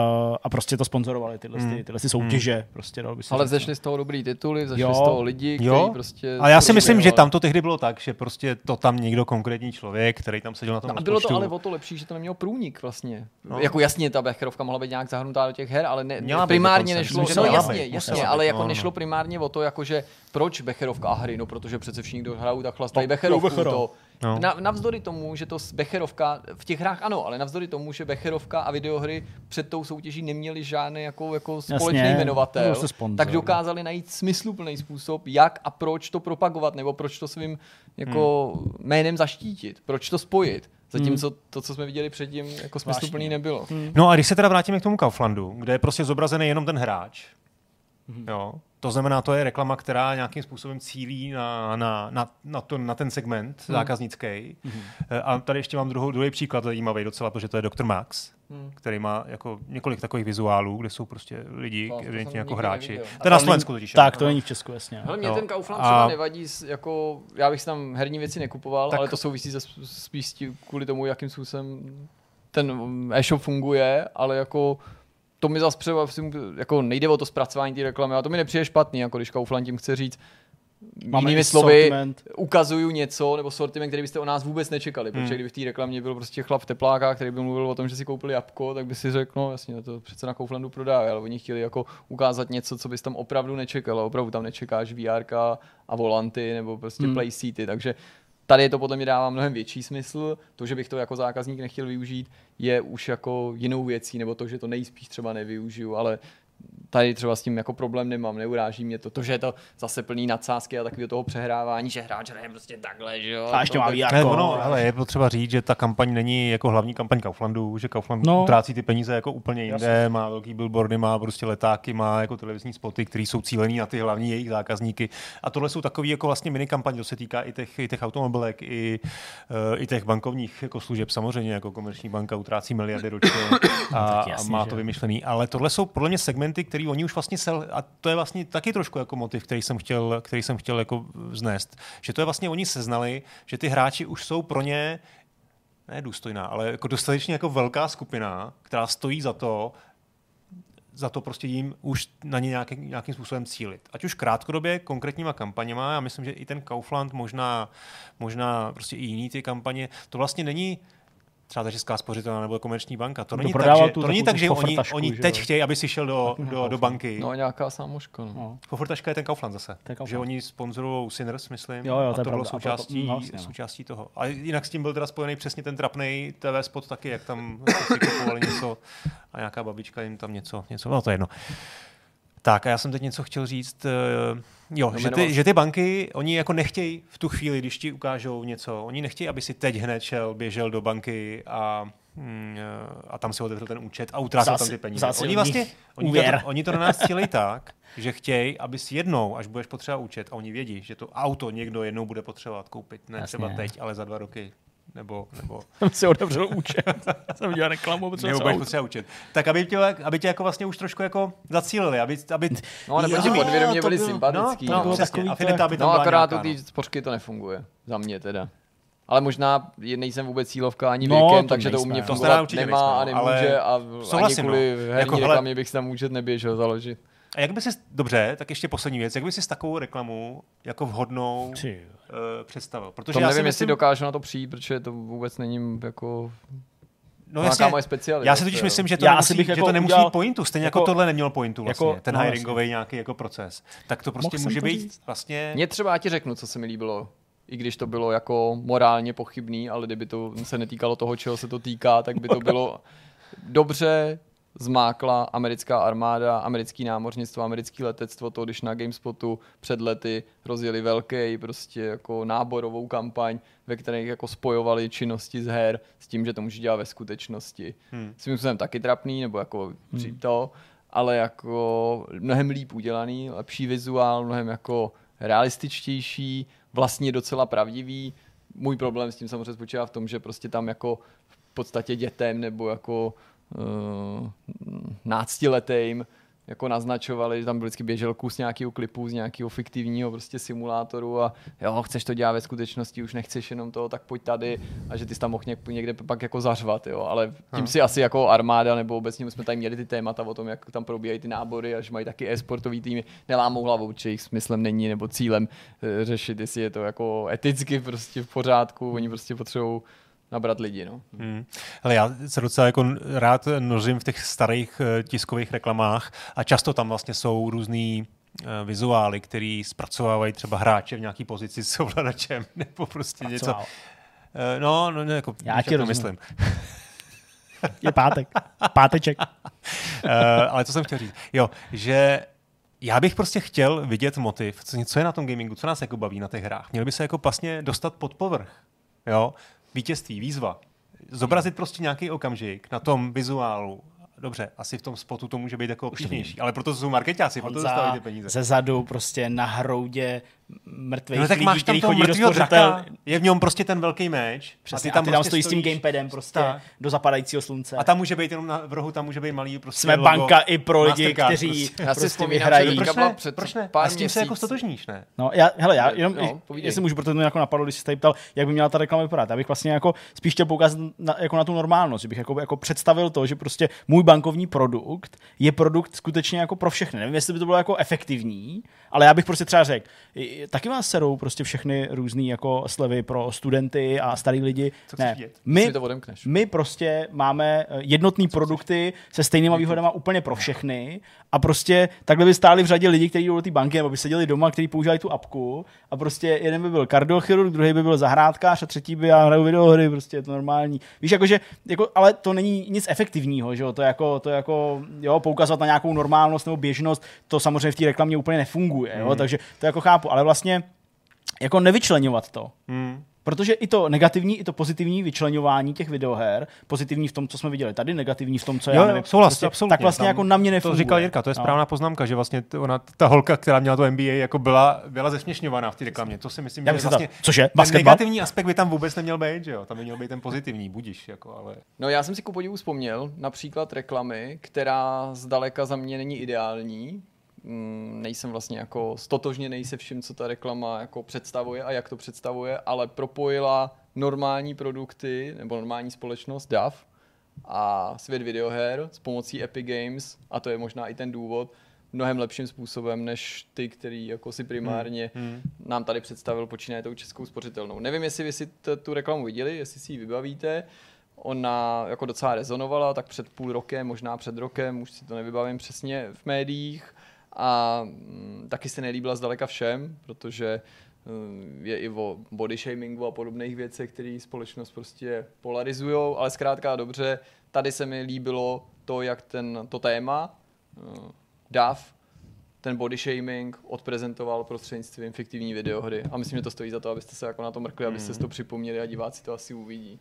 a prostě to sponzorovali tyhle, Hmm. ty, tyhle ty soutěže, prostě dalo by se Ale říct, vzešli z toho dobrý tituly, vzešli Jo. z toho lidi, kteří Jo, prostě... ale já si to myslím, že tam to tehdy bylo tak, že prostě to tam někdo konkrétní člověk, který tam seděl na tom No a bylo to rozpočtu- ale o to lepší, že to nemělo průnik vlastně. No. No. Jako jasně, ta Becherovka mohla být nějak zahrnutá do těch her, ale ne, Měla primárně dokonce. nešlo, no jasně, jasně, ale jako no, no. nešlo primárně o to, jakože proč Becherovka a hry, no protože přece všichni, kdo hrajou, tak chlastají No, Becherovku. To, No. na, navzdory tomu, že to Becherovka, v těch hrách ano, ale navzdory tomu, že Becherovka a videohry před tou soutěží neměly žádný jako, jako společný Jasně, jmenovatel, sponzor. tak dokázali najít smysluplný způsob, jak a proč to propagovat, nebo proč to svým jako Hmm. jménem zaštítit, proč to spojit. Zatímco to, co jsme viděli předtím, jako smysluplný Zvláštní. nebylo. No a když se teda vrátíme k tomu Kauflandu, kde je prostě zobrazený jenom ten hráč, jo, to znamená, to je reklama, která nějakým způsobem cílí na, na, na, na, to, na ten segment hmm. zákaznický. Hmm. A tady ještě mám druhou, druhý příklad zajímavý docela, protože to je Dr. Max, hmm. který má jako několik takových vizuálů, kde jsou prostě lidi, To- to evidentně jako hráči. neviděl. To je na Slovensku totiž. Tak, to není v Česku, jasně. Hele, mě Jo. ten Kaufland A- třeba nevadí, s- jako, já bych si tam herní věci nekupoval, Tak- ale to souvisí se, spíš kvůli tomu, jakým způsobem ten e-shop funguje, ale jako to mi zase třeba, jako nejde o to zpracování té reklamy, a to mi nepřijde špatný, jako když Kaufland tím chce říct, Máme jinými slovy, sortiment. ukazuju něco, nebo sortiment, který byste o nás vůbec nečekali, protože Hmm. kdyby v té reklamě byl prostě chlap v teplákách, který by mluvil o tom, že si koupili jabko, tak by si řekl, no jasně, to přece na Kauflandu prodávají, ale oni chtěli jako ukázat něco, co bys tam opravdu nečekal, a opravdu tam nečekáš VR a volanty nebo prostě Hmm. hmm. playseaty, takže tady to podle mě dává mnohem větší smysl. To, že bych to jako zákazník nechtěl využít, je už jako jinou věcí, nebo to, že to nejspíš třeba nevyužiju, ale tady třeba s tím jako problém nemám, neuráží mě to, to, že je to zase plný nadsázky a takového toho přehrávání, že hráč hraje prostě takhle, že jo. A ještě to, má. Ne, Jako- ono, ale je potřeba říct, že ta kampaň není jako hlavní kampaň Kauflandu, že Kaufland No. no. utrácí ty peníze jako úplně jinde, má velký billboardy, má prostě letáky, má jako televizní spoty, které jsou cílený na ty hlavní jejich zákazníky. A tohle jsou takový jako vlastně mini kampaň, to se týká i těch, i těch automobilek, i, uh, i těch bankovních jako služeb. Samozřejmě jako komerční banka utrácí miliardy ročně a, Tak a jasně, má že to vymyšlený. Ale tohle jsou podle mě segmenty, které oni už vlastně sel, a to je vlastně taky trošku jako motiv, který jsem chtěl, který jsem chtěl jako vznést. Že to je vlastně oni seznali, že ty hráči už jsou pro ně ne důstojná, ale jako dostatečně jako velká skupina, která stojí za to, za to prostě jim už na ně nějaký, nějakým způsobem cílit. Ať už krátkodobě, konkrétníma kampaněma, já myslím, že i ten Kaufland, možná, možná prostě i jiný ty kampaně, to vlastně není třeba ta Česká spořitelná nebo komerční banka. To To není tak, že, tu to není tak, že oni, oni že teď jo? chtějí, aby si šel do, do, do banky. No nějaká sámoška, no. No. Kofrtaška je ten Kaufland zase. To je Kaufland. Že oni sponzorují Sinners, myslím. Jo, jo, a to to bylo součástí, no, vlastně, no. součástí toho. A jinak s tím byl teda spojený přesně ten trapný TV spot taky, jak tam si kupovali něco a nějaká babička jim tam něco, něco, no to je jedno. Tak a já jsem teď něco chtěl říct, eh, jo, No, že, ty, že ty banky, oni jako nechtějí v tu chvíli, když ti ukážou něco, oni nechtějí, aby si teď hned šel, běžel do banky a mm, eh, a tam si otevřel ten účet a utrácel tam ty peníze. Oni vlastně, oni to, oni to na nás cílejí tak, že chtějí, aby si jednou, až budeš potřebovat účet, a oni vědí, že to auto někdo jednou bude potřebovat koupit, ne Jasně. třeba teď, ale za dva roky, nebo, nebo Jsem si otevřel účet. jsem dělal reklamu, nebo budeš auto. potřebovat účet. Tak aby tě, aby tě jako vlastně už trošku jako zacílili, aby, aby No, nebo ti podvědomě to byli bylo- sympatický. No, no. no, přesně. takový to Afinita jak- by tam No akorát nějaká, u té spořky to nefunguje. Za mě teda. Ale možná je- nejsem vůbec cílovka ani No, věkem, to takže to u nejsme. mě To fungovat určitě nemá a nejsme, no, ale nemůže a souhlasím, ani kvůli no. herní Jako, hele- reklamě bych si tam účet neběžel založit. A jak by si, dobře, tak ještě poslední věc, jak by si s takovou reklamu jako vhodnou Ty představil? Protože To já nevím, si jestli myslím, dokážu na to přijít, protože to vůbec není jako no, jasně, moje specialita. já si totiž myslím, že to Já nemusí, bych že jako to nemusí udělal- mít pointu, stejně jako, jako- tohle nemělo pointu vlastně, jako- ten no, rangový nějaký jako proces. Tak to prostě Mohl může to být říct. vlastně... Mně třeba já ti řeknu, co se mi líbilo. I když to bylo jako morálně pochybný, ale kdyby to se netýkalo toho, čeho se to týká, tak by to bylo dobře zmákla americká armáda, americký námořnictvo, americký letectvo, to když na GameSpotu před lety rozjeli velký prostě jako náborovou kampaň, ve které jako spojovali činnosti z her s tím, že to může dělat ve skutečnosti. Hmm. Svým způsobem taky trapný, nebo jako hmm. to, ale jako mnohem líp udělaný, lepší vizuál, mnohem jako realističtější, vlastně docela pravdivý. Můj problém s tím samozřejmě spočívá v tom, že prostě tam jako v podstatě dětem nebo jako náctiletým jako naznačovali, že tam byl vždycky běžel kus nějakého klipu z nějakého fiktivního prostě simulátoru a jo, chceš to dělat ve skutečnosti, už nechceš jenom to, tak pojď tady. A že ty jsi tam mohl něk- někde pak jako zařvat, jo, ale tím si asi jako armáda nebo obecně my jsme tady měli ty témata o tom, jak tam probíhají ty nábory a že mají taky e-sportový týmy, nelámou hlavou, či jejich smyslem není nebo cílem eh, řešit, jestli je to jako eticky prostě v pořádku, oni prostě potřebují nabrat lidi, no. Hmm. Hele, já se docela jako rád nořím v těch starých eh, tiskových reklamách a často tam vlastně jsou různý eh, vizuály, který zpracovávají třeba hráče v nějaký pozici s ovladačem nebo prostě něco. Eh, No, no, ne, jako, Já ti to myslím. Je pátek. Páteček. Uh, ale co jsem chtěl říct? Jo, že já bych prostě chtěl vidět motiv, co, co je na tom gamingu, co nás jako baví na těch hrách. Měli by se jako vlastně dostat pod povrch. Jo? Vítězství, výzva. Zobrazit prostě nějaký okamžik na tom vizuálu. Dobře, asi v tom spotu to může být jako obtížnější, ale proto jsou marketáci, proto dostávají ty peníze. ze zadu prostě na hroudě mrtvých No tak lidí, máš tam který toho chodí do mrtvýho spořitel. draka, je v něm prostě ten velký meč. Přesně, a ty tam, a ty tam stojíš s tím gamepadem prostě Tak. do zapadajícího slunce. A tam může být jenom na v rohu, tam může být malý prostě Jsme logo banka i pro lidi, Mastercard kteří prostě. Já si s prostě tím vyhrají. Proč ne? před Proč ne? pár A s tím se jako měsíc. stotožníš, ne? No, já, hele, já jenom, No, no, povídej. jestli můžu, protože to mě jako napadlo, když jsi tady ptal, jak by měla ta reklama vypadat. Já bych vlastně jako spíš chtěl poukázat na, jako na tu normálnost, že bych jako, jako představil to, že prostě můj bankovní produkt je produkt skutečně jako pro všechny. Nevím, jestli by to bylo jako efektivní, ale já bych prostě třeba řekl, taky vás serou prostě všechny různé jako slevy pro studenty a starý lidi. Co chceš ne, my, to odemkneš. my prostě máme eh, jednotný produkty se stejnýma výhodama úplně pro všechny a prostě takhle by stáli v řadě lidí, kteří jdou do té banky nebo by seděli doma, kteří používají tu apku a prostě jeden by byl kardiochirurg, druhý by byl zahrádkář a třetí by já hraju videohry, prostě je to normální. Víš, jakože, jako, ale to není nic efektivního, že jo, to je jako, to je jako jo, poukazovat na nějakou normálnost nebo běžnost, to samozřejmě v té reklamě úplně nefunguje, jo, takže to jako chápu, ale vlastně jako nevyčlenovat to. Hmm. Protože i to negativní, i to pozitivní vyčlenování těch videoher, pozitivní v tom, co jsme viděli tady, negativní v tom, co já Jo, nevím, jo, souhlas, prostě, absolutně. tak vlastně Tam jako na mě nefunguje. To říkal Jirka, to je No. správná poznámka, že vlastně t- ona, ta holka, která měla to NBA, jako byla, byla zesměšňovaná v té reklamě. To si myslím, Já že se vlastně cože, ten basketbal? negativní aspekt by tam vůbec neměl být, že jo? Tam by měl být ten pozitivní, budíš, jako, ale... No já jsem si ku podivu vzpomněl například reklamy, která zdaleka za mě není ideální. Mm, nejsem vlastně jako stotožněný se vším, co ta reklama jako představuje a jak to představuje, ale propojila normální produkty nebo normální společnost DAF a svět videoher s pomocí Epic Games a to je možná i ten důvod, mnohem lepším způsobem, než ty, který jako si primárně hmm. nám tady představil počínaje tou českou spořitelnou. Nevím, jestli vy si t- tu reklamu viděli, jestli si ji vybavíte. Ona jako docela rezonovala, tak před půl rokem, možná před rokem, už si to nevybavím přesně v médiích. A mm, taky se nelíbila zdaleka všem, protože mm, je i o body shamingu a podobných věcech, které společnost prostě polarizují, ale zkrátka dobře, tady se mi líbilo to, jak ten, to téma eh, DAF, ten body shaming odprezentoval prostřednictvím fiktivní videohry. A myslím, že to stojí za to, abyste se jako na to mrkli, abyste si to připomněli a diváci to asi uvidí.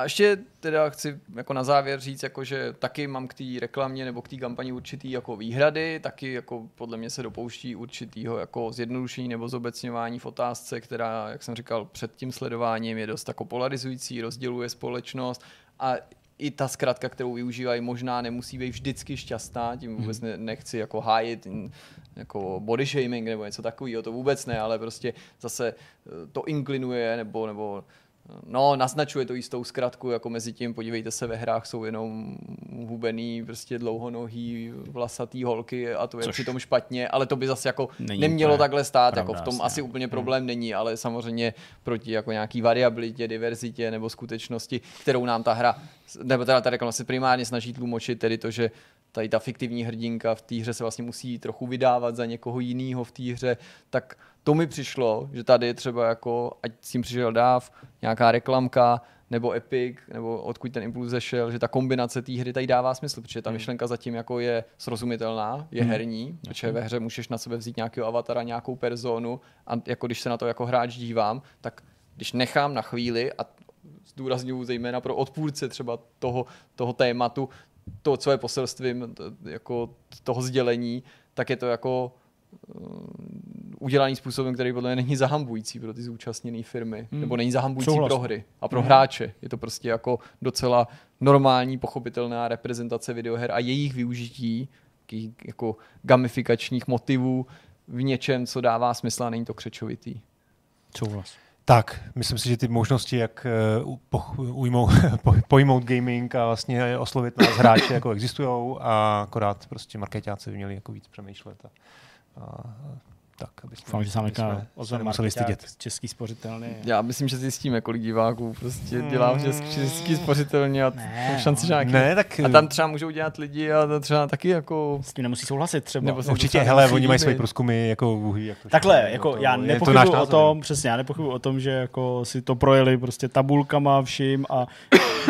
A ještě teda chci jako na závěr říct, jako že taky mám k té reklamě nebo k té kampani určitý jako výhrady, taky jako podle mě se dopouští určitýho jako zjednodušení nebo zobecňování v otázce, která, jak jsem říkal, před tím sledováním je dost jako polarizující, rozděluje společnost a i ta zkratka, kterou využívají, možná nemusí být vždycky šťastná, tím vůbec ne, nechci jako hájit jako body shaming nebo něco takového, to vůbec ne, ale prostě zase eh, to inklinuje nebo, nebo No, naznačuje to jistou zkratku, jako mezi tím, podívejte se, ve hrách jsou jenom hubený, prostě dlouhonohý, vlasatý holky a to je Což přitom špatně, ale to by zase jako není nemělo takhle stát, pravda, jako v tom jasně. asi úplně problém není, ale samozřejmě proti jako nějaký variabilitě, diverzitě nebo skutečnosti, kterou nám ta hra, nebo teda ta reklama se primárně snaží tlumočit, tedy to, že tady ta fiktivní hrdinka v té hře se vlastně musí trochu vydávat za někoho jiného v té hře, tak to mi přišlo, že tady je třeba jako, ať s tím přišel dáv, nějaká reklamka, nebo Epic, nebo odkud ten impuls zešel, že ta kombinace té hry tady dává smysl, protože ta myšlenka zatím jako je srozumitelná, je herní, protože ve hře můžeš na sebe vzít nějakého avatara, nějakou personu a jako když se na to jako hráč dívám, tak když nechám na chvíli a zdůraznuju zejména pro odpůrce třeba toho, toho tématu, to, co je poselstvím jako toho sdělení, tak je to jako uh, udělaný způsobem, který podle mě není zahambující pro ty zúčastněné firmy, hmm. nebo není zahambující Souhlas. pro hry a pro hmm. hráče. Je to prostě jako docela normální, pochopitelná reprezentace videoher a jejich využití jakých jako gamifikačních motivů v něčem, co dává smysl a není to křečovitý. Souhlas. Tak, myslím si, že ty možnosti, jak eh, ujmou, po- pojmout gaming a vlastně oslovit nás hráče, jako existují a akorát prostě marketáci by měli jako víc přemýšlet. A, a tak, aby jsme, Doufám, že sám jsme marketák stydět. Český spořitelny. Já myslím, že zjistíme, kolik diváků prostě dělá v český, český spořitelně a Ne, že nějaký. Ne, tak A tam třeba můžou dělat lidi a to třeba taky jako... S tím nemusí souhlasit třeba. Nebo se určitě, hele, oni mají své průzkumy jako uhy. Jak to Takhle, všechno, jako to- já je to nepochybuji o tom, přesně, já nepochybuji o tom, že jako si to projeli prostě tabulkama vším a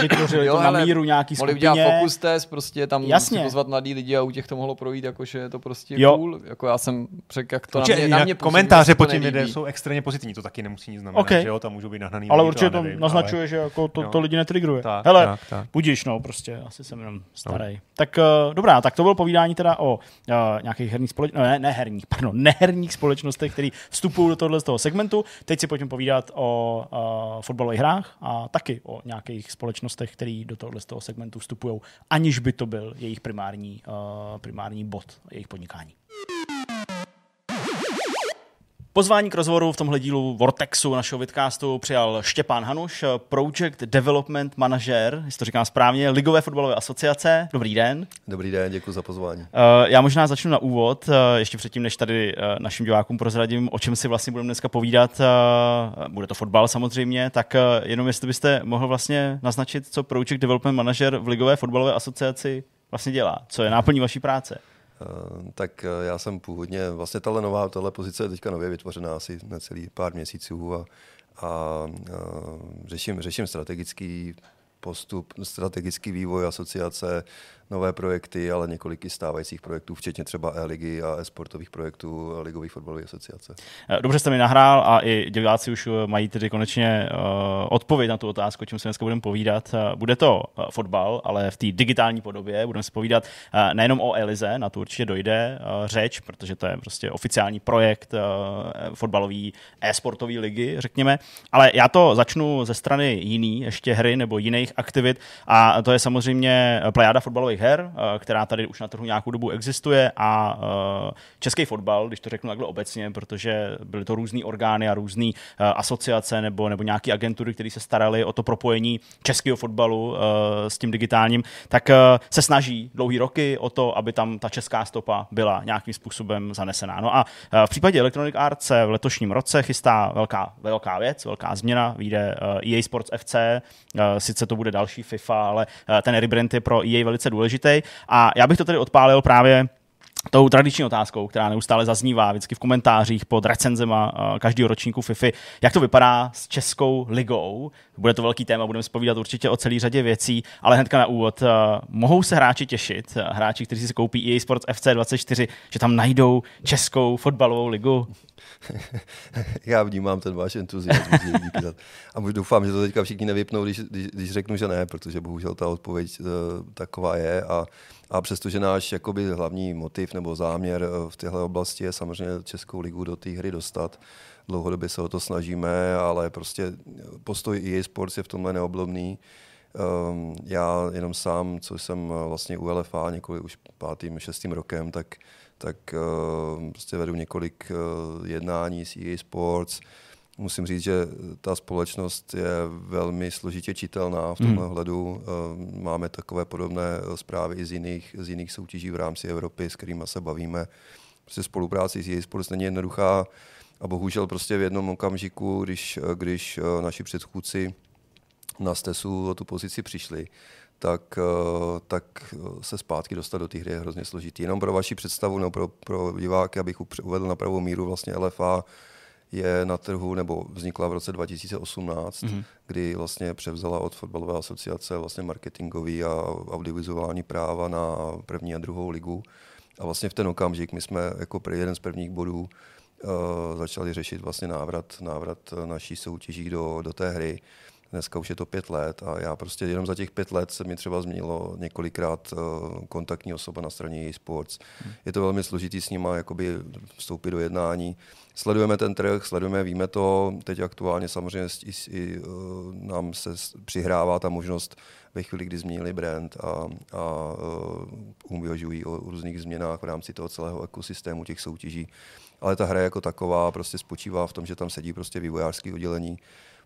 vytvořili to na míru nějaký Mohli skupině. udělat fokus test, prostě tam Jasně. si pozvat mladý lidi a u těch to mohlo projít, jakože je to prostě Jo. cool. Jako já jsem řekl, jak to na mě, na mě komentáře pod tím videem jsou extrémně pozitivní, to taky nemusí nic znamenat, OK. že jo, tam můžou být nahnaný Ale lidi, určitě to nevím, naznačuje, ale- že jako to, Jo. to lidi netrigruje. Tak, Hele, tak, tak. budíš, no prostě, asi jsem jenom starý. No. Tak uh, dobrá, tak to bylo povídání teda o uh, nějakých herních společnostech, no, ne, ne herních, pardon, neherních společnostech, které vstupují do tohohle z toho segmentu. Teď si pojďme povídat o uh, fotbalových hrách a taky o nějakých společnostech, které do tohohle z toho segmentu vstupují, aniž by to byl jejich primární, uh, primární bod jejich podnikání. Pozvání k rozhovoru v tomhle dílu Vortexu našeho vidcastu přijal Štěpán Hanuš, Project Development Manager, jestli to říkám správně, Ligové fotbalové asociace. Dobrý den. Dobrý den, děkuji za pozvání. Eh, Já možná začnu na úvod, eh, ještě předtím, než tady eh, našim divákům prozradím, o čem si vlastně budeme dneska povídat. Bude to fotbal samozřejmě, tak jenom jestli byste mohl vlastně naznačit, co Project Development Manager v Ligové fotbalové asociaci vlastně dělá, co je náplní vaší práce. Eh, Tak eh, já jsem původně, vlastně tahle nová, tahle pozice je teďka nově vytvořená asi necelý pár měsíců a, a, a řeším, řeším strategický postup, strategický vývoj asociace, nové projekty, ale několik i stávajících projektů, včetně třeba e-ligy a e-sportových projektů Ligových fotbalové asociace. Eh, Dobře jste mi nahrál a i diváci už eh, mají tedy konečně uh, odpověď na tu otázku, o čem se dneska budeme povídat. Bude to fotbal, ale v té digitální podobě. Budeme se povídat nejenom o Elize, na to určitě dojde řeč, protože to je prostě oficiální projekt fotbalový e-sportový ligy, řekněme. Ale já to začnu ze strany jiný, ještě hry nebo jiných aktivit a to je samozřejmě plejáda fotbalových her, eh, která tady už na trhu nějakou dobu existuje a eh, český fotbal, když to řeknu takhle obecně, protože byly to různé orgány a různé asociace nebo, nebo nějaké agentury, které se staraly o to propojení českého fotbalu eh, s tím digitálním, tak eh, se snaží dlouhý roky o to, aby tam ta česká stopa byla nějakým způsobem zanesená. No a eh, v případě Electronic Arts se v letošním roce chystá velká, velká věc, velká změna, vyjde eh, EA Sports FC, eh, sice to bude další FIFA, ale eh, ten rebrand je pro EA velice důležitý a já bych to tedy odpálil právě tou tradiční otázkou, která neustále zaznívá vždycky v komentářích pod recenzema eh, každého ročníku FIFA. Jak to vypadá s Českou ligou? Bude to velký téma, budeme spovídat určitě o celé řadě věcí, ale hnedka na úvod. eh, Mohou se hráči těšit, eh, hráči, kteří si koupí EA Sports FC24, že tam najdou Českou fotbalovou ligu? Já vnímám ten váš entuziasmus. A už doufám, že to teďka všichni nevypnou, když, když, když řeknu, že ne, protože bohužel ta odpověď uh, taková je. A, a přestože náš jakoby, hlavní motiv nebo záměr eh, v téhle oblasti je samozřejmě Českou ligu do té hry dostat, dlouhodobě se o to snažíme, ale prostě postoj EA Sports je v tomhle neoblomný. Um, já jenom sám, co jsem vlastně u LFA několik už pátým, šestým rokem, tak, tak uh, prostě vedu několik uh, jednání s EA Sports. Musím říct, že ta společnost je velmi složitě čitelná v tomhle Hmm. hledu. Uh, máme takové podobné eh, zprávy i z jiných, z jiných soutěží v rámci Evropy, s kterými se bavíme. Prostě spolupráce s EA Sports není jednoduchá a bohužel prostě v jednom okamžiku, když, eh, když eh, naši předchůdci na Stesu o tu pozici přišli, tak, eh, tak se zpátky dostat do té hry je hrozně složitý. Jenom pro vaši představu, nebo pro, pro diváky, abych uvedl na pravou míru, vlastně LFA je na trhu, nebo vznikla v roce 2018, Mhm. mm-hmm. kdy vlastně převzala od fotbalové asociace vlastně marketingový a audiovizuální práva na první a druhou ligu. A vlastně v ten okamžik my jsme jako jeden z prvních bodů uh, začali řešit vlastně návrat, návrat naší soutěží do, do té hry. Dneska už je to pět let a já prostě jenom za těch pět let se mi třeba změnilo několikrát uh, kontaktní osoba na straně e-sports. Hmm. Je to velmi složitý s nima jakoby vstoupit do jednání. Sledujeme ten trh, sledujeme, víme to. Teď aktuálně samozřejmě i, i uh, nám se přihrává ta možnost ve chvíli, kdy změnili brand a, a uh, uvažují o různých změnách v rámci toho celého ekosystému těch soutěží. Ale ta hra jako taková prostě spočívá v tom, že tam sedí prostě vývojářské oddělení,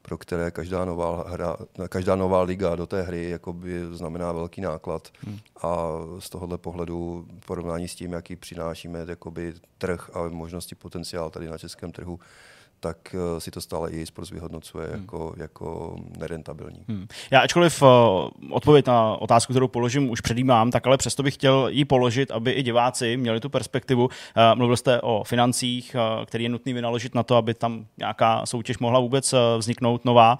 pro které každá nová, hra, každá nová liga do té hry jakoby znamená velký náklad. Hmm. A z tohohle pohledu v porovnání s tím, jaký přinášíme jakoby trh a možnosti potenciál tady na českém trhu, tak eh, si to stále i sports vyhodnocuje hmm. jako, jako nerentabilní. Hmm. Já ačkoliv uh, odpověď na otázku, kterou položím, už předjímám, tak ale přesto bych chtěl ji položit, aby i diváci měli tu perspektivu. Uh, mluvil jste o financích, uh, který je nutný vynaložit na to, aby tam nějaká soutěž mohla vůbec vzniknout nová.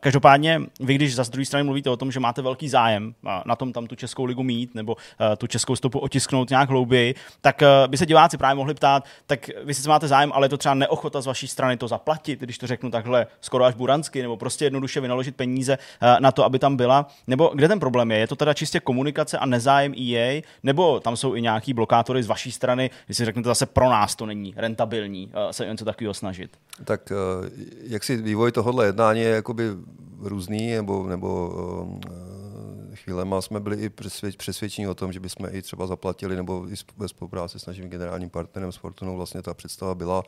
Každopádně, vy když za druhé strany mluvíte o tom, že máte velký zájem na tom tam tu Českou ligu mít nebo tu českou stopu otisknout nějak hlouběji, tak by se diváci právě mohli ptát, tak vy sice máte zájem, ale je to třeba neochota z vaší strany to zaplatit, když to řeknu takhle skoro až buransky, nebo prostě jednoduše vynaložit peníze eh, na to, aby tam byla? Nebo kde ten problém je? Je to teda čistě komunikace a nezájem EA, nebo tam jsou i nějaký blokátory z vaší strany, když si řeknete zase pro nás to není rentabilní eh, se něco takového snažit? Tak eh, jak si vývoj tohohle jednání je jakoby různý, nebo, nebo chvílema jsme byli i přesvědčení o tom, že bychom i třeba zaplatili, nebo i ve spolupráci s naším generálním partnerem Sportunou vlastně ta představa byla,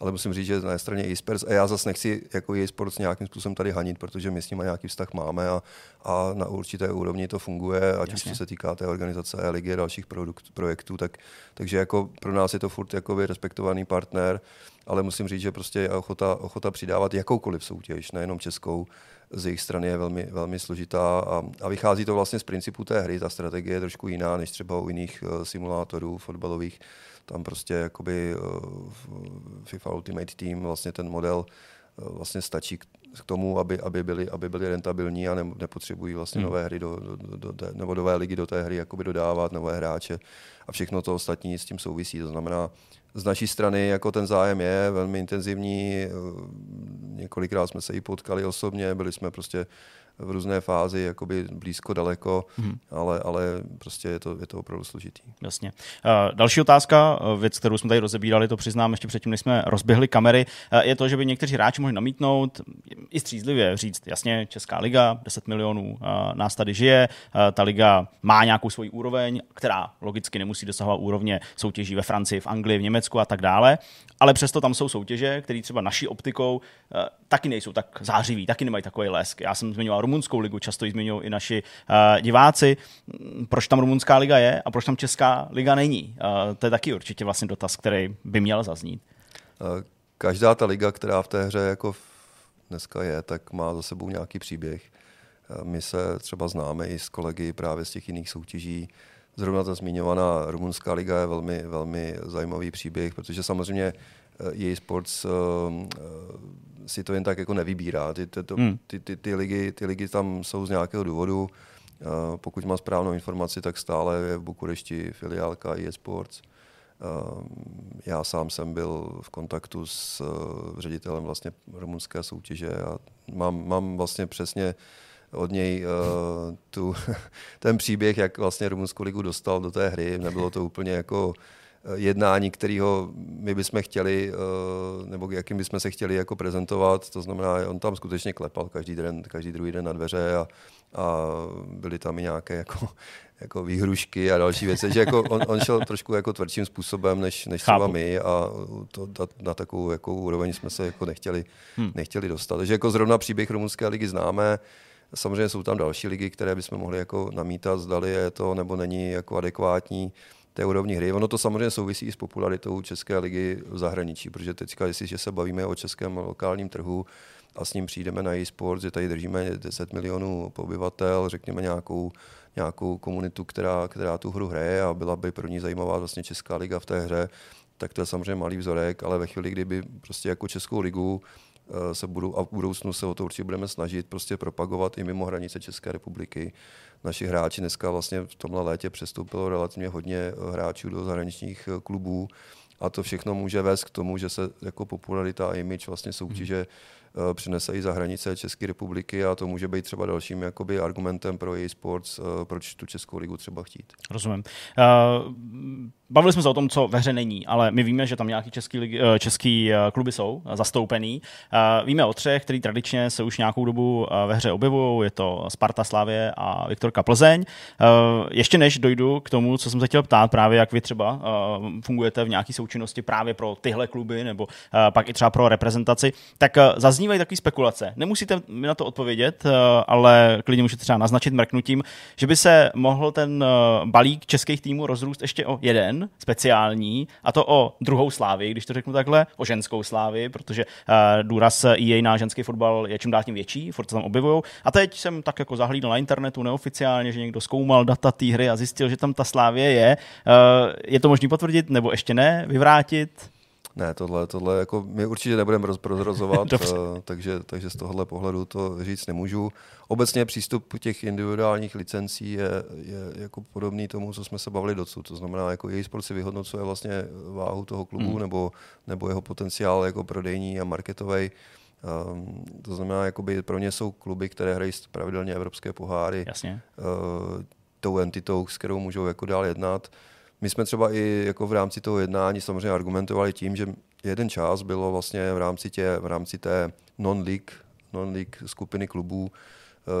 ale musím říct, že na straně eSports, a já zase nechci jako eSports nějakým způsobem tady hanit, protože my s nimi nějaký vztah máme a, a na určité úrovni to funguje, ať už se týká té organizace e ligy a dalších produkt, projektů, tak, takže jako pro nás je to furt jako respektovaný partner, ale musím říct, že prostě ochota, ochota přidávat jakoukoliv soutěž, nejenom českou, z jejich strany je velmi, velmi složitá a, a vychází to vlastně z principu té hry. Ta strategie je trošku jiná než třeba u jiných uh, simulátorů fotbalových. Tam prostě jakoby uh, FIFA Ultimate Team, vlastně ten model uh, vlastně stačí k, tomu, aby, aby, byli, aby byli rentabilní a ne, nepotřebují vlastně hmm. nové hry do, do, do, do té, nebo nové ligy do té hry jakoby dodávat, nové hráče a všechno to ostatní s tím souvisí. To znamená, z naší strany jako ten zájem je velmi intenzivní. Několikrát jsme se i potkali osobně, byli jsme prostě v různé fázi, jakoby blízko, daleko, hmm. ale, ale prostě je to, je to opravdu složitý. Jasně. Uh, další otázka, eh, věc, kterou jsme tady rozebírali, to přiznám ještě předtím, než jsme rozběhli kamery, uh, je to, že by někteří hráči mohli namítnout, i střízlivě říct, jasně, Česká liga, 10 milionů uh, nás tady žije, ta liga má nějakou svoji úroveň, která logicky nemusí dosahovat úrovně soutěží ve Francii, v Anglii, v Německu a tak dále, ale přesto tam jsou soutěže, které třeba naší optikou taky nejsou tak zářivý, taky nemají takový lesk. Já jsem zmiňoval rumunskou ligu, často ji zmiňují i naši uh, diváci. Proč tam rumunská liga je a proč tam česká liga není? Uh, to je taky určitě vlastně dotaz, který by měl zaznít. Každá ta liga, která v té hře jako dneska je, tak má za sebou nějaký příběh. My se třeba známe i s kolegy právě z těch jiných soutěží. Zrovna ta zmiňovaná rumunská liga je velmi, velmi zajímavý příběh, protože samozřejmě EA Sports si to jen tak jako nevybírá. Ty, ty, to, hmm. ty, ty, ty, ligy, ty ligy tam jsou z nějakého důvodu. Uh, pokud mám správnou informaci, tak stále je v Bukurešti filiálka EA Sports. Uh, já sám jsem byl v kontaktu s uh, ředitelem vlastně rumunské soutěže a mám, mám vlastně přesně od něj uh, tu, ten příběh, jak vlastně rumunskou ligu dostal do té hry. Nebylo to úplně jako jednání, kterého my bychom chtěli, eh, nebo jakým bychom se chtěli jako prezentovat. To znamená, on tam skutečně klepal každý den, každý druhý den na dveře a, a byly tam i nějaké jako, jako výhrušky a další věci. Že jako on, on, šel trošku jako tvrdším způsobem než, než třeba my a to, na, na takovou jako úroveň jsme se jako nechtěli, hmm. nechtěli dostat. Takže jako zrovna příběh rumunské ligy známe, Samozřejmě jsou tam další ligy, které bychom mohli jako namítat, zdali je to nebo není jako adekvátní té úrovni hry. Ono to samozřejmě souvisí i s popularitou České ligy v zahraničí, protože teďka, jestliže se bavíme o českém lokálním trhu a s ním přijdeme na e-sport, že tady držíme 10 milionů obyvatel, řekněme nějakou, nějakou komunitu, která, která tu hru hraje a byla by pro ní zajímavá vlastně Česká liga v té hře, tak to je samozřejmě malý vzorek, ale ve chvíli, kdyby prostě jako Českou ligu eh, se budou, a v budoucnu se o to určitě budeme snažit prostě propagovat i mimo hranice České republiky, naši hráči dneska vlastně v tomhle létě přestoupilo relativně hodně eh, hráčů do zahraničních eh, klubů a to všechno může vést k tomu, že se jako popularita a image vlastně soutěže eh, přinese i za hranice České republiky a to může být třeba dalším jakoby argumentem pro její sports, proč tu Českou ligu třeba chtít. Rozumím. Uh, bavili jsme se o tom, co ve hře není, ale my víme, že tam nějaký český, uh, český uh, kluby jsou zastoupený. Uh, víme o třech, který tradičně se už nějakou dobu ve hře objevují. Je to Sparta, Slavě a Viktorka Plzeň. Ještě než dojdu k tomu, co jsem se chtěl ptát, právě jak vy třeba fungujete v nějaké součinnosti právě pro tyhle kluby nebo pak i třeba pro reprezentaci, tak zaznívají takové spekulace. Nemusíte mi na to odpovědět, ale klidně můžete třeba naznačit mrknutím, že by se mohl ten balík českých týmů rozrůst ještě o jeden speciální, a to o druhou slávy, když to řeknu takhle, o ženskou slávy, protože uh, důraz EA na ženský fotbal je čím dál tím větší, furt se tam objevují. A teď jsem tak jako zahlídl na internetu neoficiálně, že někdo zkoumal data té hry a zjistil, že tam ta slávě je. Uh, je to možné potvrdit nebo ještě ne, vyvrátit? Ne, tohle, tohle jako my určitě nebudeme prozrazovat, uh, takže, takže z tohohle pohledu to říct nemůžu. Obecně přístup těch individuálních licencí je, je jako podobný tomu, co jsme se bavili docud. To znamená, jako její sport si vyhodnocuje vlastně váhu toho klubu hmm. nebo, nebo jeho potenciál jako prodejní a marketový. Um, to znamená, jakoby pro ně jsou kluby, které hrají pravidelně evropské poháry. Jasně. Uh, tou entitou, s kterou můžou jako dál jednat. My jsme třeba i jako v rámci toho jednání samozřejmě argumentovali tím, že jeden čas bylo vlastně v rámci, tě, v rámci té non-league, non-league skupiny klubů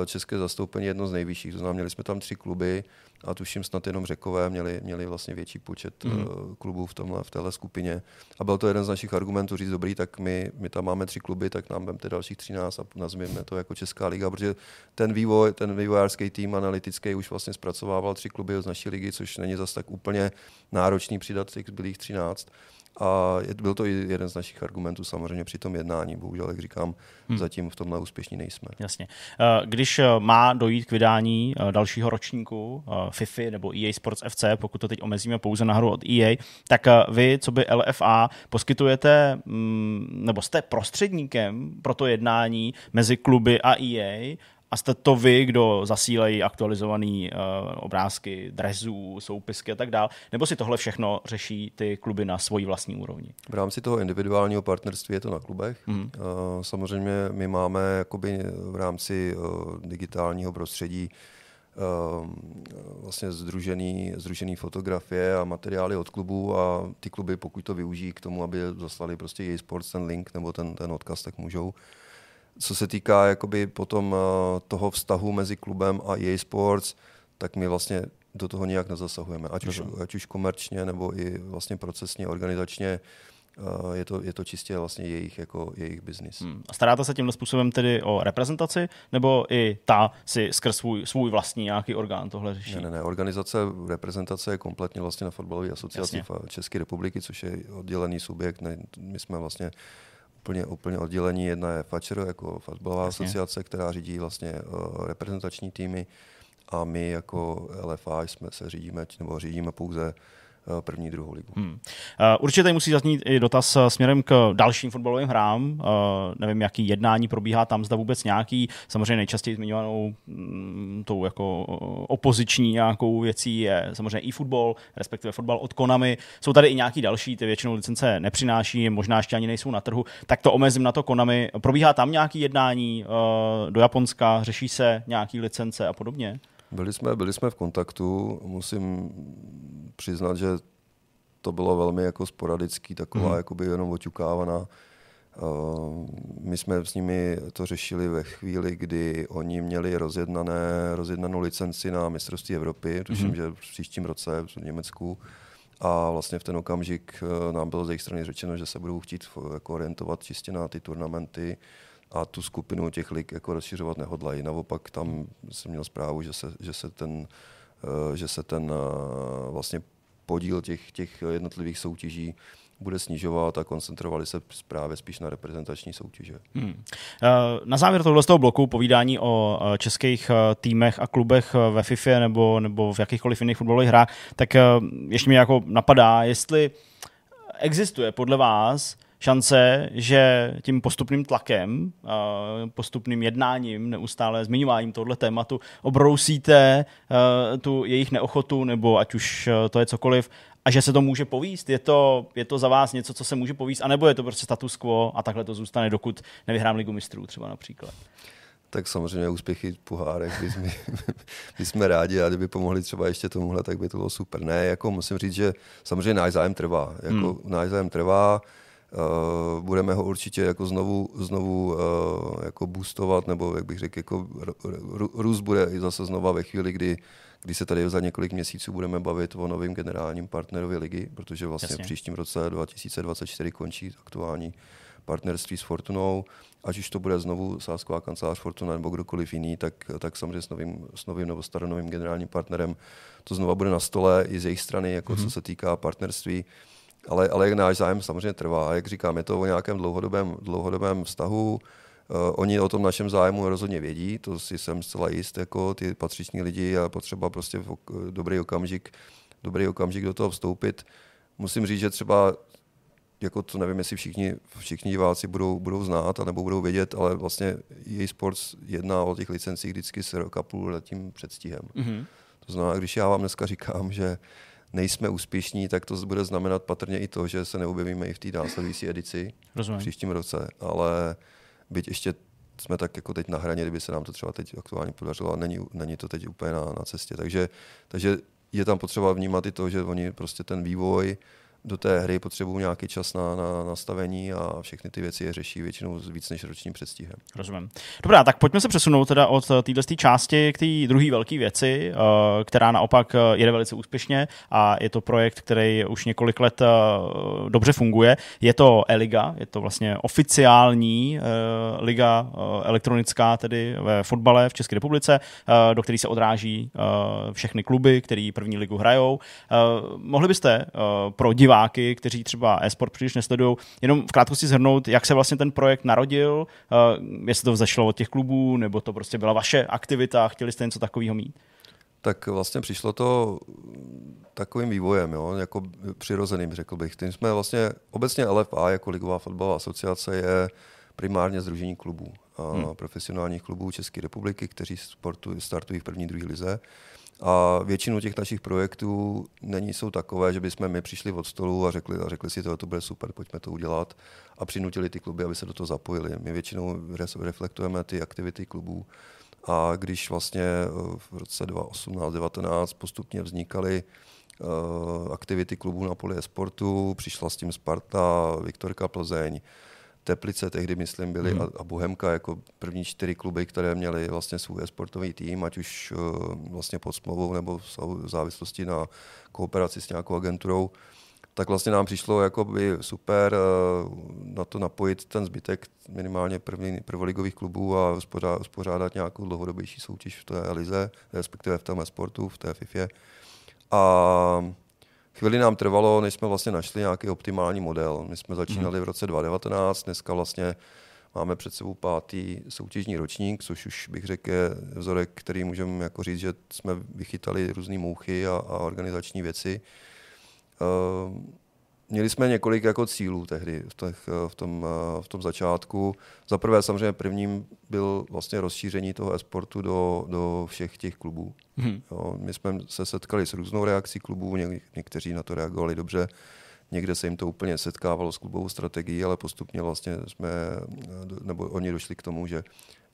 české zastoupení jedno z nejvyšších. To znamená, měli jsme tam tři kluby a tuším snad jenom Řekové měli, měli vlastně větší počet mm. klubů v, tomhle, v téhle skupině. A byl to jeden z našich argumentů říct, dobrý, tak my, my tam máme tři kluby, tak nám vemte dalších 13 a nazvěme to jako Česká liga, protože ten vývoj, ten vývojářský tým analytický už vlastně zpracovával tři kluby z naší ligy, což není zas tak úplně náročný přidat těch zbylých 13. A byl to i jeden z našich argumentů samozřejmě při tom jednání. Bohužel, jak říkám, hmm. zatím v tomhle úspěšní nejsme. Jasně. Eh, když eh, má dojít k vydání eh, dalšího ročníku FIFA nebo EA Sports FC, pokud to teď omezíme pouze na hru od EA, tak vy, co by LFA, poskytujete mm, nebo jste prostředníkem pro to jednání mezi kluby a EA a jste to vy, kdo zasílají aktualizované uh, obrázky, drezů, soupisky a tak dále, nebo si tohle všechno řeší ty kluby na svojí vlastní úrovni? V rámci toho individuálního partnerství je to na klubech. Mm. Uh, samozřejmě my máme jakoby v rámci uh, digitálního prostředí vlastně združený, združený fotografie a materiály od klubů a ty kluby, pokud to využijí k tomu, aby zaslali prostě její sports ten link nebo ten, ten odkaz, tak můžou. Co se týká jakoby potom eh, toho vztahu mezi klubem a EA Sports, tak my vlastně do toho nijak nezasahujeme. Ať už, ať už komerčně, nebo i vlastně procesně, organizačně, eh, je to, je to čistě vlastně jejich, jako jejich biznis. Hmm. A staráte se tímhle způsobem tedy o reprezentaci, nebo i ta si skrz svůj, svůj vlastní nějaký orgán tohle řeší? Ne, ne, ne. Organizace, reprezentace je kompletně vlastně na fotbalové asociaci. České republiky, což je oddělený subjekt. Ne, my jsme vlastně úplně, úplně oddělení. Jedna je FAČR, jako fotbalová Jasně. asociace, která řídí vlastně uh, reprezentační týmy a my jako LFA jsme se řídíme, nebo řídíme pouze první, druhou ligu. Hmm. Uh, určitě tady musí zaznít i dotaz eh, směrem k dalším fotbalovým hrám. Nevím, jaký jednání probíhá tam, zda vůbec nějaký. Samozřejmě nejčastěji zmiňovanou mm, tou jako opoziční nějakou věcí je samozřejmě i fotbal, respektive fotbal od Konami. Jsou tady i nějaký další, ty většinou licence nepřináší, možná ještě ani nejsou na trhu. Tak to omezím na to Konami. Probíhá tam nějaký jednání do Japonska, řeší se nějaký licence a podobně? Byli jsme, byli jsme v kontaktu, musím přiznat, že to bylo velmi jako sporadický, taková mm. jakoby jenom oťukávaná. Uh, my jsme s nimi to řešili ve chvíli, kdy oni měli rozjednané, rozjednanou licenci na mistrovství Evropy, tuším, mm. že v příštím roce v Německu. A vlastně v ten okamžik uh, nám bylo z jejich strany řečeno, že se budou chtít jako orientovat čistě na ty turnamenty a tu skupinu těch lig jako rozšiřovat nehodlají. Naopak tam jsem měl zprávu, že se, že se ten Eh, že se ten eh, vlastně podíl těch, těch jednotlivých soutěží bude snižovat a koncentrovali se právě spíš na reprezentační soutěže. Hmm. Eh, na závěr tohle z toho bloku povídání o českých týmech a klubech ve FIFA nebo, nebo v jakýchkoliv jiných fotbalových hrách, tak ještě mi jako napadá, jestli existuje podle vás šance, že tím postupným tlakem, postupným jednáním, neustále zmiňováním tohle tématu obrousíte tu jejich neochotu, nebo ať už to je cokoliv, a že se to může povíst? Je to, je to za vás něco, co se může povíst, anebo je to prostě status quo a takhle to zůstane, dokud nevyhrám ligu mistrů třeba například? tak samozřejmě úspěchy v pohárech by jsme, by jsme rádi a kdyby pomohli třeba ještě tomuhle, tak by to bylo super. Ne, jako musím říct, že samozřejmě náš zájem trvá. Jako hmm. náš zájem trvá, budeme ho určitě jako znovu, znovu uh, jako boostovat, nebo jak bych řekl, jako růst bude i zase znova ve chvíli, kdy, kdy se tady za několik měsíců budeme bavit o novém generálním partnerovi ligy, protože vlastně Jasně. v příštím roce 2024 končí aktuální partnerství s Fortunou, ať už to bude znovu sásková kancelář Fortuna nebo kdokoliv jiný, tak, tak samozřejmě s novým, s novým nebo staronovým generálním partnerem to znova bude na stole i z jejich strany, jako mm-hmm. co se týká partnerství. Ale, ale náš zájem samozřejmě trvá. Jak říkám, je to o nějakém dlouhodobém, dlouhodobém vztahu. Uh, oni o tom našem zájmu rozhodně vědí, to si jsem zcela jist, jako ty patřiční lidi a potřeba prostě v ok, dobrý okamžik, dobrý okamžik do toho vstoupit. Musím říct, že třeba jako to nevím, jestli všichni, všichni diváci budou, budou znát nebo budou vědět, ale vlastně její Sports jedná o těch licencích vždycky s rok a půl letím předstihem. Mm-hmm. To znamená, když já vám dneska říkám, že nejsme úspěšní, tak to bude znamenat patrně i to, že se neobjevíme i v té následující edici Rozumím. v příštím roce, ale byť ještě jsme tak jako teď na hraně, kdyby se nám to třeba teď aktuálně podařilo, a není, není to teď úplně na, na cestě. Takže, takže je tam potřeba vnímat i to, že oni prostě ten vývoj do té hry potřebují nějaký čas na, na nastavení a všechny ty věci je řeší většinou s víc než ročním předstihem. Rozumím. Dobrá, tak pojďme se přesunout teda od této části k té druhé velké věci, eh, která naopak eh, jede velice úspěšně a je to projekt, který už několik let eh, dobře funguje. Je to e-liga, je to vlastně oficiální liga elektronická tedy ve fotbale v České republice, do které se odráží všechny kluby, které první ligu hrajou. Mohli byste pro diváky, kteří třeba e-sport příliš nesledují, jenom v krátkosti zhrnout, jak se vlastně ten projekt narodil, uh, jestli to vzešlo od těch klubů, nebo to prostě byla vaše aktivita, chtěli jste něco takového mít? Tak vlastně přišlo to takovým vývojem, jo, jako přirozeným, řekl bych. Tím jsme vlastně, obecně LFA jako Ligová fotbalová asociace je primárně združení klubů, hmm. profesionálních klubů České republiky, kteří sportu, startují v první, druhé lize. A většinu těch našich projektů není jsou takové, že bychom my přišli od stolu a řekli, a řekli si, to, to bude super, pojďme to udělat a přinutili ty kluby, aby se do toho zapojili. My většinou reflektujeme ty aktivity klubů a když vlastně eh, v roce 2018-2019 postupně vznikaly uh, aktivity klubů na poli sportu, přišla s tím Sparta, Viktorka Plzeň, Teplice tehdy, myslím, byly hmm. a, Bohemka jako první čtyři kluby, které měly vlastně svůj sportovní tým, ať už uh, vlastně pod smlouvou nebo v závislosti na kooperaci s nějakou agenturou, tak vlastně nám přišlo jakoby super uh, na to napojit ten zbytek minimálně první, prvoligových klubů a uspořádat nějakou dlouhodobější soutěž v té lize, respektive v tom sportu, v té FIFA. A Chvíli nám trvalo, než jsme vlastně našli nějaký optimální model. My jsme začínali v roce 2019, dneska vlastně máme před sebou pátý soutěžní ročník, což už bych řekl je vzorek, který můžeme jako říct, že jsme vychytali různé mouchy a, a organizační věci. Uh, Měli jsme několik jako cílů tehdy v, těch, v, tom, v tom začátku. Za prvé samozřejmě prvním byl vlastně rozšíření toho esportu do, do všech těch klubů. Hmm. Jo, my jsme se setkali s různou reakcí klubů, něk, někteří na to reagovali dobře, někde se jim to úplně setkávalo s klubovou strategií, ale postupně vlastně jsme, nebo oni došli k tomu, že,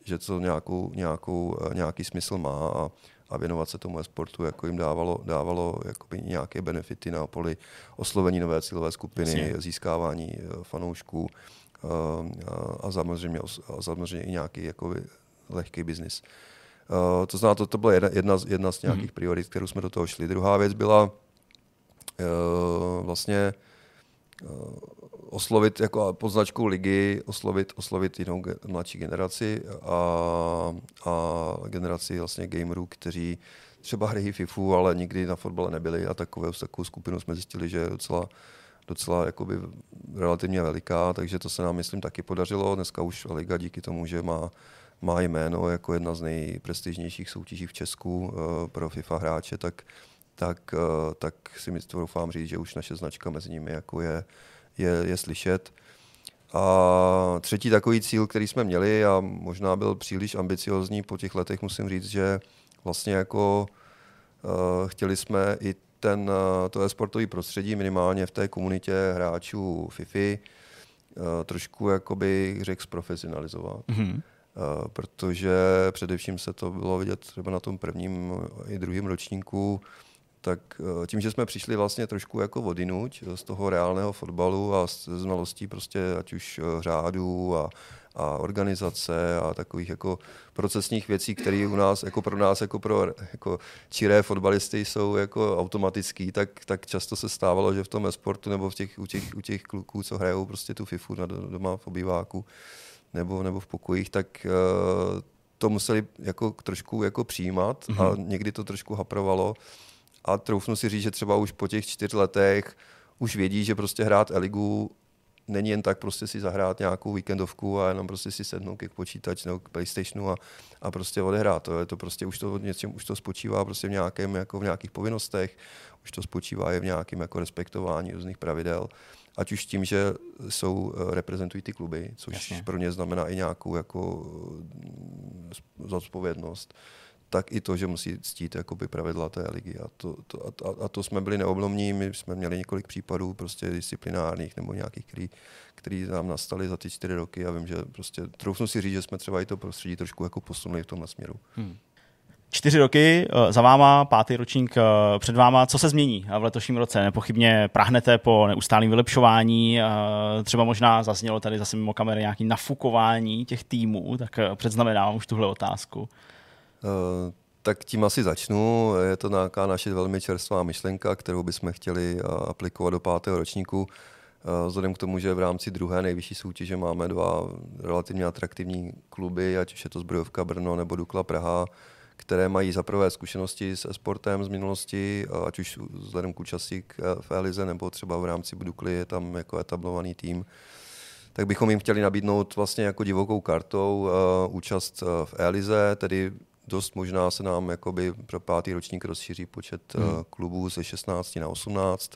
že to nějakou, nějakou, nějaký smysl má a a věnovat se tomu sportu jako jim dávalo, dávalo jakoby nějaké benefity na poli oslovení nové cílové skupiny, Jasně. získávání eh, fanoušků eh, a samozřejmě, a samozřejmě i nějaký jakoby lehký biznis. Uh, to znamená, to, to byla jedna, jedna, z, jedna z nějakých mm. priorit, kterou jsme do toho šli. Druhá věc byla vlastně oslovit jako pod značkou ligy, oslovit, oslovit jinou ge, mladší generaci a, a generaci vlastně gamerů, kteří třeba hrají FIFU, ale nikdy na fotbale nebyli a takové, takovou skupinu jsme zjistili, že je docela, docela jakoby relativně veliká, takže to se nám, myslím, taky podařilo. Dneska už Liga díky tomu, že má, má jméno jako jedna z nejprestižnějších soutěží v Česku uh, pro FIFA hráče, tak, tak, uh, tak si mi doufám říct, že už naše značka mezi nimi jako je, je, je slyšet. A třetí takový cíl, který jsme měli a možná byl příliš ambiciozní po těch letech, musím říct, že vlastně jako uh, chtěli jsme i ten, eh, to e-sportový prostředí minimálně v té komunitě hráčů FIFI eh, trošku, jakoby, řekl, zprofesionalizovat. Mhm. Eh, protože především se to bylo vidět třeba na tom prvním i druhém ročníku, tak eh, tím, že jsme přišli vlastně trošku jako vodinuť z toho reálného fotbalu a z znalostí prostě ať už eh, řádů a, a organizace a takových jako procesních věcí, které u nás, jako pro nás, jako pro jako čiré fotbalisty jsou jako automatický, tak, tak často se stávalo, že v tom e-sportu nebo v těch, u, těch, u těch kluků, co hrajou prostě tu FIFU na, doma v obýváku nebo, nebo v pokojích, tak to museli jako trošku jako přijímat mm-hmm. a někdy to trošku haprovalo. A troufnu si říct, že třeba už po těch čtyř letech už vědí, že prostě hrát Eligu není jen tak prostě si zahrát nějakou víkendovku a jenom prostě si sednout k počítač nebo k Playstationu a, a prostě odehrát. To je to prostě už to něčem, už to spočívá prostě v nějakém, jako v nějakých povinnostech, už to spočívá i v nějakém jako respektování různých pravidel. Ať už tím, že jsou, eh, reprezentují ty kluby, což Jasně. pro ně znamená i nějakou jako eh, zodpovědnost tak i to, že musí ctít jakoby pravidla té ligy. A to, to, a, a to jsme byli neoblomní, my jsme měli několik případů prostě disciplinárních nebo nějakých, který, který nám nastaly za ty čtyři roky a vím, že prostě troufnu si říct, že jsme třeba i to prostředí trošku jako posunuli v tomhle směru. Hmm. Čtyři roky eh, za váma, pátý ročník eh, před váma. Co se změní v letošním roce? Nepochybně prahnete po neustálém vylepšování. eh, Třeba možná zaznělo tady zase mimo kamery nějaké nafukování těch týmů, tak eh, předznamenávám už tuhle otázku. Eh, Tak tím asi začnu. Je to nějaká naše velmi čerstvá myšlenka, kterou bychom chtěli eh, aplikovat do pátého ročníku. Eh, Vzhledem k tomu, že v rámci druhé nejvyšší soutěže máme dva relativně atraktivní kluby, ať už je to Zbrojovka Brno nebo Dukla Praha, které mají za prvé zkušenosti s sportem z minulosti, ať už vzhledem k účasti k- eh, v Elize nebo třeba v rámci Dukly je tam jako etablovaný tým tak bychom jim chtěli nabídnout vlastně jako divokou kartou účast v Elize, tedy dost možná se nám jakoby pro pátý ročník rozšíří počet uh, klubů ze 16 na 18.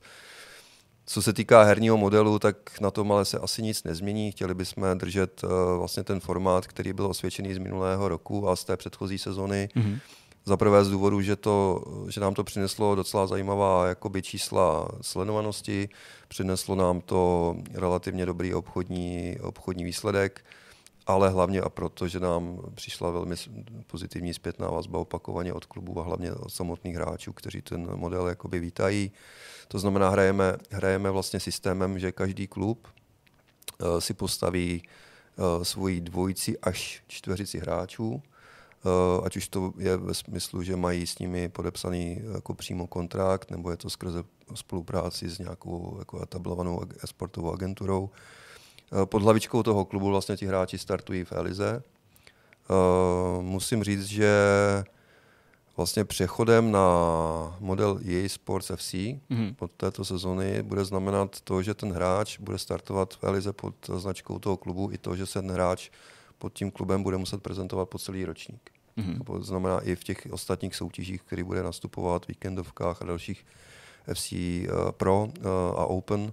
Co se týká herního modelu, tak na tom ale se asi nic nezmění. Chtěli bychom držet uh, vlastně ten formát, který byl osvědčený z minulého roku a z té předchozí sezony. Mhm. Za prvé z důvodu, že, to, že nám to přineslo docela zajímavá jakoby čísla sledovanosti, přineslo nám to relativně dobrý obchodní, obchodní výsledek, ale hlavně a proto, že nám přišla velmi pozitivní zpětná vazba opakovaně od klubů a hlavně od samotných hráčů, kteří ten model jakoby vítají. To znamená, hrajeme, hrajeme vlastně systémem, že každý klub eh, si postaví eh, svoji dvojici až čtveřici hráčů, Eh, ať už to je ve smyslu, že mají s nimi podepsaný jako přímo kontrakt, nebo je to skrze spolupráci s nějakou jako etablovanou sportovou agenturou. Eh, Pod hlavičkou toho klubu vlastně ti hráči startují v Elize. Eh, Musím říct, že vlastně přechodem na model EA Sports FC Mhm. od této sezony bude znamenat to, že ten hráč bude startovat v Elize pod značkou toho klubu i to, že se ten hráč pod tím klubem bude muset prezentovat po celý ročník. Mhm. To znamená i v těch ostatních soutěžích, který bude nastupovat, víkendovkách a dalších FC eh, Pro a Open,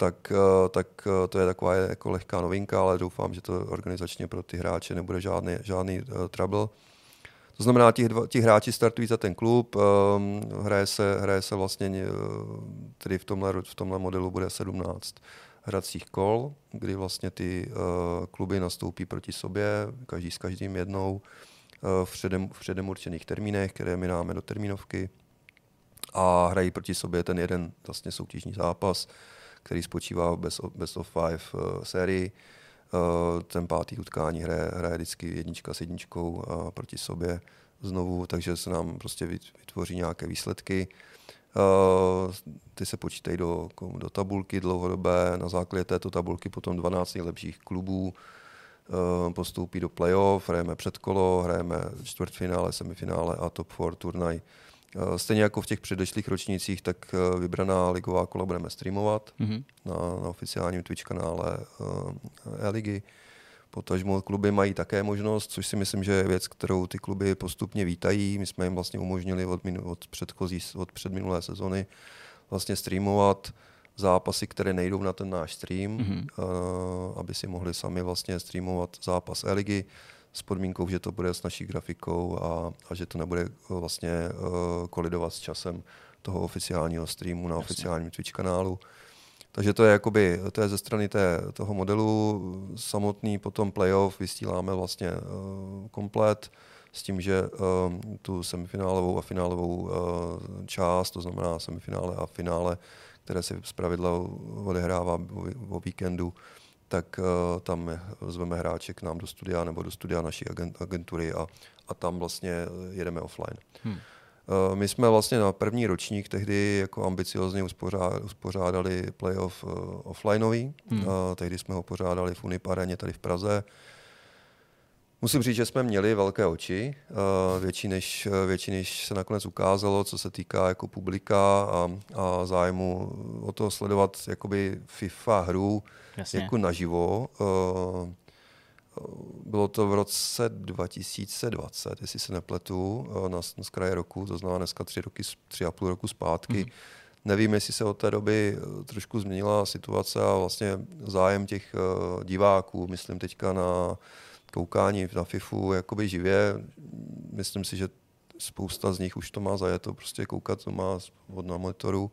tak, eh, tak eh, to je taková jako lehká novinka, ale doufám, že to organizačně pro ty hráče nebude žádný, žádný uh, trouble. To znamená, ti, ti hráči startují za ten klub, um, hraje, se, hraje se vlastně, tedy v tomhle, v tomhle modelu bude 17 hracích kol, kdy vlastně ty uh, kluby nastoupí proti sobě, každý s každým jednou uh, v, předem, v předem určených termínech, které my dáme do termínovky a hrají proti sobě ten jeden vlastně soutěžní zápas, který spočívá v best of, best of five uh, sérii. Uh, ten pátý utkání hraje, hraje vždycky jednička s jedničkou uh, proti sobě znovu, takže se nám prostě vyt- vytvoří nějaké výsledky. Uh, ty se počítají do, do tabulky dlouhodobé, na základě této tabulky potom 12 nejlepších klubů postoupí do playoff, hrajeme předkolo, hrajeme čtvrtfinále, semifinále a top 4 turnaj. Uh, Stejně jako v těch předešlých ročnících, tak uh, vybraná ligová kola budeme streamovat Mhm. na, na oficiálním Twitch kanále uh, E-ligy. Potažmo kluby mají také možnost, což si myslím, že je věc, kterou ty kluby postupně vítají. My jsme jim vlastně umožnili od, minu, od předchozí, od předminulé sezony vlastně streamovat zápasy, které nejdou na ten náš stream, Mhm. uh, aby si mohli sami vlastně streamovat zápas E-ligy s podmínkou, že to bude s naší grafikou a, a že to nebude uh, vlastně uh, kolidovat s časem toho oficiálního streamu na oficiálním Twitch kanálu. Takže to je jakoby, to je ze strany té, toho modelu samotný, potom playoff vysíláme vlastně uh, komplet s tím, že uh, tu semifinálovou a finálovou uh, část, to znamená semifinále a finále, které se zpravidla odehrává o víkendu, tak uh, tam zveme hráče k nám do studia nebo do studia naší agentury a, a tam vlastně jedeme offline. Hmm. Uh, my jsme vlastně na první ročník tehdy jako ambiciozně uspořádali playoff uh, offlineový. Hmm. Uh, tehdy jsme ho pořádali v Unipareně tady v Praze. Musím říct, že jsme měli velké oči, větší než, větší než se nakonec ukázalo, co se týká jako publika a, a zájmu o to sledovat jakoby FIFA hru Jasně. jako naživo. Bylo to v roce 2020, jestli se nepletu, na, na kraje roku, to znamená dneska tři, roky, tři a půl roku zpátky. Mm. Nevím, jestli se od té doby trošku změnila situace a vlastně zájem těch diváků, myslím teďka na koukání na FIFU jakoby živě. Myslím si, že spousta z nich už to má zajeto, prostě koukat to má od na monitoru.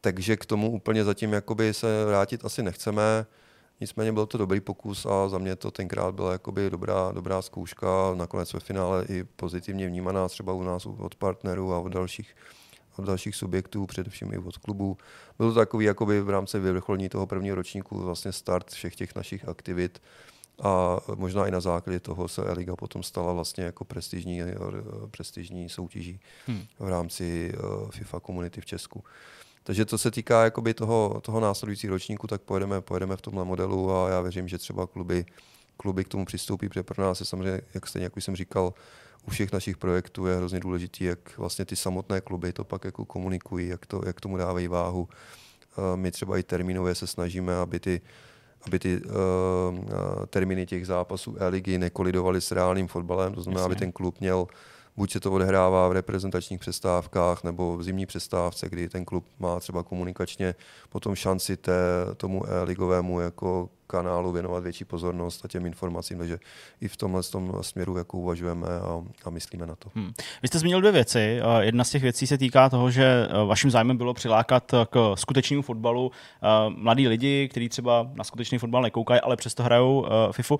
Takže k tomu úplně zatím jakoby se vrátit asi nechceme. Nicméně byl to dobrý pokus a za mě to tenkrát byla jakoby dobrá, dobrá zkouška. Nakonec ve finále i pozitivně vnímaná třeba u nás od partnerů a od dalších, od dalších subjektů, především i od klubů. Byl to takový jakoby v rámci vyvrcholní toho prvního ročníku vlastně start všech těch našich aktivit a možná i na základě toho se Liga potom stala vlastně jako prestižní, prestižní soutěží hmm. v rámci uh, FIFA komunity v Česku. Takže co se týká jakoby toho, toho následujícího ročníku, tak pojedeme, pojedeme v tomhle modelu a já věřím, že třeba kluby, kluby k tomu přistoupí, protože pro nás je samozřejmě, jak stejně, jak už jsem říkal, u všech našich projektů je hrozně důležitý, jak vlastně ty samotné kluby to pak jako komunikují, jak, to, jak tomu dávají váhu. Uh, my třeba i termínově se snažíme, aby ty aby ty uh, termíny těch zápasů E-ligy nekolidovaly s reálným fotbalem, to znamená, Jasně. aby ten klub měl buď se to odehrává v reprezentačních přestávkách nebo v zimní přestávce, kdy ten klub má třeba komunikačně potom šanci té, tomu ligovému jako kanálu věnovat větší pozornost a těm informacím, takže i v tomhle tom směru jako uvažujeme a, a myslíme na to. Hmm. Vy jste zmínil dvě věci. Jedna z těch věcí se týká toho, že eh, vaším zájmem bylo přilákat k skutečnému fotbalu eh, mladí lidi, kteří třeba na skutečný fotbal nekoukají, ale přesto hrajou eh, FIFU.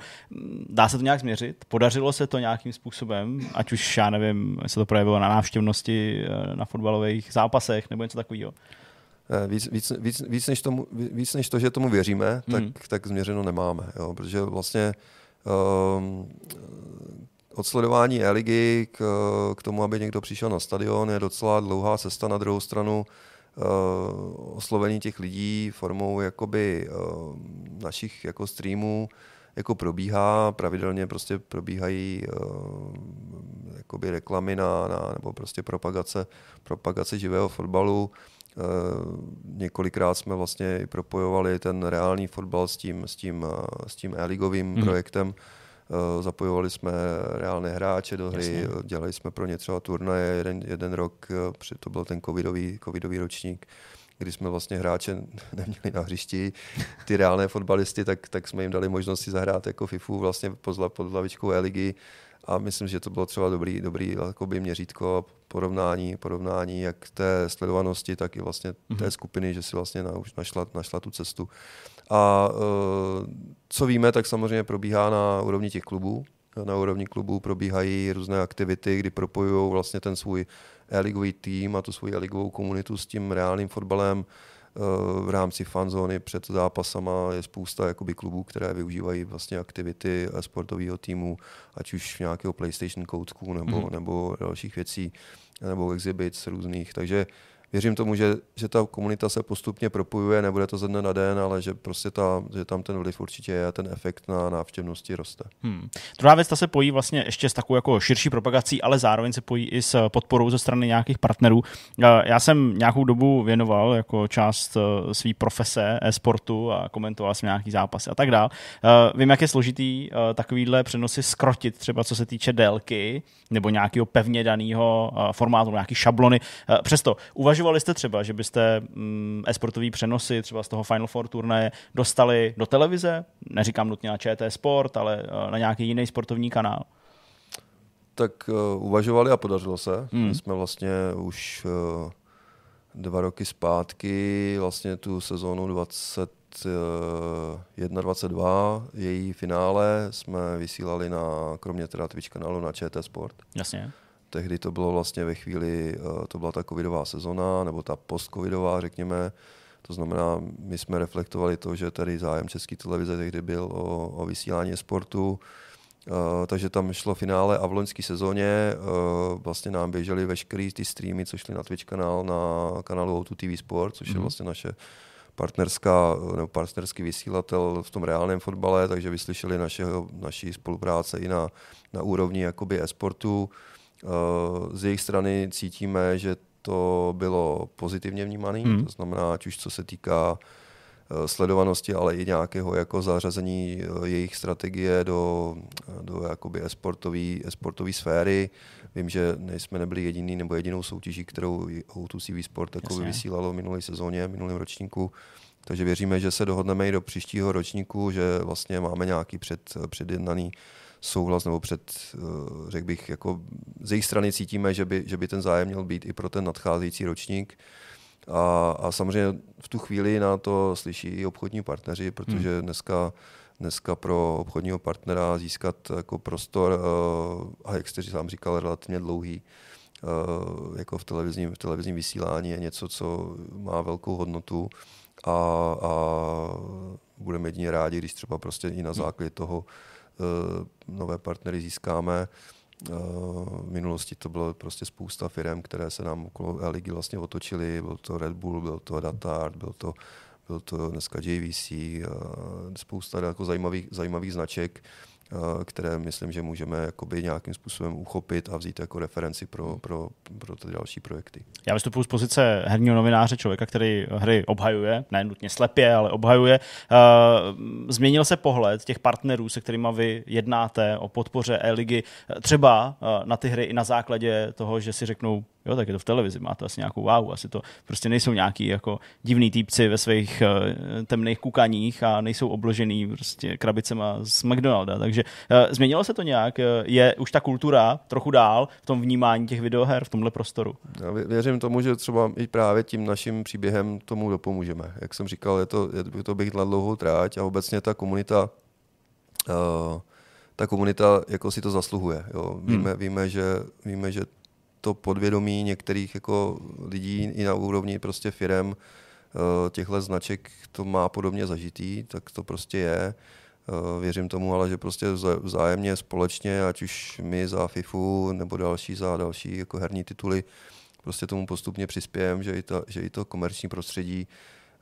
Dá se to nějak změřit? Podařilo se to nějakým způsobem? Ať už, já nevím, se to projevilo na návštěvnosti na fotbalových zápasech nebo něco takového? Eh, víc, víc, víc, víc, než tomu, víc než to, že tomu věříme, tak, mm. tak změřeno nemáme. Jo? Protože vlastně um, odsledování e-ligy k, k tomu, aby někdo přišel na stadion, je docela dlouhá cesta. Na druhou stranu uh, oslovení těch lidí formou jakoby, uh, našich jako streamů jako probíhá, pravidelně prostě probíhají uh, jakoby reklamy na, na, nebo prostě propagace, propagace živého fotbalu. Eh, několikrát jsme vlastně i propojovali ten reálný fotbal s tím, s tím, eh, s tím e-ligovým mm. projektem. Eh, zapojovali jsme reálné hráče do hry, Jasně. dělali jsme pro ně třeba turnaje jeden, jeden rok, to byl ten covidový, covidový ročník, kdy jsme vlastně hráče neměli na hřišti, ty reálné fotbalisty, tak, tak jsme jim dali možnost si zahrát jako FIFU vlastně pod, pod hlavičkou e-ligy a myslím, že to bylo třeba dobrý, dobrý jakoby měřítko porovnání, porovnání jak té sledovanosti, tak i vlastně té mhm. skupiny, že si vlastně už našla, našla tu cestu. A uh, co víme, tak samozřejmě probíhá na úrovni těch klubů. Na úrovni klubů probíhají různé aktivity, kdy propojují vlastně ten svůj e-ligový tým a tu svou e-ligovou komunitu s tím reálným fotbalem v rámci fanzóny před zápasama je spousta jakoby, klubů, které využívají vlastně aktivity sportového týmu, ať už nějakého PlayStation koutku nebo, mm. nebo dalších věcí, nebo exhibits různých. Takže věřím tomu, že, že ta komunita se postupně propojuje, nebude to ze dne na den, ale že prostě ta, že tam ten vliv určitě je a ten efekt na návštěvnosti roste. Hmm. Druhá věc, ta se pojí vlastně ještě s takovou jako širší propagací, ale zároveň se pojí i s podporou ze strany nějakých partnerů. Já jsem nějakou dobu věnoval jako část eh, své profese e-sportu a komentoval jsem nějaký zápasy a tak dále. Eh, vím, jak je složitý eh, takovýhle přenosy skrotit, třeba co se týče délky nebo nějakého pevně daného formátu, nějaký šablony. Přesto uvažuji Uvažovali jste třeba, že byste mm, e-sportový přenosy třeba z toho Final Four turnaje dostali do televize? Neříkám nutně na ČT Sport, ale eh, na nějaký jiný sportovní kanál. tak uh, uvažovali a podařilo se. Hmm. My jsme vlastně už uh, dva roky zpátky, vlastně tu sezónu 21-22, její finále jsme vysílali na, kromě teda Twitch kanálu na ČT Sport. Jasně. Tehdy to bylo vlastně ve chvíli, eh, to byla ta covidová sezona, nebo ta post-covidová, řekněme. To znamená, my jsme reflektovali to, že tady zájem České televize tehdy byl o, o vysílání sportu, Uh, takže tam šlo finále a v loňské sezóně uh, vlastně nám běžely veškerý ty streamy, co šly na Twitch kanál, na kanálu O2 TV Sport, což je vlastně naše partnerská, nebo partnerský vysílatel v tom reálném fotbale, takže vyslyšeli našeho, naší spolupráce i na, na úrovni jakoby e-sportu. Uh, z jejich strany cítíme, že to bylo pozitivně vnímané, Hmm. to znamená, ať už co se týká eh, sledovanosti, ale i nějakého jako zařazení eh, jejich strategie do, do jakoby esportové esportový sféry. Vím, že nejsme nebyli jediný nebo jedinou soutěží, kterou O2 CV Sport jakoby Jasně. vysílalo v minulé sezóně, v minulém ročníku. Takže věříme, že se dohodneme i do příštího ročníku, že vlastně máme nějaký před, předjednaný souhlas, nebo před, eh, řekl bych, jako z jejich strany cítíme, že by, že by ten zájem měl být i pro ten nadcházející ročník. A, a samozřejmě v tu chvíli na to slyší i obchodní partneři, protože dneska, dneska pro obchodního partnera získat jako prostor, eh, a jak jste sám říkal, relativně dlouhý, eh, jako v televizním, v televizním vysílání je něco, co má velkou hodnotu a, a budeme jedině rádi, když třeba prostě i na základě toho nové partnery získáme. Eh, V minulosti to bylo prostě spousta firm, které se nám okolo E-ligy vlastně otočily. Byl to Red Bull, byl to Datart, byl to, byl to dneska JVC, eh, spousta jako zajímavých, zajímavých značek, eh, které myslím, že můžeme jakoby nějakým způsobem uchopit a vzít jako referenci pro, pro, pro ty další projekty. Já vystupuji z pozice herního novináře, člověka, který hry obhajuje, ne nutně slepě, ale obhajuje. Uh, změnil se pohled těch partnerů, se kterými vy jednáte o podpoře e-ligy, třeba uh, na ty hry i na základě toho, že si řeknou, jo, tak je to v televizi, má to asi nějakou váhu, asi to prostě nejsou nějaký jako divný týpci ve svých uh, temných kukaních a nejsou obložený prostě krabicema z McDonalda, takže uh, změnilo se to nějak, uh, je už ta kultura trochu dál v tom vnímání těch videoher v tomhle prostoru. Já vě- věřím tomu, že třeba i právě tím naším příběhem tomu dopomůžeme. Jak jsem říkal, je to, je to bych na dlouhou tráť a obecně ta komunita uh, ta komunita jako si to zasluhuje. Jo. Víme, hmm. víme, že, víme, že to podvědomí některých jako lidí i na úrovni prostě firem uh, těchto značek to má podobně zažitý, tak to prostě je. Uh, věřím tomu, ale že prostě vzájemně společně, ať už my za FIFU nebo další za další jako herní tituly, prostě tomu postupně přispějem, že i, ta, že i to komerční prostředí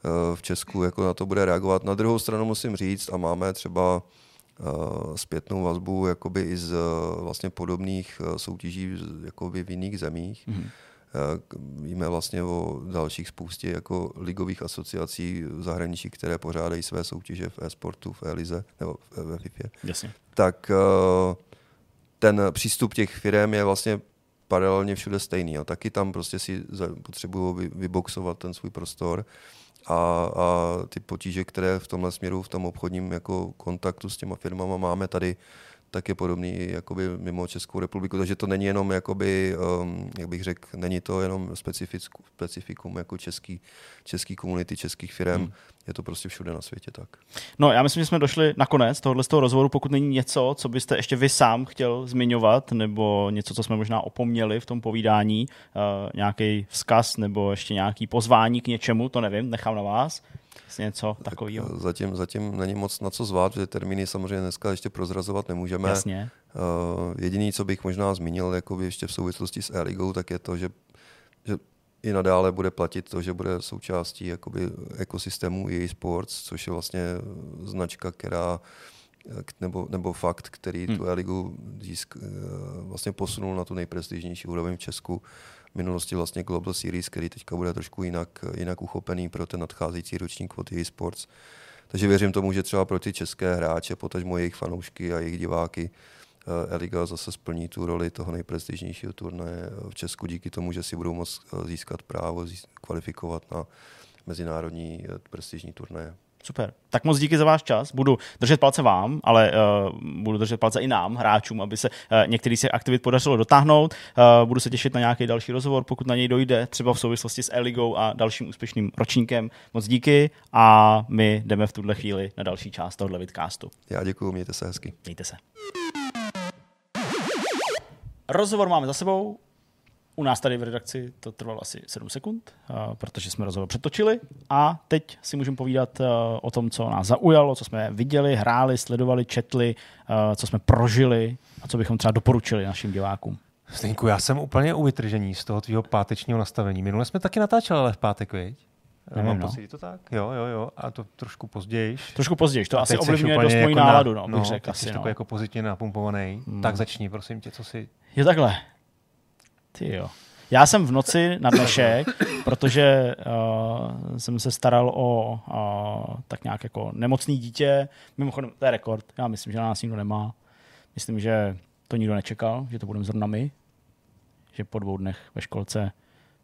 uh, v Česku jako na to bude reagovat. Na druhou stranu musím říct, a máme třeba zpětnou vazbu jakoby i z uh, vlastně podobných uh, soutěží jakoby v jiných zemích. Mm-hmm. Víme vlastně o dalších spoustě jako ligových asociací v zahraničí, které pořádají své soutěže v e-sportu, v e-lize nebo v- ve FIFA Jasně. tak eh, ten přístup těch firm je vlastně paralelně všude stejný. A taky tam prostě si potřebují vy- vyboxovat ten svůj prostor a, a ty potíže, které v tomhle směru, v tom obchodním jako kontaktu s těma firmama máme tady, tak je podobný jakoby mimo Českou republiku. Takže to není jenom, jakoby, um, jak bych řekl, není to jenom specifikum jako český, český komunity, českých firm. Hmm. Je to prostě všude na světě tak. No, já myslím, že jsme došli na konec tohohle z toho rozhovoru, pokud není něco, co byste ještě vy sám chtěl zmiňovat, nebo něco, co jsme možná opomněli v tom povídání, uh, nějaký vzkaz nebo ještě nějaký pozvání k něčemu, to nevím, nechám na vás. Něco takového. Eh, Zatím, zatím není moc na co zvát, že termíny samozřejmě dneska ještě prozrazovat nemůžeme. Jasně. Uh, jediný, co bych možná zmínil jakoby ještě v souvislosti s E-ligou, tak je to, že, že i nadále bude platit to, že bude součástí jakoby ekosystému EA Sports, což je vlastně značka, která k- nebo, nebo fakt, který hmm. tu E-ligu získ, eh, vlastně posunul na tu nejprestižnější úroveň v Česku. Minulosti vlastně Global Series, který teďka bude trošku jinak, jinak uchopený pro ten nadcházející ročník od EA Sports. Takže věřím tomu, že třeba pro ty české hráče, potažmo jejich fanoušky a jejich diváky, eh, E-liga zase splní tu roli toho nejprestižnějšího turnaje v Česku díky tomu, že si budou moct eh, získat právo kvalifikovat na mezinárodní eh, prestižní turnaje. Super. Tak moc díky za váš čas. Budu držet palce vám, ale uh, budu držet palce i nám, hráčům, aby se uh, některý se aktivit podařilo dotáhnout. Uh, budu se těšit na nějaký další rozhovor, pokud na něj dojde, třeba v souvislosti s Eligou a dalším úspěšným ročníkem. Moc díky a my jdeme v tuhle chvíli na další část tohohle vidcastu. Já děkuji, mějte se hezky. Mějte se. Rozhovor máme za sebou. U nás tady v redakci to trvalo asi 7 sekund, uh, protože jsme rozhovor přetočili a teď si můžeme povídat uh, o tom, co nás zaujalo, co jsme viděli, hráli, sledovali, četli, uh, co jsme prožili a co bychom třeba doporučili našim divákům. Stejnku, já jsem úplně u vytržení z toho tvýho pátečního nastavení. Minule jsme taky natáčeli, ale v pátek, viď? Nevím, Mám no. pocit, je to tak? Jo, jo, jo. A to trošku později. Trošku později, to A asi ovlivňuje dost moji jako náladu, na, no, bych no, řekl asi, no. jako pozitivně napumpovaný. Hmm. Tak začni, prosím tě, co si... Jo, takhle. Ty jo. Já jsem v noci na dnešek, protože uh, jsem se staral o uh, tak nějak jako nemocný dítě. Mimochodem, to je rekord. Já myslím, že na nás nikdo nemá. Myslím, že to nikdo nečekal, že to budeme zrovna my. Že po dvou dnech ve školce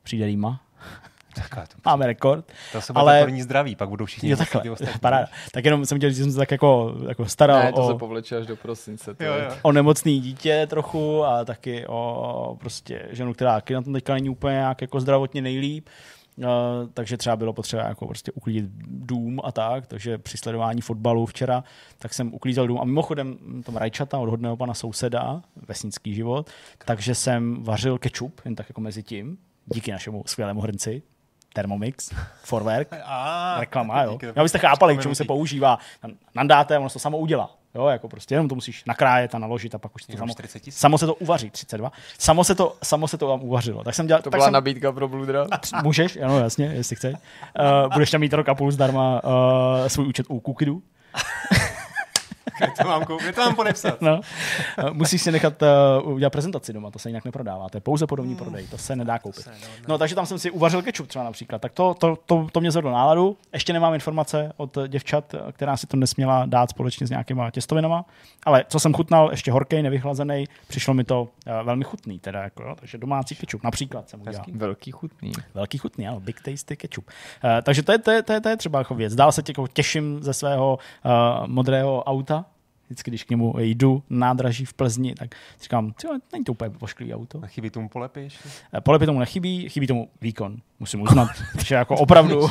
přijde Rýma. Takhle, to, Máme rekord. to se bude ale- první zdraví, pak budou všichni Jo, takhle. Paráda. Tak jenom jsem chtěl říct, že jsem se tak jako, jako staral Ne, to o... se povleče až do prosince. To Jo, jo. o nemocný dítě trochu a taky o prostě ženu, která taky na tom teďka není úplně nějak jako zdravotně nejlíp. Uh, takže třeba bylo potřeba jako prostě uklidit dům a tak, takže při sledování fotbalu včera, tak jsem uklízel dům a mimochodem tam rajčata od hodného pana souseda, vesnický život, takže jsem vařil kečup, jen tak jako mezi tím, díky našemu skvělému hrnci, Thermomix, Forwerk, reklama, jo. Já byste chápali, k čemu se používá. Nandáte, ono se to samo udělá. Jo, jako prostě jenom to musíš nakrájet a naložit a pak už to samo, 40 tisíc. samo se to uvaří, 32. Samo se to, samo se to vám uvařilo. Tak jsem dělal, To tak byla jsem, nabídka pro Bludra. můžeš, ano, jasně, jestli chceš. Uh, budeš tam mít rok a půl zdarma uh, svůj účet u Kukidu. Kde to mám, kou- kde to mám podepsat? No. Musíš si nechat uh, udělat prezentaci doma, to se jinak neprodává, to je pouze podomní prodej, to se nedá koupit. No, takže tam jsem si uvařil kečup třeba například, tak to, to, to, to mě zvedlo náladu. Ještě nemám informace od děvčat, která si to nesměla dát společně s nějakýma těstovinama, ale co jsem chutnal, ještě horký, nevychlazený, přišlo mi to uh, velmi chutný, teda jako, jo, takže domácí kečup například jsem udělal. Velký chutný. Velký chutný, ano, big tasty ketchup. Uh, takže to je, to, je, to, je, to je třeba jako věc. Dál se tě, jako těším ze svého uh, modrého auta, vždycky, když k němu jdu na nádraží v Plzni, tak říkám, "Tyjo, není to úplně pošklivý auto. Chybí tomu polepy ještě? Eh, Polepy tomu nechybí, chybí tomu výkon, musím uznat, že jako opravdu,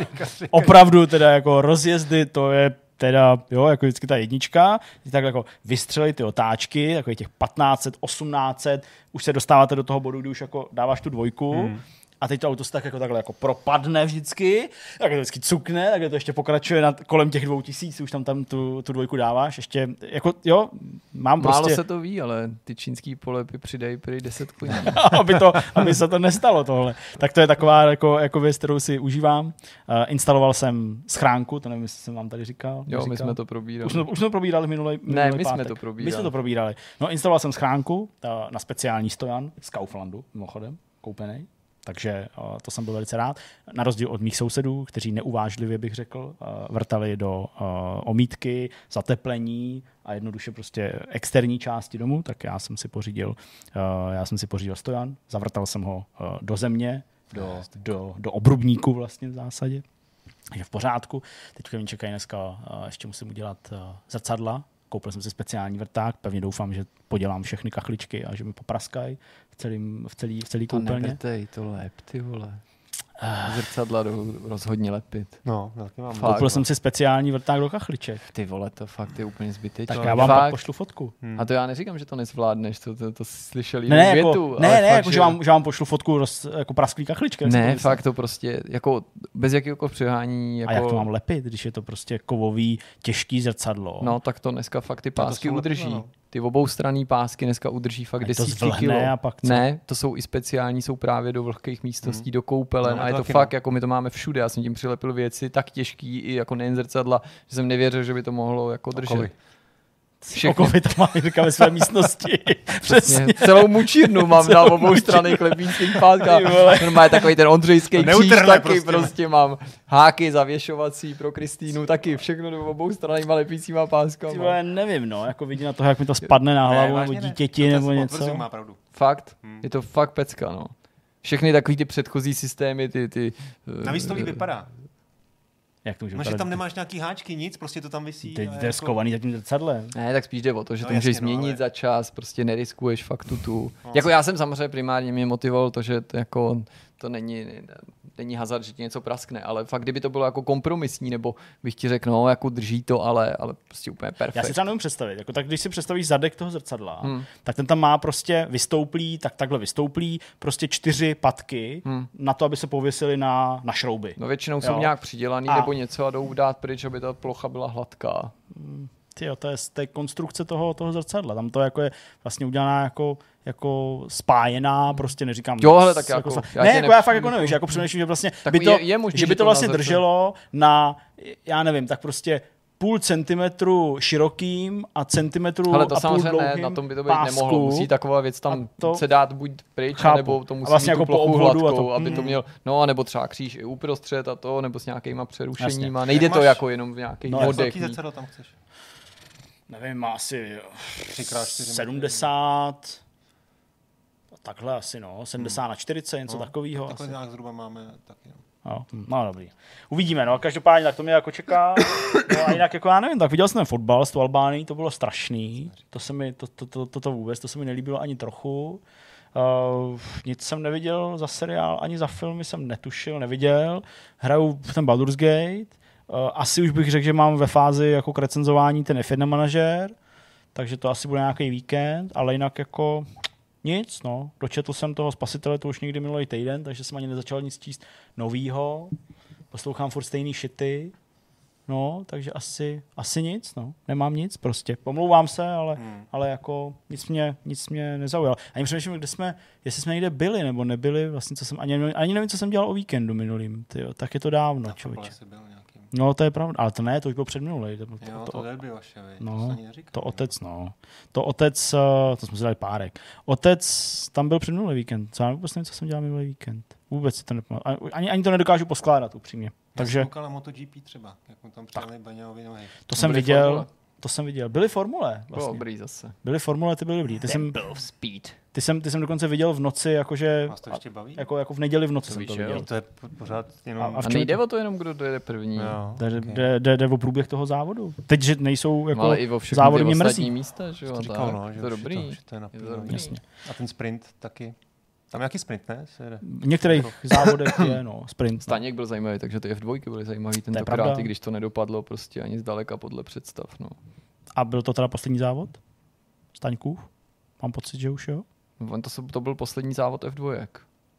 opravdu teda jako rozjezdy, to je teda, jo, jako vždycky ta jednička, tak jako vystřelit ty otáčky, takových těch 1500, 1800, už se dostáváte do toho bodu, kdy už jako dáváš tu dvojku, hmm. A teď to auto se tak jako takhle jako propadne vždycky, tak to vždycky cukne, tak to ještě pokračuje nad, kolem těch dvou tisíc, už tam, tam tu, tu dvojku dáváš, ještě, jako jo, mám Málo prostě... se to ví, ale ty čínský polepy přidají prý 10 koní. aby, to, aby se to nestalo tohle. Tak to je taková jako, jako věc, kterou si užívám. Uh, instaloval jsem schránku, to nevím, jestli jsem vám tady říkal. Jo, my neříkal. jsme to probírali. Už jsme, už jsme to probírali minulý, minulý Ne, my pátek. jsme to probírali. My jsme to probírali. No, instaloval jsem schránku uh, na speciální stojan z Kauflandu, mimochodem, koupený. Takže to jsem byl velice rád. Na rozdíl od mých sousedů, kteří neuvážlivě bych řekl, vrtali do omítky, zateplení a jednoduše prostě externí části domu, tak já jsem si pořídil, já jsem si pořídil stojan, zavrtal jsem ho do země, do, do, do obrubníku vlastně v zásadě. Je v pořádku. Teď mě čekají dneska, ještě musím udělat zrcadla. Koupil jsem si speciální vrták, pevně doufám, že podělám všechny kachličky a že mi popraskají v celým, v celý, v celý To koupelně. nevrtej, to lep, ty vole. Zrcadla jdou rozhodně lepit. No, taky mám. Fakt, Koupil no. jsem si speciální vrták do kachliček. Ty vole, to fakt je úplně zbytečné. Tak já vám pak pošlu fotku. A to já neříkám, že to nezvládneš, to, to, to slyšel Ne, větu. jako, ale ne, ne fakt, jako, že, vám, že vám pošlu fotku roz, jako prasklý kachličky. to Ne, myslel. fakt to prostě, jako bez jakéhokoliv přehání. Jako, A jak to mám lepit, když je to prostě kovový, těžký zrcadlo? No, tak to dneska fakt ty to pásky udrží. lepidla, no. Ty oboustraný pásky dneska udrží fakt desítky kilo. a pak co? Ne, to jsou i speciální, jsou právě do vlhkých místností, do koupelen No, a je to fakt, no. jako my to máme všude. Já jsem tím přilepil věci tak těžký, i jako nejen zrcadla, že jsem nevěřil, že by to mohlo jako držet. Okovy. Všechny. Okovy tam má Jirka ve své místnosti. Přesně. Přesně. Celou mučírnu mám na obou stranách klepínských vole. Normálně takový ten ondřejský kříž taky prostě. prostě. mám. Háky zavěšovací pro Kristýnu taky. Všechno do obou stranách lepícíma Ty páskama. nevím, no, jako vidí na to, jak mi to spadne na hlavu, nebo ne. dítěti, To nebo něco. má pravdu. Fakt. Hmm. Je to fakt pecka, no. Všechny takový ty předchozí systémy, ty... ty Navíc to líp eh, vypadá. Jak to může No, že tam nemáš nějaký háčky, nic, prostě to tam visí. Ty jde jako- skovaný za tím zrcadlem. Ne, tak spíš jde o to, že No to můžeš jasně, no, změnit ale- za čas, prostě neriskuješ fakt tu tu. Jako já jsem samozřejmě primárně mě motivoval to, že to jako to není, není hazard, že ti něco praskne, ale fakt kdyby to bylo jako kompromisní, nebo bych ti řekl, no jako drží to, ale, ale prostě úplně Já perfekt. si třeba nevím představit. Jako, tak když si představíš zadek toho zrcadla, Hmm. hmm. tak ten tam má prostě vystouplý, tak takhle vystouplý, prostě čtyři patky Hmm. na to, aby se pověsili na, na šrouby. No většinou jsou Jo. nějak přidělaný A- nebo něco a jdou dát pryč, aby ta plocha byla hladká. Tyjo, to je z té konstrukce toho, toho zrcadla. Tam to jako je vlastně udělaná jako, jako spájená, prostě neříkám. Jo, hele, tak jako- sa- já ne, jako ne- já fakt jako nevím, že jako přemýšlím, že vlastně Tak by to, je- je možný, že by to to vlastně na zrcadle- drželo na, já nevím, tak prostě půl centimetru širokým a centimetru Ale to a půl samozřejmě ne, dlouhým na tom by to být pásku. nemohlo. Musí taková věc tam to- se dát buď pryč, Chápu. nebo to A musí vlastně mít jako plochu obvodu a hladkou, to- aby to mm. měl, no a nebo třeba kříž i uprostřed a to, nebo s nějakýma přerušeníma. Jasně. Nejde Jak to máš- jako jenom v nějakých No, no, modech. Mít. zrcadlo tam chceš. Nevím, má asi Třikrát čtyři metry. 70, takhle asi no, 70 na 40, něco No, takového. Takhle Asi. nějak zhruba máme taky. No. No, hm, no dobrý. Uvidíme, no, každopádně tak to mě jako čeká. No a jinak jako já nevím, tak viděl jsem ten fotbal s tou Albánií, to bylo strašný. To se mi, to, to, to, to, to vůbec, to se mi nelíbilo ani trochu. Uh, nic jsem neviděl za seriál, ani za filmy jsem netušil, neviděl. Hraju v ten Baldur's Gate. Uh, asi už bych řekl, že mám ve fázi jako k recenzování ten F1 manažer, takže to asi bude nějaký víkend, ale jinak jako nic, no. Dočetl jsem toho Spasitele, to už někdy minulý týden, takže jsem ani nezačal nic číst novýho. Poslouchám furt stejný shity. No, takže asi, asi nic, no. Nemám nic prostě. Pomlouvám se, ale, hmm. ale jako nic mě, nic mě nezaujalo. Ani přemýšlím, kde jsme, jestli jsme někde byli nebo nebyli, vlastně co jsem, ani, ani nevím, co jsem dělal o víkendu minulým, tyjo. tak je to dávno, člověče. No, to je pravda, ale to ne, to už bylo předminulý. To, to, Jo, to, to derby vaše, to No, se ani neříká. to otec, no. To otec, eh, to jsme si dali párek. Otec tam byl před minulý víkend. Co já vůbec nevím, co jsem dělal minulý víkend. Vůbec si to nepamatuji. Ani, ani to nedokážu poskládat upřímně. Takže... Já jsem na MotoGP třeba, jak mu tam přijeli Baňovi nohy. to jsem viděl. To jsem viděl. Byly formule. Bylo Vlastně. dobrý zase. Byly formule, ty byly dobrý. Ty jsem, of Speed. ty, jsem, ty jsem dokonce viděl v noci, jakože, Vás to ještě baví? jako, jako v neděli v noci To jsem víš, to jo. viděl. To je po- pořád jenom... A- a v A nejde o to jenom, kdo dojede první. Jo, Jde, okay. jde, jde, jde, o průběh toho závodu. Teď, že nejsou jako ale i o všechny závody ty mě ostatní mrzí. místa, že jo? to říkal, tak. no, že to dobrý. To, že to je Je to dobrý. Jasně. A ten sprint taky. Tam nějaký sprint, ne? V některých závodech je no, sprint. No. Staněk byl zajímavý, takže ty F2 byly zajímavý tentokrát, i když to nedopadlo prostě ani zdaleka podle představ. No. A byl to teda poslední závod? Staňkův? Mám pocit, že už jo? On to, to byl poslední závod F2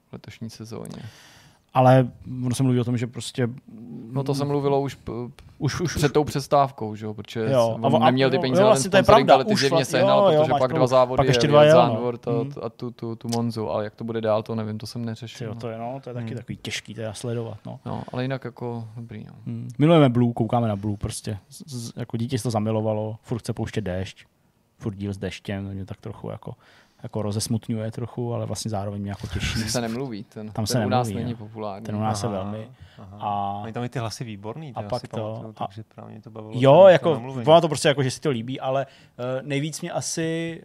v letošní sezóně. Ale ono se mluví o tom, že prostě No to se mluvilo už už, už, před tou přestávkou, že jo, protože Jo, on a- neměl ty peníze jo, na ten to je sponsoring, pravda, ale ty zjevně vlastně- sehnal, jo, jo, protože pak pravdu. dva závody Pak ještě dva jel, no. Zandvoort a, Mm. a tu, tu, tu, Monzu, ale jak to bude dál, to nevím, to jsem neřešil. Jo, to je, no, to je taky Hmm. takový těžký teda sledovat. No. No, ale jinak jako dobrý, no. Hmm. Milujeme Blue, koukáme na Blue prostě. Z, z, jako dítě se to zamilovalo, furt chce pouštět déšť, furt díl s deštěm, tak trochu jako, jako rozesmutňuje trochu, ale vlastně zároveň mě jako těší. Tam se nemluví, ten, Tam ten se u nás nemluví, není populární. Ten u nás je Aha, velmi. aha. A Mají tam i ty hlasy výborný, a pak to- pamatuju, a- takže právě to bavilo. Jo, jako, ono to prostě jako, že si to líbí, ale uh, nejvíc mě asi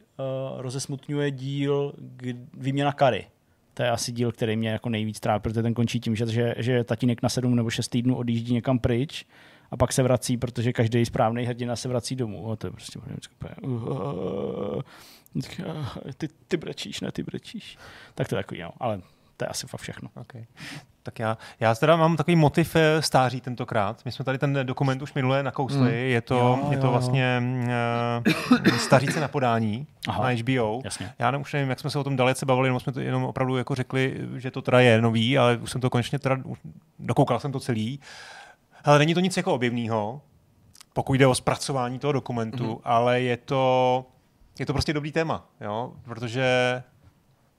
uh, rozesmutňuje díl k, výměna kary. To je asi díl, který mě jako nejvíc trápí, protože ten končí tím, že, že, že tatínek na sedm nebo šest týdnů odjíždí někam pryč a pak se vrací, protože každý správný hrdina se vrací domů. O, to je prostě úplně, uh, ty, ty brečíš, ne, ty brečíš. Tak to je takový, no, ale to je asi fakt všechno. Okay. Tak já, já teda mám takový motiv eh, stáří tentokrát. My jsme tady ten dokument už minule nakousli. Mm. Je to, Jo, je to jo, vlastně uh, staříce na podání Aha. na HBO. Jasně. Já ne, už nevím, jak jsme se o tom dalece bavili, jenom jsme to jenom opravdu jako řekli, že to teda je nový, ale už jsem to konečně teda, dokoukal jsem to celý. Ale není to nic jako objevného, pokud jde o zpracování toho dokumentu, mm-hmm. ale je to, je to prostě dobrý téma, jo? protože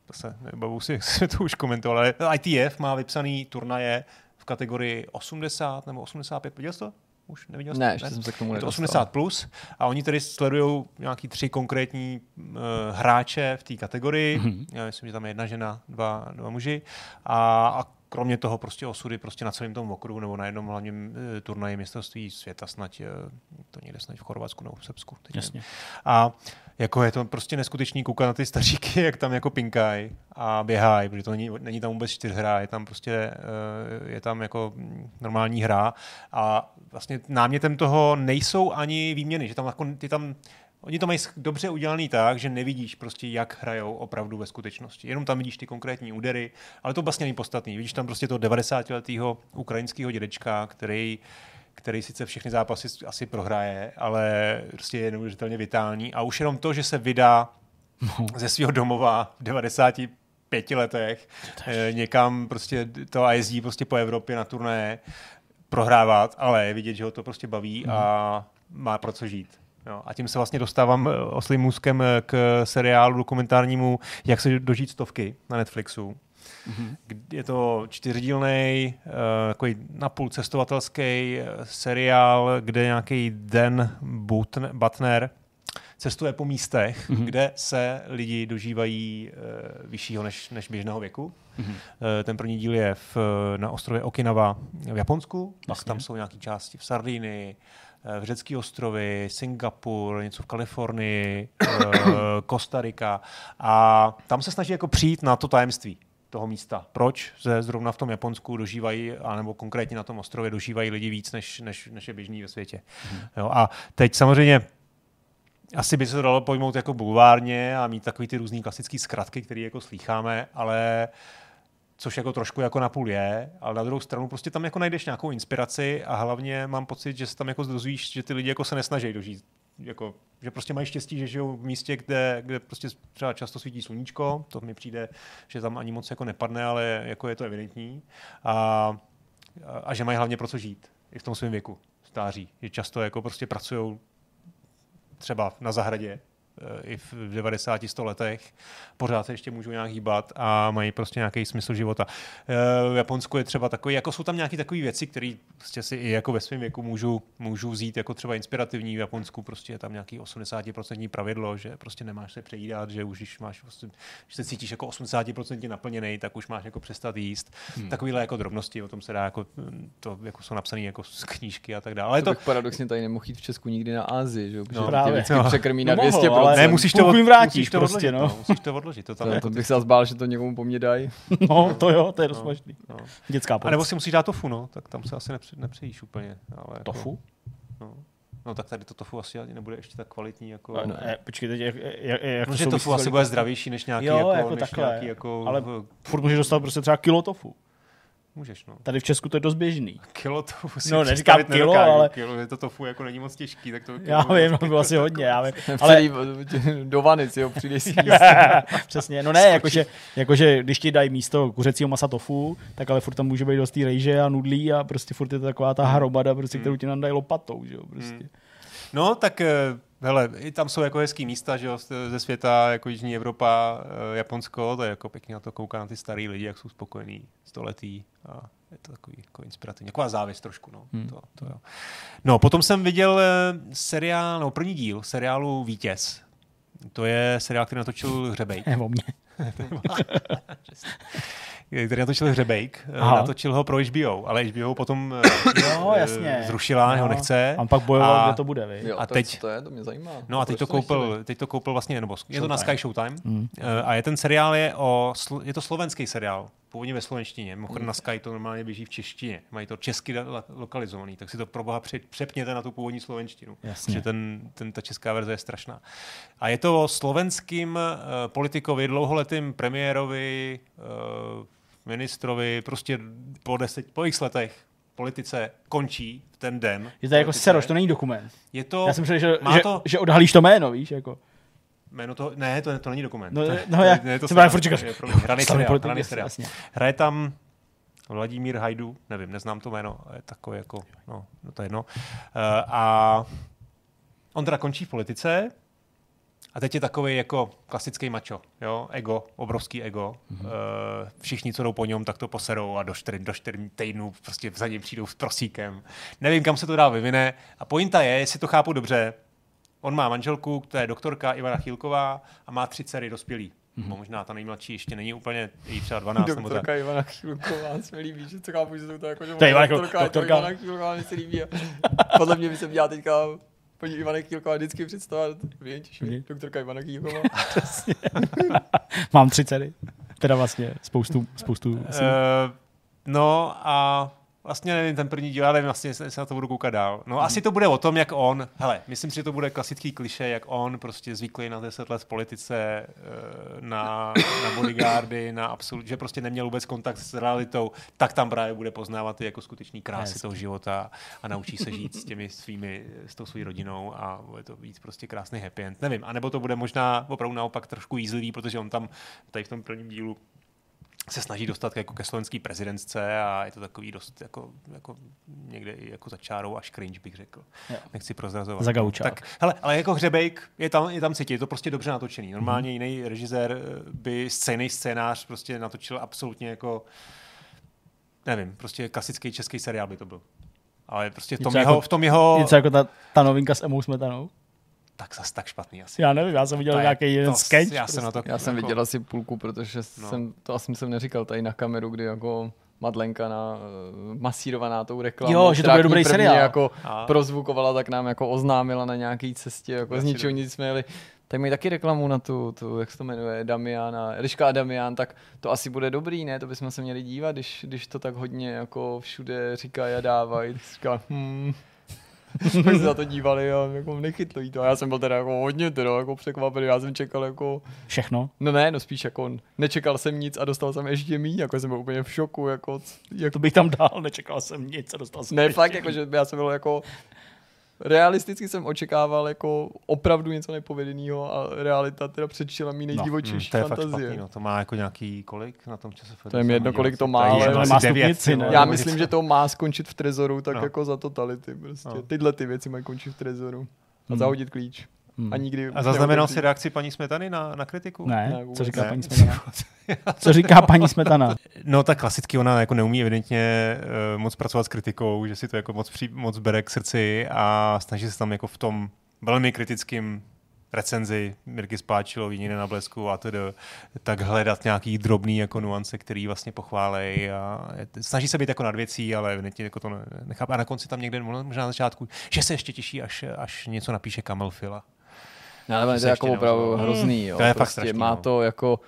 to se nebavu si, jak jsme to už komentovali, ale ITF má vypsaný turnaje v kategorii 80 nebo 85, viděl jsi to? Už neviděl jsi Ne, to? ještě jsem se k tomu Je to nedostal. 80 plus a oni tedy sledují nějaký tři konkrétní uh, hráče v té kategorii. Mhm. Mm-hmm. Já myslím, že tam je jedna žena, dva, dva muži. A, a kromě toho prostě osudy prostě na celém tom okruhu nebo na jednom hlavním e, turnaji mistrovství světa snad, e, to někde snad v Chorvatsku nebo v Srbsku. Jasně. nevím. A jako je to prostě neskutečný koukat na ty staříky, jak tam jako pinkají a běhají, protože to není, není tam vůbec čtyřhra, je tam prostě e, je tam jako normální hra a vlastně námětem toho nejsou ani výměny, že tam jako, ty tam Oni to mají dobře udělaný tak, že nevidíš prostě, jak hrajou opravdu ve skutečnosti. Jenom tam vidíš ty konkrétní údery, ale to vlastně není podstatný. Vidíš tam prostě toho 90-letého ukrajinského dědečka, který který sice všechny zápasy asi prohraje, ale prostě je neuvěřitelně vitální. A už jenom to, že se vydá ze svého domova v 95 letech eh, někam prostě to a jezdí prostě po Evropě na turné prohrávat, ale je vidět, že ho to prostě baví a má pro co žít. Jo, a tím se vlastně dostávám eh, oslým můzkem eh, k seriálu dokumentárnímu Jak se dožít stovky na Netflixu. Mm-hmm. Je to čtyřdílný, uh, takový napůl cestovatelský eh, seriál, kde nějaký Dan Butner, cestuje po místech, mm-hmm. kde se lidi dožívají uh, vyššího než, než běžného věku. Mm-hmm. Ten první díl je v, na ostrově Okinawa v Japonsku, pak tam jsou nějaké části v Sardinii, v řecký ostrovy, Singapur, něco v Kalifornii, Kostarika a tam se snaží jako přijít na to tajemství toho místa. Proč se zrovna v tom Japonsku dožívají, anebo konkrétně na tom ostrově dožívají lidi víc, než, než, než je běžný ve světě. Hmm. Jo, a teď samozřejmě asi by se to dalo pojmout jako bulvárně a mít takový ty různý klasický zkratky, které jako slýcháme, ale což jako trošku jako napůl je, ale na druhou stranu prostě tam jako najdeš nějakou inspiraci a hlavně mám pocit, že se tam jako dozvíš, že ty lidi jako se nesnaží dožít jako, že prostě mají štěstí, že žijou v místě, kde, kde prostě třeba často svítí sluníčko, to mi přijde, že tam ani moc jako nepadne, ale jako je to evidentní. A, a že mají hlavně pro co žít i v tom svém věku, stáří, že často jako prostě pracují třeba na zahradě, i v 90, 100 letech, pořád se ještě můžou nějak hýbat a mají prostě nějaký smysl života. V Japonsku je třeba takový, jako jsou tam nějaké takové věci, které prostě si i jako ve svém věku můžu, můžu vzít jako třeba inspirativní. V Japonsku prostě je tam nějaký 80% pravidlo, že prostě nemáš se přejídat, že už když máš, prostě, když se cítíš jako 80% naplněný, tak už máš jako přestat jíst. Hmm. Takovýhle jako drobnosti, o tom se dá jako, to jako jsou napsané jako z knížky a tak dále. Ale to, to paradoxně tady nemohl jít v Česku nikdy na Ázii, že? No, právě. no. překrmí na No mohl, 200%. Ale- ne, musíš to, od, vrátíš musíš to prostě, odložit, no. no. musíš to odložit. To tam To, jako, to bych se zase bál, že to někomu po mně dají. No, to jo, to je dost možný. no. Dětská A pomoc. nebo si musíš dát tofu, no, tak tam se asi nepři, nepřejíš úplně. Ale Tofu? Jako, no. no, tak tady to tofu asi ani nebude ještě tak kvalitní. Jako, No, ne, počkej, teď jak, jak, jak no, to tofu asi bude zdravější než nějaký, Jo, jako, jako než takhle. nějaký jako, Ale furt můžeš dostat prostě třeba kilo tofu. Můžeš, no. Tady v Česku to je dost běžný. Kilo tofu si No, neříkám kilo, nedokážu. ale- Kilo, je to tofu jako není moc těžký, tak to Já vím, to bylo asi hodně, já vím. Ale... Ale do vany si ho přijde sníst. přesně, no ne, jakože, jakože když ti dají místo kuřecího masa tofu, tak ale furt tam může být dost té rejže a nudlí a prostě furt je to taková ta hromada, prostě, kterou ti nám dají lopatou, že jo, prostě. No, tak eh, hele, i tam jsou jako hezký místa, že jo, ze světa, jako Jižní Evropa, eh, Japonsko, to je jako pěkně na to kouká na ty starý lidi, jak jsou spokojení, století a je to takový jako inspirativní. Taková závěst trošku, no. Hmm. To, to jo. No, potom jsem viděl eh, seriál, no první díl seriálu Vítěz. To je seriál, který natočil Hřebejk. Ne, o mě. který natočil Hřebejk. eh, Aha. Natočil ho pro HBO, ale HBO potom eh, Jo, eh, jasně. zrušila, Jo. ho nechce. A on pak bojoval, A- kde to bude, vy. Jo, A teď- to je, to mě zajímá. No a teď Proč to, koupil, nechtěli? teď to koupil vlastně, nebo je to na. Sky Showtime. Mm. Eh, A je ten seriál je o, je to slovenský seriál, původně ve slovenštině. Mimochodem na Sky to normálně běží v češtině. Mají to česky lokalizovaný, tak si to pro boha pře- přepněte na tu původní slovenštinu. Jasně. Že ten, ten, ta česká verze je strašná. A je to o slovenským uh, politikovi, dlouholetým premiérovi, uh, ministrovi, prostě po, deset, po x letech politice končí v ten den. Je to jako seroš, to není dokument. Je to, Já jsem myslel, že, má že, to- že odhalíš to jméno, víš, jako. Jméno toho, ne, to, to není dokument. No, to, je- no, to, já- je- ne, to jsem furt to hraný seriál, hraný seriál. Hraje tam Vladimír Hajdu, nevím, neznám to jméno, je takový jako, no, no to je jedno. Uh, a on teda končí v politice a teď je takový jako klasický mačo, jo, ego, obrovský ego. Mm-hmm. Uh, všichni, co jdou po něm, tak to poserou a do čtyř, do čtyř týdnů prostě za ním přijdou s prosíkem. Nevím, kam se to dál vyvine. A pointa je, jestli to chápu dobře, on má manželku, která je doktorka Ivana Chýlková a má tři dcery dospělí. Mm-hmm. Možná ta nejmladší ještě není úplně, jí třeba 12 nebo tak. Doktorka Ivana Chýlková se mi líbí, že to chápu, že to jako, že To je Ivana doktorka, doktorka. to Ivana Chýlková mi se líbí. Podle mě by se měla teďka paní Ivana Chýlková vždycky těším, Mhm. doktorka Ivana Chýlková. Mám tři dcery. Teda vlastně spoustu, spoustu Uh, no a vlastně nevím, ten první díl, já nevím vlastně, se na to budu koukat dál. No asi to bude o tom, jak on, hele, myslím si, že to bude klasický kliše, jak on prostě zvyklý na 10 let v politice, eh, na, na bodyguardy, na absolut, že prostě neměl vůbec kontakt s realitou, tak tam právě bude poznávat ty jako skutečný krásy Hezky. toho života a naučí se žít s těmi svými, s tou svojí rodinou a bude to víc prostě krásný happy end. Nevím, anebo to bude možná opravdu naopak trošku jízlivý, protože on tam tady v tom prvním dílu se snaží dostat jako ke slovenský prezidentce a je to takový dost jako, jako někde jako za čárou až cringe bych řekl. Jo. Nechci prozrazovat. Za gaučák. Tak, hele, ale jako hřebejk je tam, je tam cítit, je to prostě dobře natočený. Normálně mm-hmm. jiný režisér eh, by stejný scénář prostě natočil absolutně jako nevím, prostě klasický český seriál by to byl. Ale prostě v tom, Něco jeho, jako- v tom jeho, Něco jako ta, ta novinka s Emou Smetanou. Tak zas tak špatný asi. Já nevím, já jsem viděl To je- nějaký jeden to- sketch. Já jsem na to Já jsem jako, viděl asi půlku, protože No. jsem, to asi jsem neříkal tady na kameru, kdy jako Madlenka na, eh, masírovaná tou reklamou. Jo, že to bude dobrý seriál. jako A? prozvukovala, tak nám jako oznámila na nějaký cestě, jako z ničeho dobrý. nic jsme jeli. Tak mají taky reklamu na tu, tu, jak se to jmenuje, Damiana, Eliška a Damian, tak to asi bude dobrý, ne? To bychom se měli dívat, když, když to tak hodně jako všude říkají a dávají. Říkám, hmm, jsme se za to dívali a jako nechytlo jí to. A já jsem byl teda jako hodně teda jako překvapený, já jsem čekal jako, Všechno. no ne, no spíš jako nečekal jsem nic a dostal jsem ještě míň, jako jsem byl úplně v šoku, jako, c- jak, To bych tam dal, nečekal jsem nic a dostal jsem ne fakt, jako, že já jsem byl jako, realisticky jsem očekával jako opravdu něco nepovedeného a realita teda předčila mý nejdivočejší to je fakt fantazie. špatný, no. To má jako nějaký kolik na tom čase? To je mi jedno, kolik to má, je ale- má stupnici, ty ne? Já myslím, že to má skončit v trezoru, tak No. jako za totality prostě. No. Tyhle ty věci mají končit v trezoru. A Hmm. zahodit klíč. Hmm. A nikdy A zaznamenal si reakci paní Smetany na, na kritiku? Ne, Ne, co říká ne. paní Smetana? Co říká paní Smetana? No tak klasicky ona jako neumí evidentně uh, moc pracovat s kritikou, že si to jako moc, při, moc bere k srdci a snaží se tam jako v tom velmi kritickým recenzi Mirky Spáčilový, Nine na blesku a tedy, tak hledat nějaký drobný jako nuance, který vlastně pochválej a snaží se být jako nad věcí, ale evidentně jako to ne- nechápe. A na konci tam někde, možná na začátku, že se ještě těší, až, až něco napíše Kamel Fila. No, ale To je jako opravdu hrozný, jo. To je fakt prostě strašný, má no. to jako...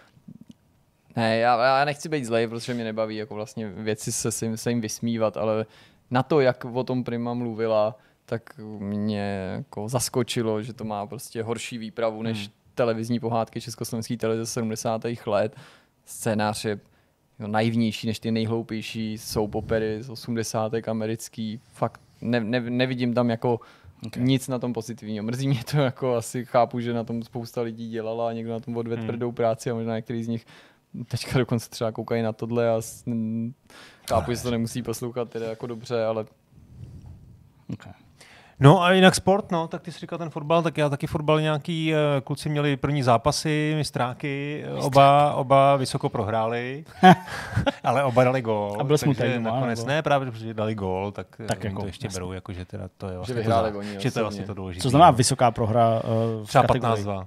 Ne, já, já nechci být zlej, protože mě nebaví jako vlastně věci se, se, jim, se jim vysmívat, ale na to, jak o tom Prima mluvila, tak mě jako zaskočilo, že to má prostě horší výpravu než Hmm. televizní pohádky československé televize z 70. let. Scénář je jo, naivnější než ty nejhloupější soap opery z 80. americký. Fakt ne, ne, nevidím tam jako okay. nic na tom pozitivního. Mrzí mě to jako asi chápu, že na tom spousta lidí dělala a někdo na tom odvedl Hmm. tvrdou práci a možná některý z nich teďka dokonce třeba koukají na tohle a s, chápu, že se to nemusí poslouchat teda jako dobře, ale Okay. No a jinak sport, no, tak ty jsi říkal ten fotbal, tak já taky fotbal nějaký, eh, kluci měli první zápasy, mistráky, eh, oba, oba vysoko prohráli, ale oba dali gól. A byl takže smutný doma, nakonec nebo? ne, právě protože dali gól, tak, Tak tak jako, to ještě jasně. berou, jako, že teda to je vlastně vyhráli to, oni že to je vlastně to důležité. Co znamená vysoká prohra uh, Třeba kategorii? 15-2.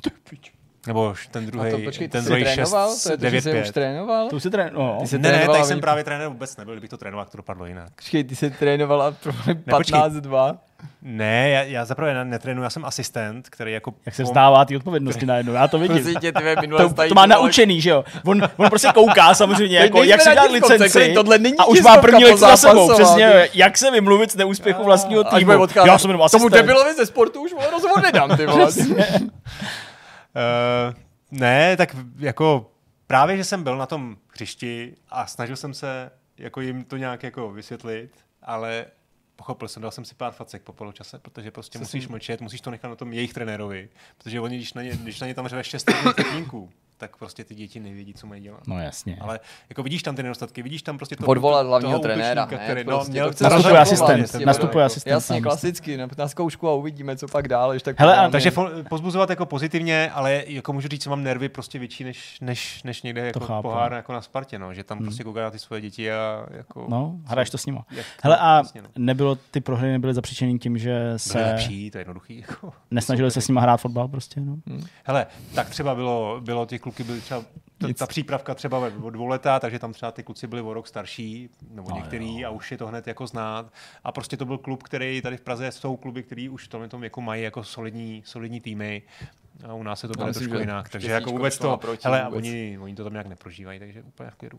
Nebo už ten druhý, to počkej, ten jsi druhý 6, trénoval? To je to, že jsi 9-5. už trénoval? To už si trén... No. Ty jsi Ne, ne, trénoval, tady a jsem právě trenér vůbec nebyl, kdybych to trénoval, jak to dopadlo jinak. Počkej, ty jsi trénoval a prohráli počkej. 15-2? Ne, já, já zaprvé ne- netrénuji, já jsem asistent, který jako... Jak se vzdává ty odpovědnosti najednou, já to vidím. Prosím tě, minule To, to má naučený, že jo? On, on prostě kouká samozřejmě, jako, jak si na dát licenci tohle není a už má první lekci za sebou, přesně, jak se vymluvit z neúspěchu vlastního týmu. Já jsem jenom Tomu asistent. debilovi ze sportu už vole, rozhovor nedám, ty vole. Uh, ne, tak jako právě, že jsem byl na tom hřišti a snažil jsem se jako jim to nějak jako vysvětlit, ale pochopil jsem, dal jsem si pár facek po poločase, protože prostě musíš mlčet, musíš to nechat na tom jejich trenérovi, protože oni, když na ně, když na ně tam řve šest techníků, tak prostě ty děti nevědí, co mají dělat. No jasně. Ale jako vidíš tam ty nedostatky, vidíš tam prostě to, Odvolat hlavního toho trenéra, ne? který, Prostě no, měl to chce Nastupuje asistent, prostě, nastupuje no. asistent Jasně, klasicky, na, na zkoušku a uvidíme, co pak dál. Tak Hele, a- takže fo- pozbuzovat jako pozitivně, ale jako můžu říct, že mám nervy prostě větší než, než, než někde jako chápu. pohár jako na Spartě, no, že tam prostě kouká na ty svoje děti a jako... No, hraješ to s nima. Jak- Hele, a no. nebylo, ty prohry nebyly zapříčený tím, že se lepší, to je jednoduchý. Jako. nesnažili se s nima hrát fotbal prostě, no. Hele, tak třeba bylo, bylo ty kluky byly třeba ta, ta přípravka třeba o dvou letá, takže tam třeba ty kluci byli o rok starší, nebo No některý, a už je to hned jako znát. A prostě to byl klub, který tady v Praze jsou kluby, který už v tomhle tom věku mají jako solidní, solidní týmy. A u nás se to bude trošku jinak. Takže jako vůbec to hele, a vůbec. oni, oni to tam nějak neprožívají, takže úplně v klidu.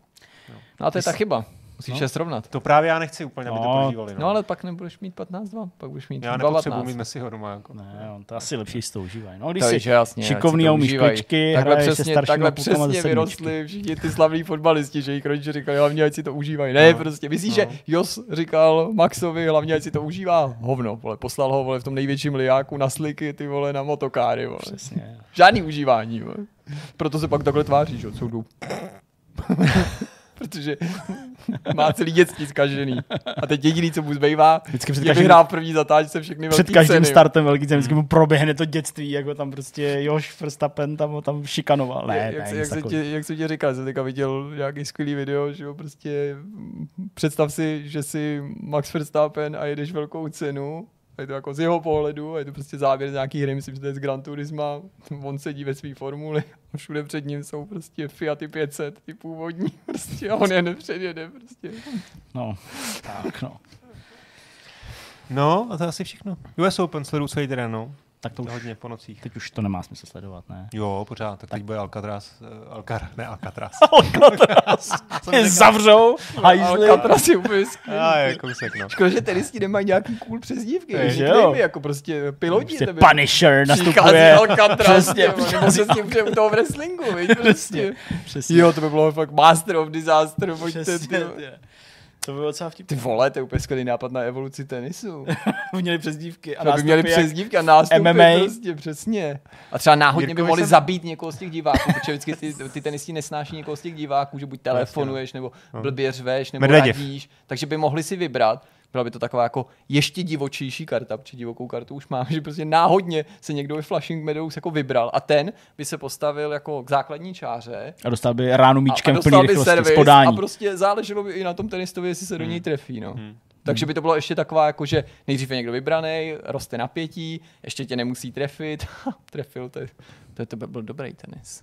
No a to je ta chyba. Musíš je srovnat. To právě já nechci úplně, aby to No, prožívali. No. No ale pak nebudeš mít 15-2, pak budeš mít já 2 nepotřebuji mít Messiho doma. Jako. Ne, on to asi lepší si to užívají. No, když To jsi jasně, šikovný a to umíš kličky, takhle se přesně, takhle přesně vyrostli všichni ty slavní fotbalisti, že jich rodiče říkali, hlavně ať si to užívají. Ne, No. prostě, myslíš, No. že Jos říkal Maxovi, hlavně ať si to užívá? Hovno, vole, poslal ho vole, v tom největším liáku na sliky, ty vole, na motokáry, vole. Přesně. Žádný užívání, vole. Proto se pak takhle tváří, že soudu. Protože má celý dětství zkažený. A teď jediný, co mu zbývá, Vždycky před je každým- vyhrál v první zatáčce všechny Před velký každým ceny. startem velký cen vždycky mu proběhne to dětství, jako tam prostě Josh Verstappen tam ho tam šikanoval. Ne, jak, ne, jak, takového. ti, jak jsem ti říkal, jsem teďka viděl nějaký skvělý video, že jo, prostě představ si, že si Max Verstappen a jedeš velkou cenu, a je to jako z jeho pohledu, a je to prostě závěr z nějaký hry, myslím, že to je z Gran Turisma, on sedí ve své formuli a všude před ním jsou prostě Fiaty 500, ty původní, prostě a on je nepředjede, prostě. No, tak no. No, a to je asi všechno. US Open sleduju celý den, no. Tak to už, Hodně po nocích. teď už to nemá smysl sledovat, ne? Jo, pořád. Tak teď bude Alcatraz. Uh, Alcar, ne Alcatraz. Je zavřou, hajzli. Alcatraz je úplně. A je kousek, no. Škoda, že tenisti nemají nějaký cool přezdívky, Je, že jo? jo? jako prostě piloti. Prostě tebe- Punisher Přichází nastupuje. Alcatraz, Přesně, přichází s tím u toho wrestlingu, víš, prostě. Přesně. Jo, to by bylo fakt master of disaster, pojďte, Přesně, ty. ty. To bylo docela Ty vtipné. vole, to je úplně skvělý nápad na evoluci tenisu. Měli přezdívky a To by měli nástupy přezdívky a nástupy MMA. prostě, přesně. A třeba náhodně by Jirkovi mohli jsem- zabít někoho z těch diváků, protože vždycky ty, ty tenisti nesnáší někoho z těch diváků, že buď telefonuješ, nebo blbě řveš, nebo Medveděv. radíš, takže by mohli si vybrat. Byla by to taková jako ještě divočejší karta, protože divokou kartu už mám, že prostě náhodně se někdo ve Flushing Meadows jako vybral a ten by se postavil jako k základní čáře A dostal by ránu a, a míčkem v dostal plný rychlosti servis a podání. Hmm. prostě záleželo by i na tom tenistovi, jestli se do něj trefí. No. Takže by to bylo ještě taková, jako že nejdřív je někdo vybraný, roste napětí, ještě tě nemusí trefit. Trefil, to, je- to, je- to by byl dobrý tenis.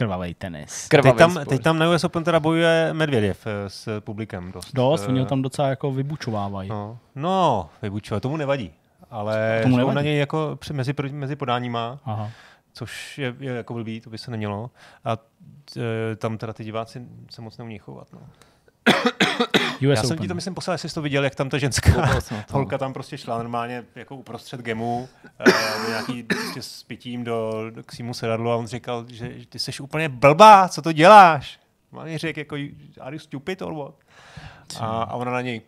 Krvavý tenis. Krvavý Teď tam, sport. teď tam na US Open teda bojuje Medvěděv eh, s publikem dost. Dost, Eh, oni ho tam docela jako vybučovávají. No, no vybučuje, tomu nevadí. Ale Tomu nevadí? na něj jako při- mezi, mezi podáníma, Aha. což je, je jako blbý, to by se nemělo. A e, tam teda ty diváci se moc neumí chovat. No. US Já jsem Open. ti to myslím poslal, jestli jsi to viděl, jak tam ta ženská jsem to. holka tam prostě šla normálně jako uprostřed gemu, eh, do nějaký prostě s pitím do, do k svýmu sedadlu a on říkal, že, že ty jsi úplně blbá, co to děláš? A on řekl jako, are you stupid or what? A, a ona na něj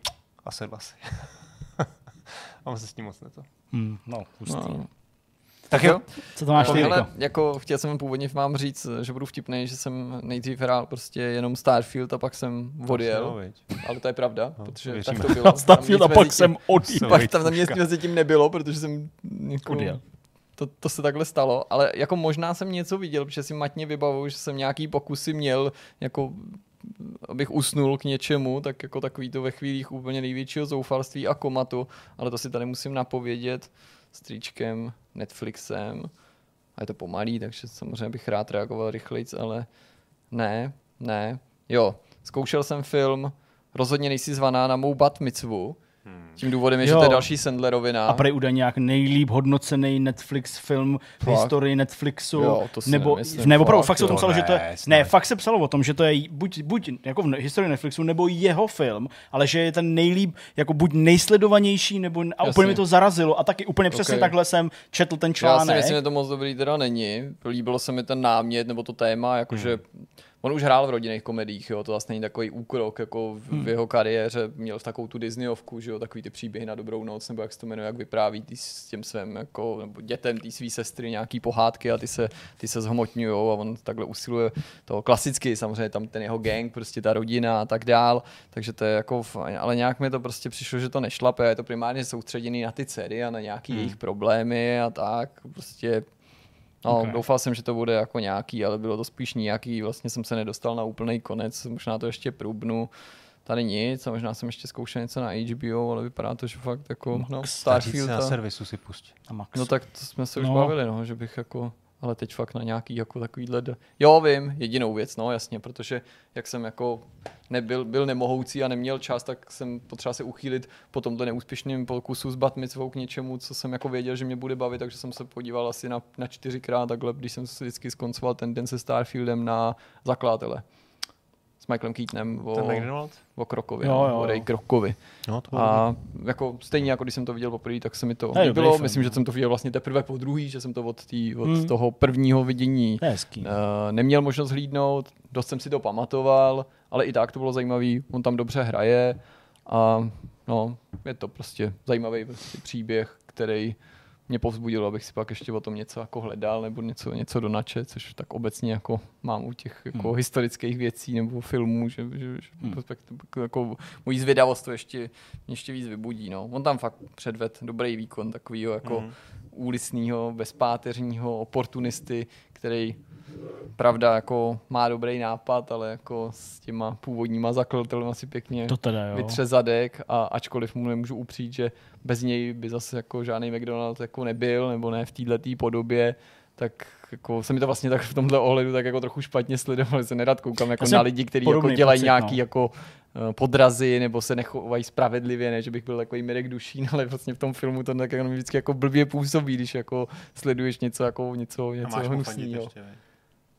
a sedla si. a on se s tím moc neto. Hmm, no, hustý. No. Tak jo, Co to máš ty, Hele, jako chtěl jsem původně vám říct, že budu vtipný, že jsem nejdřív hrál prostě jenom Starfield a pak jsem No, odjel, ale to je pravda, protože věříme. tak to bylo. Starfield a pak mezi jsem tím- odjel. Pak tam na mě mezi tím nebylo, protože jsem jako, Odjel. to, to se takhle stalo, ale jako možná jsem něco viděl, protože si matně vybavuju, že jsem nějaký pokusy měl, jako abych usnul k něčemu, tak jako takový to ve chvílích úplně největšího zoufalství a komatu, ale to si tady musím napovědět stříčkem, Netflixem, a je to pomalý, takže samozřejmě bych rád reagoval rychlejc, ale ne, ne. Jo, zkoušel jsem film Rozhodně nejsi zvaná na mou bat mitzvu. Tím důvodem je, že Jo. to je další Sandlerovina. A prej údajně nějak nejlíp hodnocený Netflix film v Fakt? historii Netflixu. Jo, to si nebo, nemyslím, nebo opravdu, fakt, fakt se o tom psalo, že to je, Ne, ne, fakt se psalo o tom, že to je buď, buď jako v ne- historii Netflixu, nebo jeho film, ale že je ten nejlíp, jako buď nejsledovanější, nebo a Jasně. úplně mi to zarazilo. A taky úplně přesně Ok. takhle jsem četl ten Já si článek. myslím, že to moc dobrý teda není. Líbilo se mi ten námět nebo to téma, jakože Hmm. On už hrál v rodinných komediích, jo, to vlastně není takový úkrok, jako v, Hmm. v jeho kariéře měl takovou tu Disneyovku, že jo, takový ty příběhy na dobrou noc, nebo jak se to jmenuje, jak vypráví ty s těm svým, jako, nebo dětem té své sestry nějaký pohádky a ty se, ty se zhmotňujou a on takhle usiluje toho klasicky, samozřejmě tam ten jeho gang, prostě ta rodina a tak dál, takže to je jako fajn, ale nějak mi to prostě přišlo, že to nešlape je to primárně soustředěný na ty dcery a na nějaký Hmm. jejich problémy a tak, prostě No, Ok. okay. doufal jsem, že to bude jako nějaký, ale bylo to spíš nějaký, vlastně jsem se nedostal na úplný konec, možná to ještě průbnu. Tady nic a možná jsem ještě zkoušel něco na HBO, ale vypadá to, že fakt jako, no, Starfield. na servisu si. A Max. No tak to jsme se už No. no. bavili, no, že bych jako, ale teď fakt na nějaký jako takovýhle, d- jo vím, jedinou věc, no jasně, protože jak jsem jako nebyl, byl nemohoucí a neměl čas, tak jsem potřeba se uchýlit po tomto neúspěšném pokusu s Batmicvou k něčemu, co jsem jako věděl, že mě bude bavit, takže jsem se podíval asi na, na čtyřikrát takhle, když jsem se vždycky skoncoval ten den se Starfieldem na zakladatele. S Michaelem Keatonem o, o Krokovi, Jo, no, jo, o jo. Ray Krokovi. No, to bylo A jako stejně jako když jsem to viděl poprvé, tak se mi to dobrý líbilo. film, Myslím, no. že jsem to viděl vlastně teprve po druhý, že jsem to od, tý, od Hmm. toho prvního vidění To je hezký. uh, neměl možnost hlídnout, dost jsem si to pamatoval, ale i tak to bylo zajímavý, on tam dobře hraje a no, je to prostě zajímavý prostě příběh, který mě povzbudil, abych si pak ještě o tom něco jako hledal nebo něco, něco donačet, což tak obecně jako mám u těch jako Hmm. historických věcí nebo filmů, že, že, že Hmm. hmm. jako mojí zvědavost to ještě, ještě víc vybudí. No. On tam fakt předved dobrý výkon takového jako Mhm. úlisného, bezpáteřního oportunisty, který pravda jako má dobrý nápad, ale jako s těma původníma zakladatelema si pěkně To teda jo. vytře zadek a ačkoliv mu nemůžu upřít, že bez něj by zase jako žádný McDonald jako nebyl, nebo ne v této podobě, tak jako se mi to vlastně tak v tomhle ohledu tak jako trochu špatně sledovalo, že se nerad koukám jako na lidi, kteří jako dělají pocit, nějaký no. jako eh, podrazy nebo se nechovají spravedlivě, ne, že bych byl takový Mirek Dušín, ale vlastně v tom filmu to tak jako vždycky jako blbě působí, když jako sleduješ něco jako něco, něco hnusného.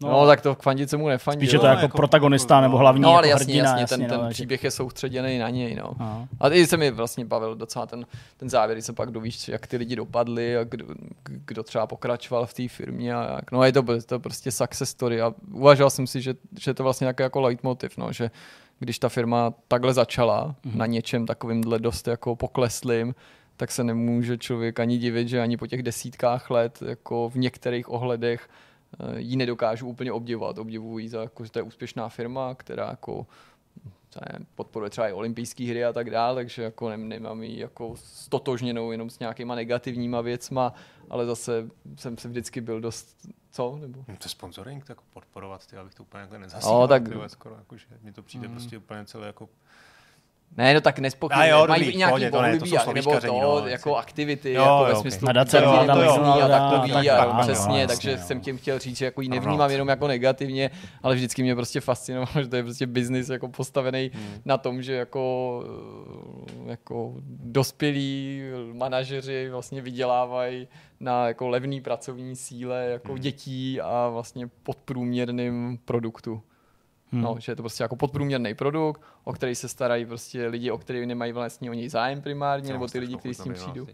No, no, tak to se mu nefandí. Spíš je to jako, jako- protagonista nebo hlavní No, ale jako jasně, hrdina, jasně, jasně, ten, ten no, že- příběh je soustředěný na něj, no. Aha. A i se mi vlastně bavil docela ten, ten závěr, když se pak dovíš, jak ty lidi dopadli a kdo, kdo třeba pokračoval v té firmě a jak. No je to, to prostě success story a uvažoval jsem si, že, že je to vlastně nějaký jako leitmotiv, no, že když ta firma takhle začala Mhm. na něčem takovýmhle dost jako pokleslým, tak se nemůže člověk ani divit, že ani po těch desítkách let jako v některých ohledech ji nedokážu úplně obdivovat. Obdivuji za, jako, že to je úspěšná firma, která jako nevím, podporuje třeba i olympijské hry a tak dále, takže jako ne, nemám ji jako stotožněnou jenom s nějakýma negativníma věcma, ale zase jsem se vždycky byl dost, co? Nebo? No, to je sponsoring, tak podporovat, ty, abych to úplně takhle nezasílal. No, tak- skoro, jako, že mně to přijde Mm. prostě úplně celé jako... Ne, no tak A nespochybně, jo, mají dobrý, nějaký pohodě, to ne, to a- nebo to, no, jako jasně. aktivity, Jo, jako jo, ve smyslu Vláda nemocný a takový, tak a ano, přesně, takže jo. jsem tím chtěl říct, že jako ji nevnímám jenom jako negativně, ale vždycky mě prostě fascinovalo, že to je prostě biznis jako postavený Hmm. na tom, že jako, jako dospělí manažeři vlastně vydělávají na jako levný pracovní síle jako Hmm. dětí a vlastně podprůměrným produktu. Hmm. No, že je to prostě jako podprůměrný produkt, o který se starají prostě lidi, o který nemají vlastně o něj zájem primárně, nebo ty lidi, kteří s tím přijdou.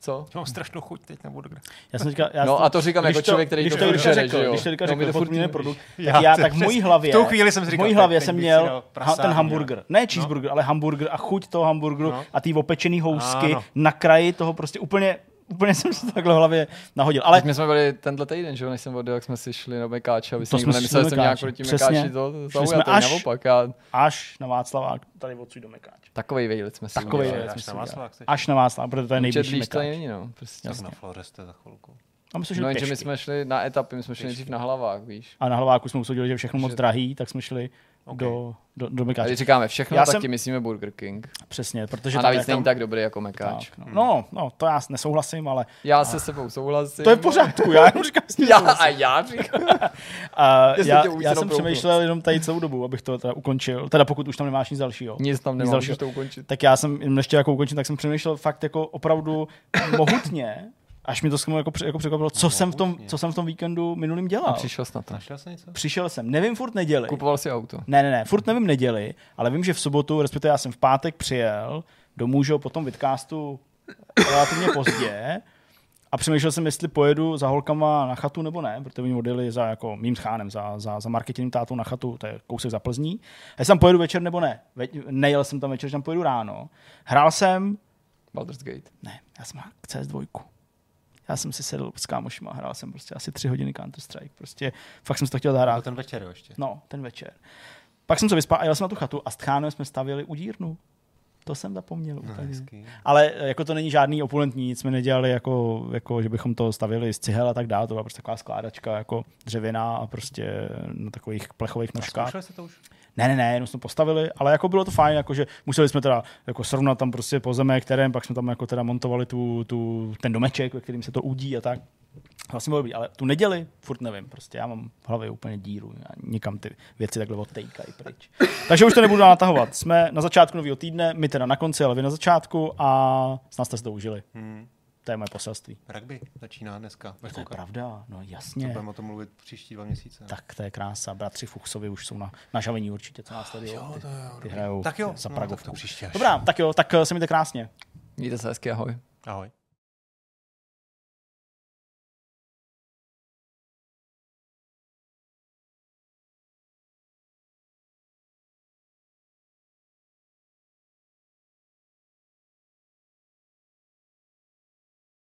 Co? Já Mám strašnou chuť teď na burger. Já jsem říkal, já No a to říkám když jako člověk, který když to to, když to žere, řekl, že jo? když to No, řekl, to podmíněný produkt, Já, tak já, to tak v mojí hlavě, v tou chvíli jsem si v říkal, mojí hlavě jsem měl ten hamburger, ne cheeseburger, ale hamburger a chuť toho hamburgeru No. a ty opečený housky na kraji toho prostě úplně, úplně jsem se takhle v hlavě nahodil. Ale my jsme byli tenhle týden, že jo, než jsem odjel, jak jsme si šli na Mekáče, aby To jsme nikdo si nemyslel, že jsem nějak proti. Mekáči to zaujatý, až- naopak. Já, až na Václavák, tady odsud do Mekáče. takovej vejlet jsme si Takovej udělali. vejlet Až jsme na si Václavák? Až na Václav, protože to je nejbližší Mekáč. není, no. Prostě. Tak na Floreste za chvilku. A my jsme šli No jenže my jsme šli na etapy, my jsme šli nejdřív na hlavách, víš. A na hlaváku jsme usoudili, že je všechno moc drahý, tak jsme šli Ok. do, do, do A Mekáče. když říkáme všechno, Já tak jsem- tím myslíme Burger King. Přesně, protože A navíc je tam- není tak dobrý jako Mekáč. Tak, no. no, no, to já nesouhlasím, ale Já se s sebou souhlasím. to je v pořádku, já jenom říkám, že Já a já říkám. A já, já jsem přemýšlel jenom tady celou dobu, abych to teda ukončil. Teda pokud už tam nemáš nic dalšího. Nic tam Nic dalšího. můžeš to ukončit. Tak já jsem, jenom ještě jako ukončil, tak jsem přemýšlel fakt jako opravdu mohutně, až mi to skvěle jako, jako překvapilo, co jsem, v tom, Mohutně. co jsem v tom víkendu minulým dělal. A přišel jsi na to. Našel jsi něco? Přišel jsem, nevím furt neděli. Kupoval si auto. Ne, ne, ne, furt nevím neděli, ale vím, že v sobotu, respektive já jsem v pátek přijel do Můžo po tom vidcastu relativně pozdě a přemýšlel jsem, jestli pojedu za holkama na chatu nebo ne, protože oni odjeli za jako mým chánem, za, za, za marketing tátou na chatu, to je kousek za Plzní. A jestli tam pojedu večer nebo ne. Ve, nejel jsem tam večer, že tam pojedu ráno. Hrál jsem, Baldur's Gate. ne, já jsem hrál CS2. Já jsem si sedl s kámošima, hrál jsem prostě asi tři hodiny Counter-Strike. Prostě fakt jsem si to chtěl zahrát. Ten večer jo, ještě. No, ten večer. Pak jsem se vyspal a jel jsem na tu chatu a s Tchánem jsme stavěli udírnu. To jsem zapomněl úplně. hezký. Ale eh, jako to není žádný opulentní, nic jsme nedělali, jako, jako, že bychom to stavili z cihel a tak dále. To byla prostě taková skládačka jako dřevěná a prostě na takových plechových nožkách. Zkoušeli jste to už? Ne, ne, ne, jenom jsme postavili, ale jako bylo to fajn, jako že museli jsme teda jako srovnat tam prostě pozemek, terén, pak jsme tam jako teda montovali tu, tu, ten domeček, ve kterým se to udí a tak. Vlastně bylo dobrý, ale tu neděli furt nevím, prostě já mám v hlavě úplně díru, já nikam ty věci takhle odtejkají pryč. Takže už to nebudu natahovat. Jsme na začátku nového týdne, my teda na konci, ale vy na začátku a snad jste si to užili. Hmm. To je moje poselství. Rugby začíná dneska. To je Koukat. pravda, no jasně. budeme o tom mluvit příští dva měsíce. Tak to je krása. Bratři Fuchsovi už jsou na, na žavení určitě, co nás tady jo, ty, to jo, ty hrajou Tak jo, za no, Pragovku. tak to příště. Dobrá, tak jo, tak eh, se mějte krásně. Mějte se hezky, ahoj. Ahoj.